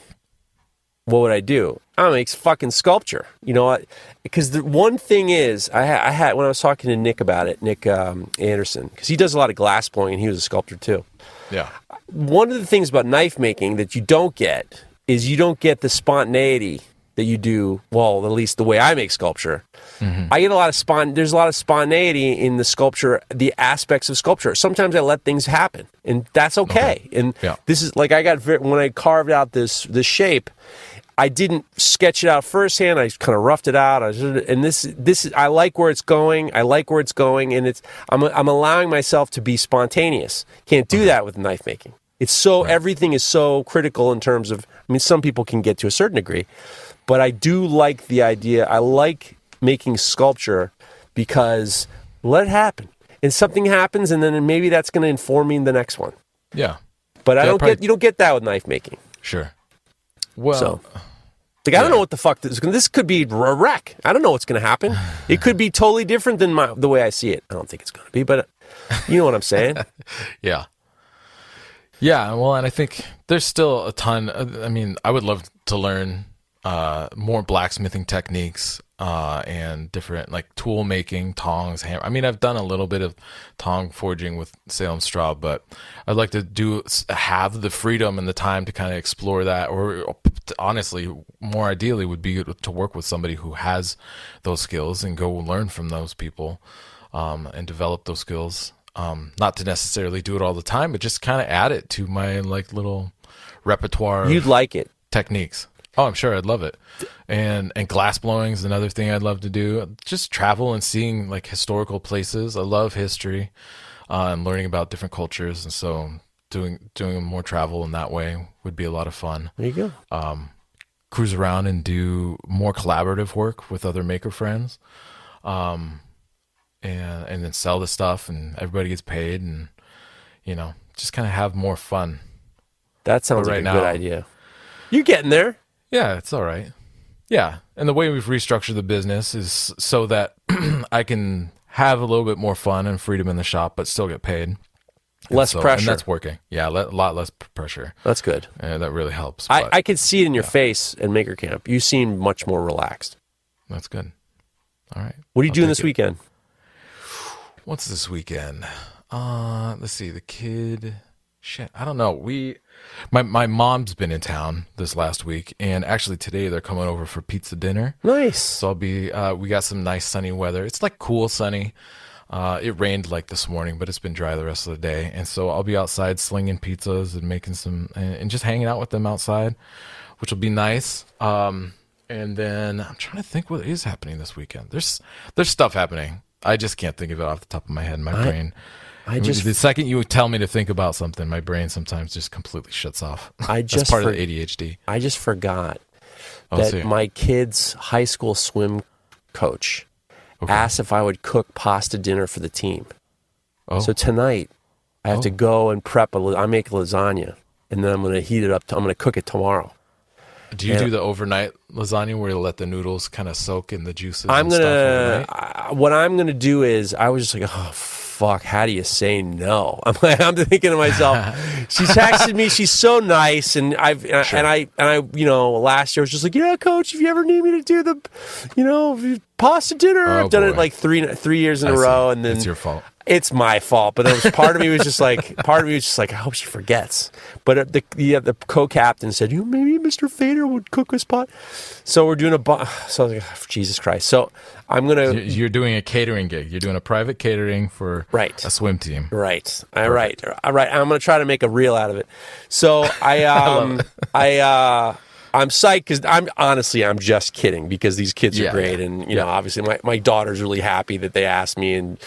what would I do? I make fucking sculpture. You know what? Because the one thing is, I, ha- I had when I was talking to Nick about it, Nick um, Anderson, because he does a lot of glass blowing and he was a sculptor too. Yeah, One of the things about knife making that you don't get is you don't get the spontaneity that you do. Well, at least the way I make sculpture, mm-hmm. I get a lot of spon. There's a lot of spontaneity in the sculpture, the aspects of sculpture. Sometimes I let things happen, and that's okay. And Yeah. this is like I got when I carved out this this shape. I didn't sketch it out firsthand. I kind of roughed it out. I was, and this this is, I like where it's going. I like where it's going, and it's I'm I'm allowing myself to be spontaneous. Can't do that with knife making. It's so everything is so critical in terms of. I mean, some people can get to a certain degree, but I do like the idea. I like making sculpture because let it happen, and something happens, and then maybe that's going to inform me in the next one. yeah, But I don't probably- get you don't get that with knife making. sure. Well, So, like, I don't know what the fuck this is. This could be a wreck. I don't know what's going to happen. It could be totally different than my, the way I see it. I don't think it's going to be, but you know what I'm saying. Yeah. Yeah, well, and I think there's still a ton. uh, I mean, I would love to learn uh, more blacksmithing techniques uh, and different like tool making, tongs, hammer. I mean, I've done a little bit of tong forging with Salem Straub, but I'd like to do have the freedom and the time to kind of explore that. Or honestly, more ideally, would be to work with somebody who has those skills and go learn from those people um, and develop those skills. Um, not to necessarily do it all the time, but just kind of add it to my like little repertoire You'd like it. techniques. Oh, I'm sure I'd love it. And and glass blowing is another thing I'd love to do. Just travel and seeing like historical places. I love history uh, and learning about different cultures, and so doing doing more travel in that way would be a lot of fun. There you go. Um, cruise around and do more collaborative work with other maker friends, um, and and then sell the stuff, and everybody gets paid, and you know, just kind of have more fun. That sounds But like right a good idea. You're getting there. Yeah, it's all right. Yeah, and the way we've restructured the business is so that I can have a little bit more fun and freedom in the shop, but still get paid. And Less so- and pressure. that's working. Yeah, le- a lot less pressure. That's good. And that really helps. I, but I could see it in your face at Maker Camp. You seem much more relaxed. that's good. All right. What are you I'll doing this it. weekend? What's this weekend? Uh, let's see. The kid. Shit, I don't know. We, my my mom's been in town this last week, and actually today they're coming over for pizza dinner. Nice. So I'll be. Uh, we got some nice sunny weather. It's like cool sunny. Uh, it rained like this morning, but it's been dry the rest of the day, and so I'll be outside slinging pizzas and making some and, and just hanging out with them outside, which will be nice. Um, and then I'm trying to think what is happening this weekend. There's there's stuff happening. I just can't think of it off the top of my head. My brain. I just the second you tell me to think about something, my brain sometimes just completely shuts off. I just part for- of the ADHD. I just forgot Oh, that my kid's high school swim coach asked if I would cook pasta dinner for the team. Oh, So tonight, I have to Oh. go and prep. A, I make lasagna, and then I'm going to heat it up. To, I'm going to cook it tomorrow. Do you yeah. do the overnight lasagna where you let the noodles kind of soak in the juices? I'm and gonna. stuff? I, what I'm gonna do is, I was just like, oh fuck, how do you say no? I'm like, I'm thinking to myself, she texted me, she's so nice, and I've and, I- and I and I, you know, last year I was just like, yeah, coach, if you ever need me to do the, you know, pasta dinner, Oh, I've done it like three three years in I a see. row, and then it's your fault. It's my fault, but it was part of me was just like part of me was just like I hope she forgets. But uh, the the, the co-captain said, "You maybe Mr. Feder would cook us pot." So we're doing a bu- so I was like, "Oh, Jesus Christ. So I'm gonna You- You're doing a catering gig. You're doing a private catering for Right. a swim team. Right. All right. All right. I'm going to try to make a reel out of it. So I, um, I, uh, I'm psyched because I'm honestly, I'm just kidding because these kids are Yeah, great. yeah. And, you know, obviously my, my daughter's really happy that they asked me and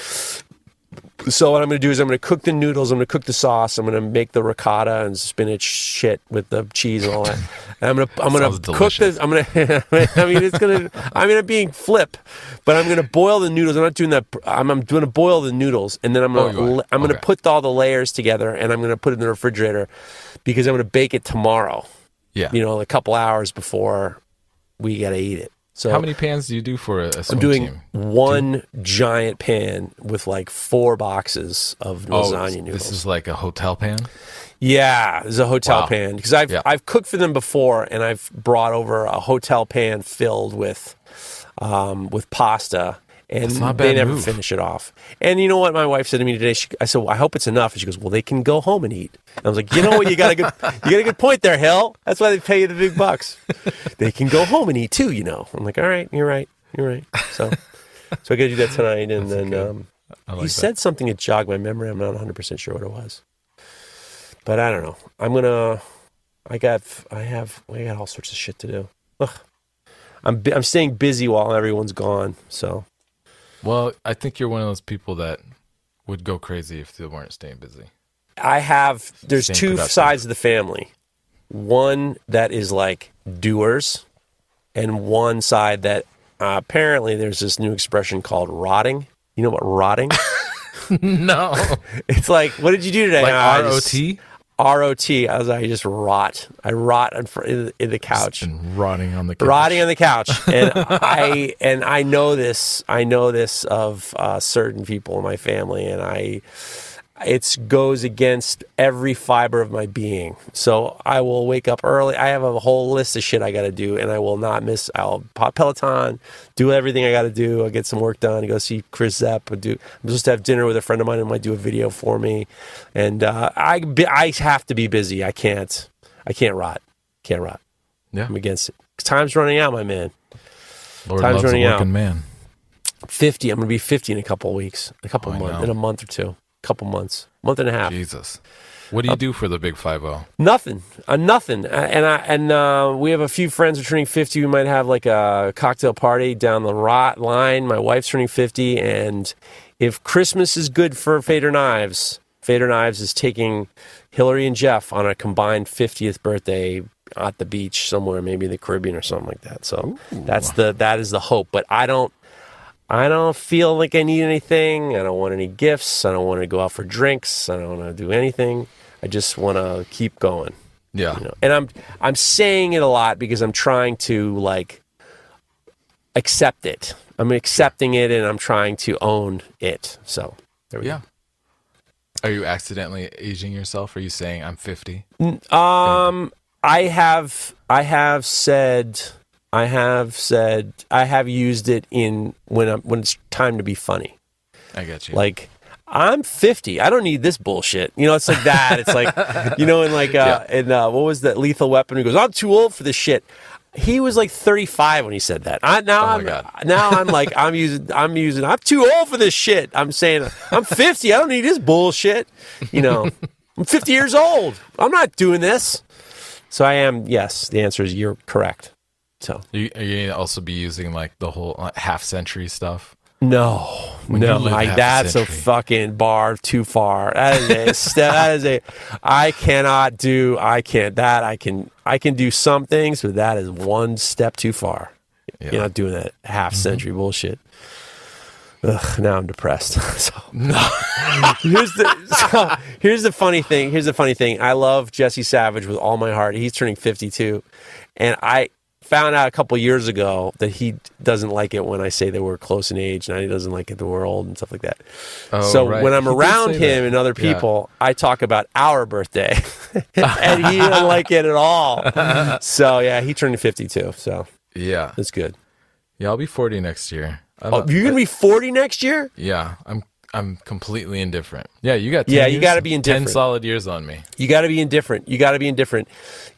So what I'm going to do is I'm going to cook the noodles. I'm going to cook the sauce. I'm going to make the ricotta and spinach shit with the cheese and all that. And I'm going to I'm going to cook delicious. this. I'm going to. I mean, it's going to. I mean, I'm being flip, but I'm going to boil the noodles. I'm not doing that. I'm, I'm going to boil the noodles, and then I'm Oh, going to. are? I'm going to put all the layers together, and I'm going to put it in the refrigerator because I'm going to bake it tomorrow. Yeah. You know, a couple hours before we got to eat it. So How many pans do you do for a, I'm doing team? one giant pan with like four boxes of Oh, lasagna noodles. this is like a hotel pan. yeah, it's a hotel Wow. pan because I've Yeah. I've cooked for them before, and I've brought over a hotel pan filled with um, with pasta, and That's they never move. finish it off. And you know what my wife said to me today? She, I said, well, I hope it's enough. And she goes, well, they can go home and eat. And I was like, you know what? You got a good you got a good point there, Hill. That's why they pay you the big bucks. they can go home and eat too. You know. I'm like, all right, you're right, you're right. So. So I got to do that tonight, and then good. um, like he that. said something that jogged my memory. I'm not 100 percent sure what it was, but I don't know. I'm gonna. I got. I have. I got all sorts of shit to do. Ugh. I'm. I'm staying busy while everyone's gone. So Well, I think you're one of those people that would go crazy if they weren't staying busy. I have. There's Staying two productive. sides of the family. One that is like doers, and one side that uh, apparently there's this new expression called rotting. You know what rotting? no, it's like, what did you do today? like "Ah, R O T. ROT. I was like, I just rot. I rot in, in, in the couch, and rotting on the couch. rotting on the couch, and I and I know this. I know this of uh, certain people in my family, and I. It goes against every fiber of my being. So I will wake up early. I have a whole list of shit I got to do, and I will not miss. I'll pop Peloton, do everything I got to do. I'll get some work done. Go see Chris Zepp. I'll do. I'm supposed to have dinner with a friend of mine who might do a video for me, and uh, I I have to be busy. I can't. I can't rot. Can't rot. Yeah, I'm against it. Time's running out, my man. Lord time's running out. man. 50. I'm going to be 50 in a couple of weeks, a couple Oh, I months, in a month or two, couple months, month and a half. Jesus, what do you do for the big five zero? Nothing, uh, nothing. Uh, and I and uh, we have a few friends who are turning 50. We might have like a cocktail party down the rot line. My wife's turning 50, and if Christmas is good for Feder Knives, Feder Knives is taking Hillary and Geoff on a combined 50th birthday at the beach somewhere, maybe in the Caribbean or something like that. So that's the that is the hope. But I don't. I don't feel like I need anything. I don't want any gifts. I don't want to go out for drinks. I don't want to do anything. I just want to keep going. Yeah, You know? And I'm I'm saying it a lot because I'm trying to like accept it. I'm accepting it and I'm trying to own it. So there we go. yeah. Are you accidentally aging yourself? Are you saying I'm 50? Um I have I have said I have said I have used it in when I'm when it's time to be funny. I get you. Like I'm 50. I don't need this bullshit. You know, it's like that. It's like, you know, in like, uh, in uh, what was that Lethal Weapon? He goes, I'm too old for this shit. He was like 35 when he said that. I, now Oh I'm now I'm like I'm using I'm using I'm too old for this shit. I'm saying I'm 50. I don't need this bullshit. You know, I'm 50 years old. I'm not doing this. So I am. Yes, the answer is you're correct. So Are you, are you gonna also be using like the whole uh, half century stuff? No, you no, live I, half a that's a fucking bar too far. That is a that is a. I cannot do. I can't. That I can. I can do some things, but that is one step too far. Yeah. You're not doing that half century bullshit. Ugh, now I'm depressed. so no. here's the so here's the funny thing. Here's the funny thing. I love Jesse Savage with all my heart. He's turning 52, and I found out a couple years ago that he doesn't like it when I say that we're close in age, and he doesn't like it that we're old and stuff like that. Oh, so right. when I'm He around him that. and other Yeah. people, I talk about our birthday, and he doesn't like it at all. So yeah, he turned 52, so Yeah, that's good. yeah. I'll be 40 next year. I'm Oh, not- you're gonna be 40 next year? yeah, I'm I'm completely indifferent. Yeah, you got. 10 yeah, you got to be indifferent. Ten solid years on me. You got to be indifferent. You got to be indifferent.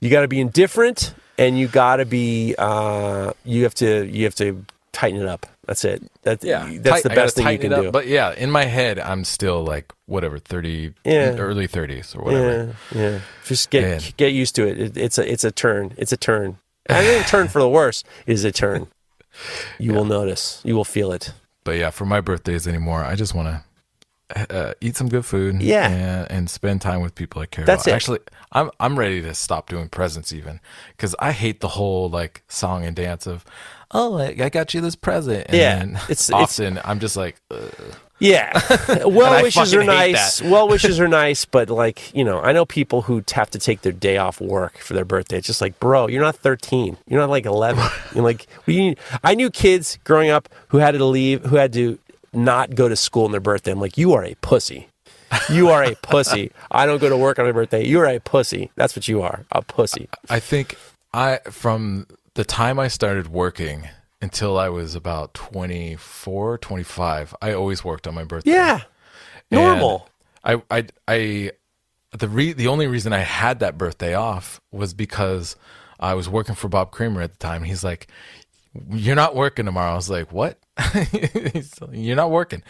You got to be indifferent, and you got to be. Uh, you have to. You have to tighten it up. That's it. That's that's the I best thing you can do. But yeah, in my head, I'm still like whatever 30, Yeah. early 30s or whatever. yeah, yeah. Just get Man. get used to it. it. It's a it's a turn. It's a turn. I think a turn for the worse is a turn. You will notice. You will feel it. But yeah, for my birthdays anymore, I just want to uh, eat some good food. Yeah. and, and spend time with people I care That's about. it. Actually, I'm I'm ready to stop doing presents even because I hate the whole like song and dance of. Oh, I, I got you this present. And Yeah, it's- it's- often I'm just like, Ugh. Yeah. well wishes are nice. well wishes are nice, but like, you know, I know people who have to take their day off work for their birthday. It's just like, bro, you're not 13. You're not like 11. You're like, we, I knew kids growing up who had to leave, who had to not go to school on their birthday. I'm like, you are a pussy. You are a pussy. I don't go to work on my birthday. You are a pussy. That's what you are. A pussy. I think I from the time I started working until I was about 24, 25, I always worked on my birthday. Yeah. And Normal. I, I, I, the re- the only reason I had that birthday off was because I was working for Bob Kramer at the time. He's like, "You're not working tomorrow." I was like, "What?" You're not working.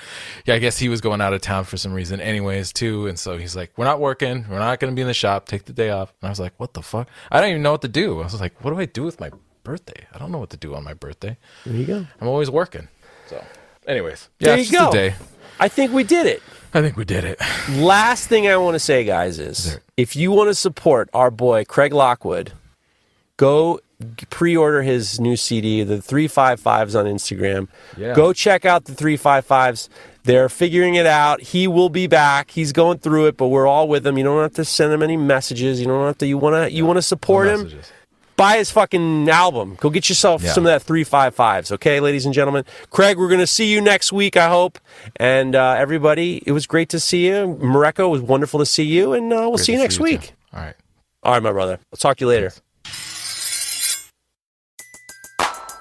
Yeah, I guess he was going out of town for some reason, anyways, too. And so he's like, "We're not working. We're not going to be in the shop. Take the day off." And I was like, "What the fuck?" I don't even know what to do. I was like, "What do I do with my birthday? I don't know what to do on my birthday. There you go. I'm always working." So, anyways, yeah, There you go. day. I think we did it. I think we did it. Last thing I want to say, guys, is if you want to support our boy Craig Lockwood, go pre-order his new CD, the 355s on Instagram. Yeah. Go check out the 355s. They're figuring it out. He will be back. He's going through it, but we're all with him. You don't have to send him any messages. You don't have to. You want to. You want to support him. Messages. Buy his fucking album. Go get yourself Yeah. some of that 355s, okay, ladies and gentlemen? Craig, we're going to see you next week, I hope. And uh, everybody, it was great to see you. Mareko, it was wonderful to see you. And uh, we'll Great see you next too. week. All right. All right, my brother. I'll talk to you later.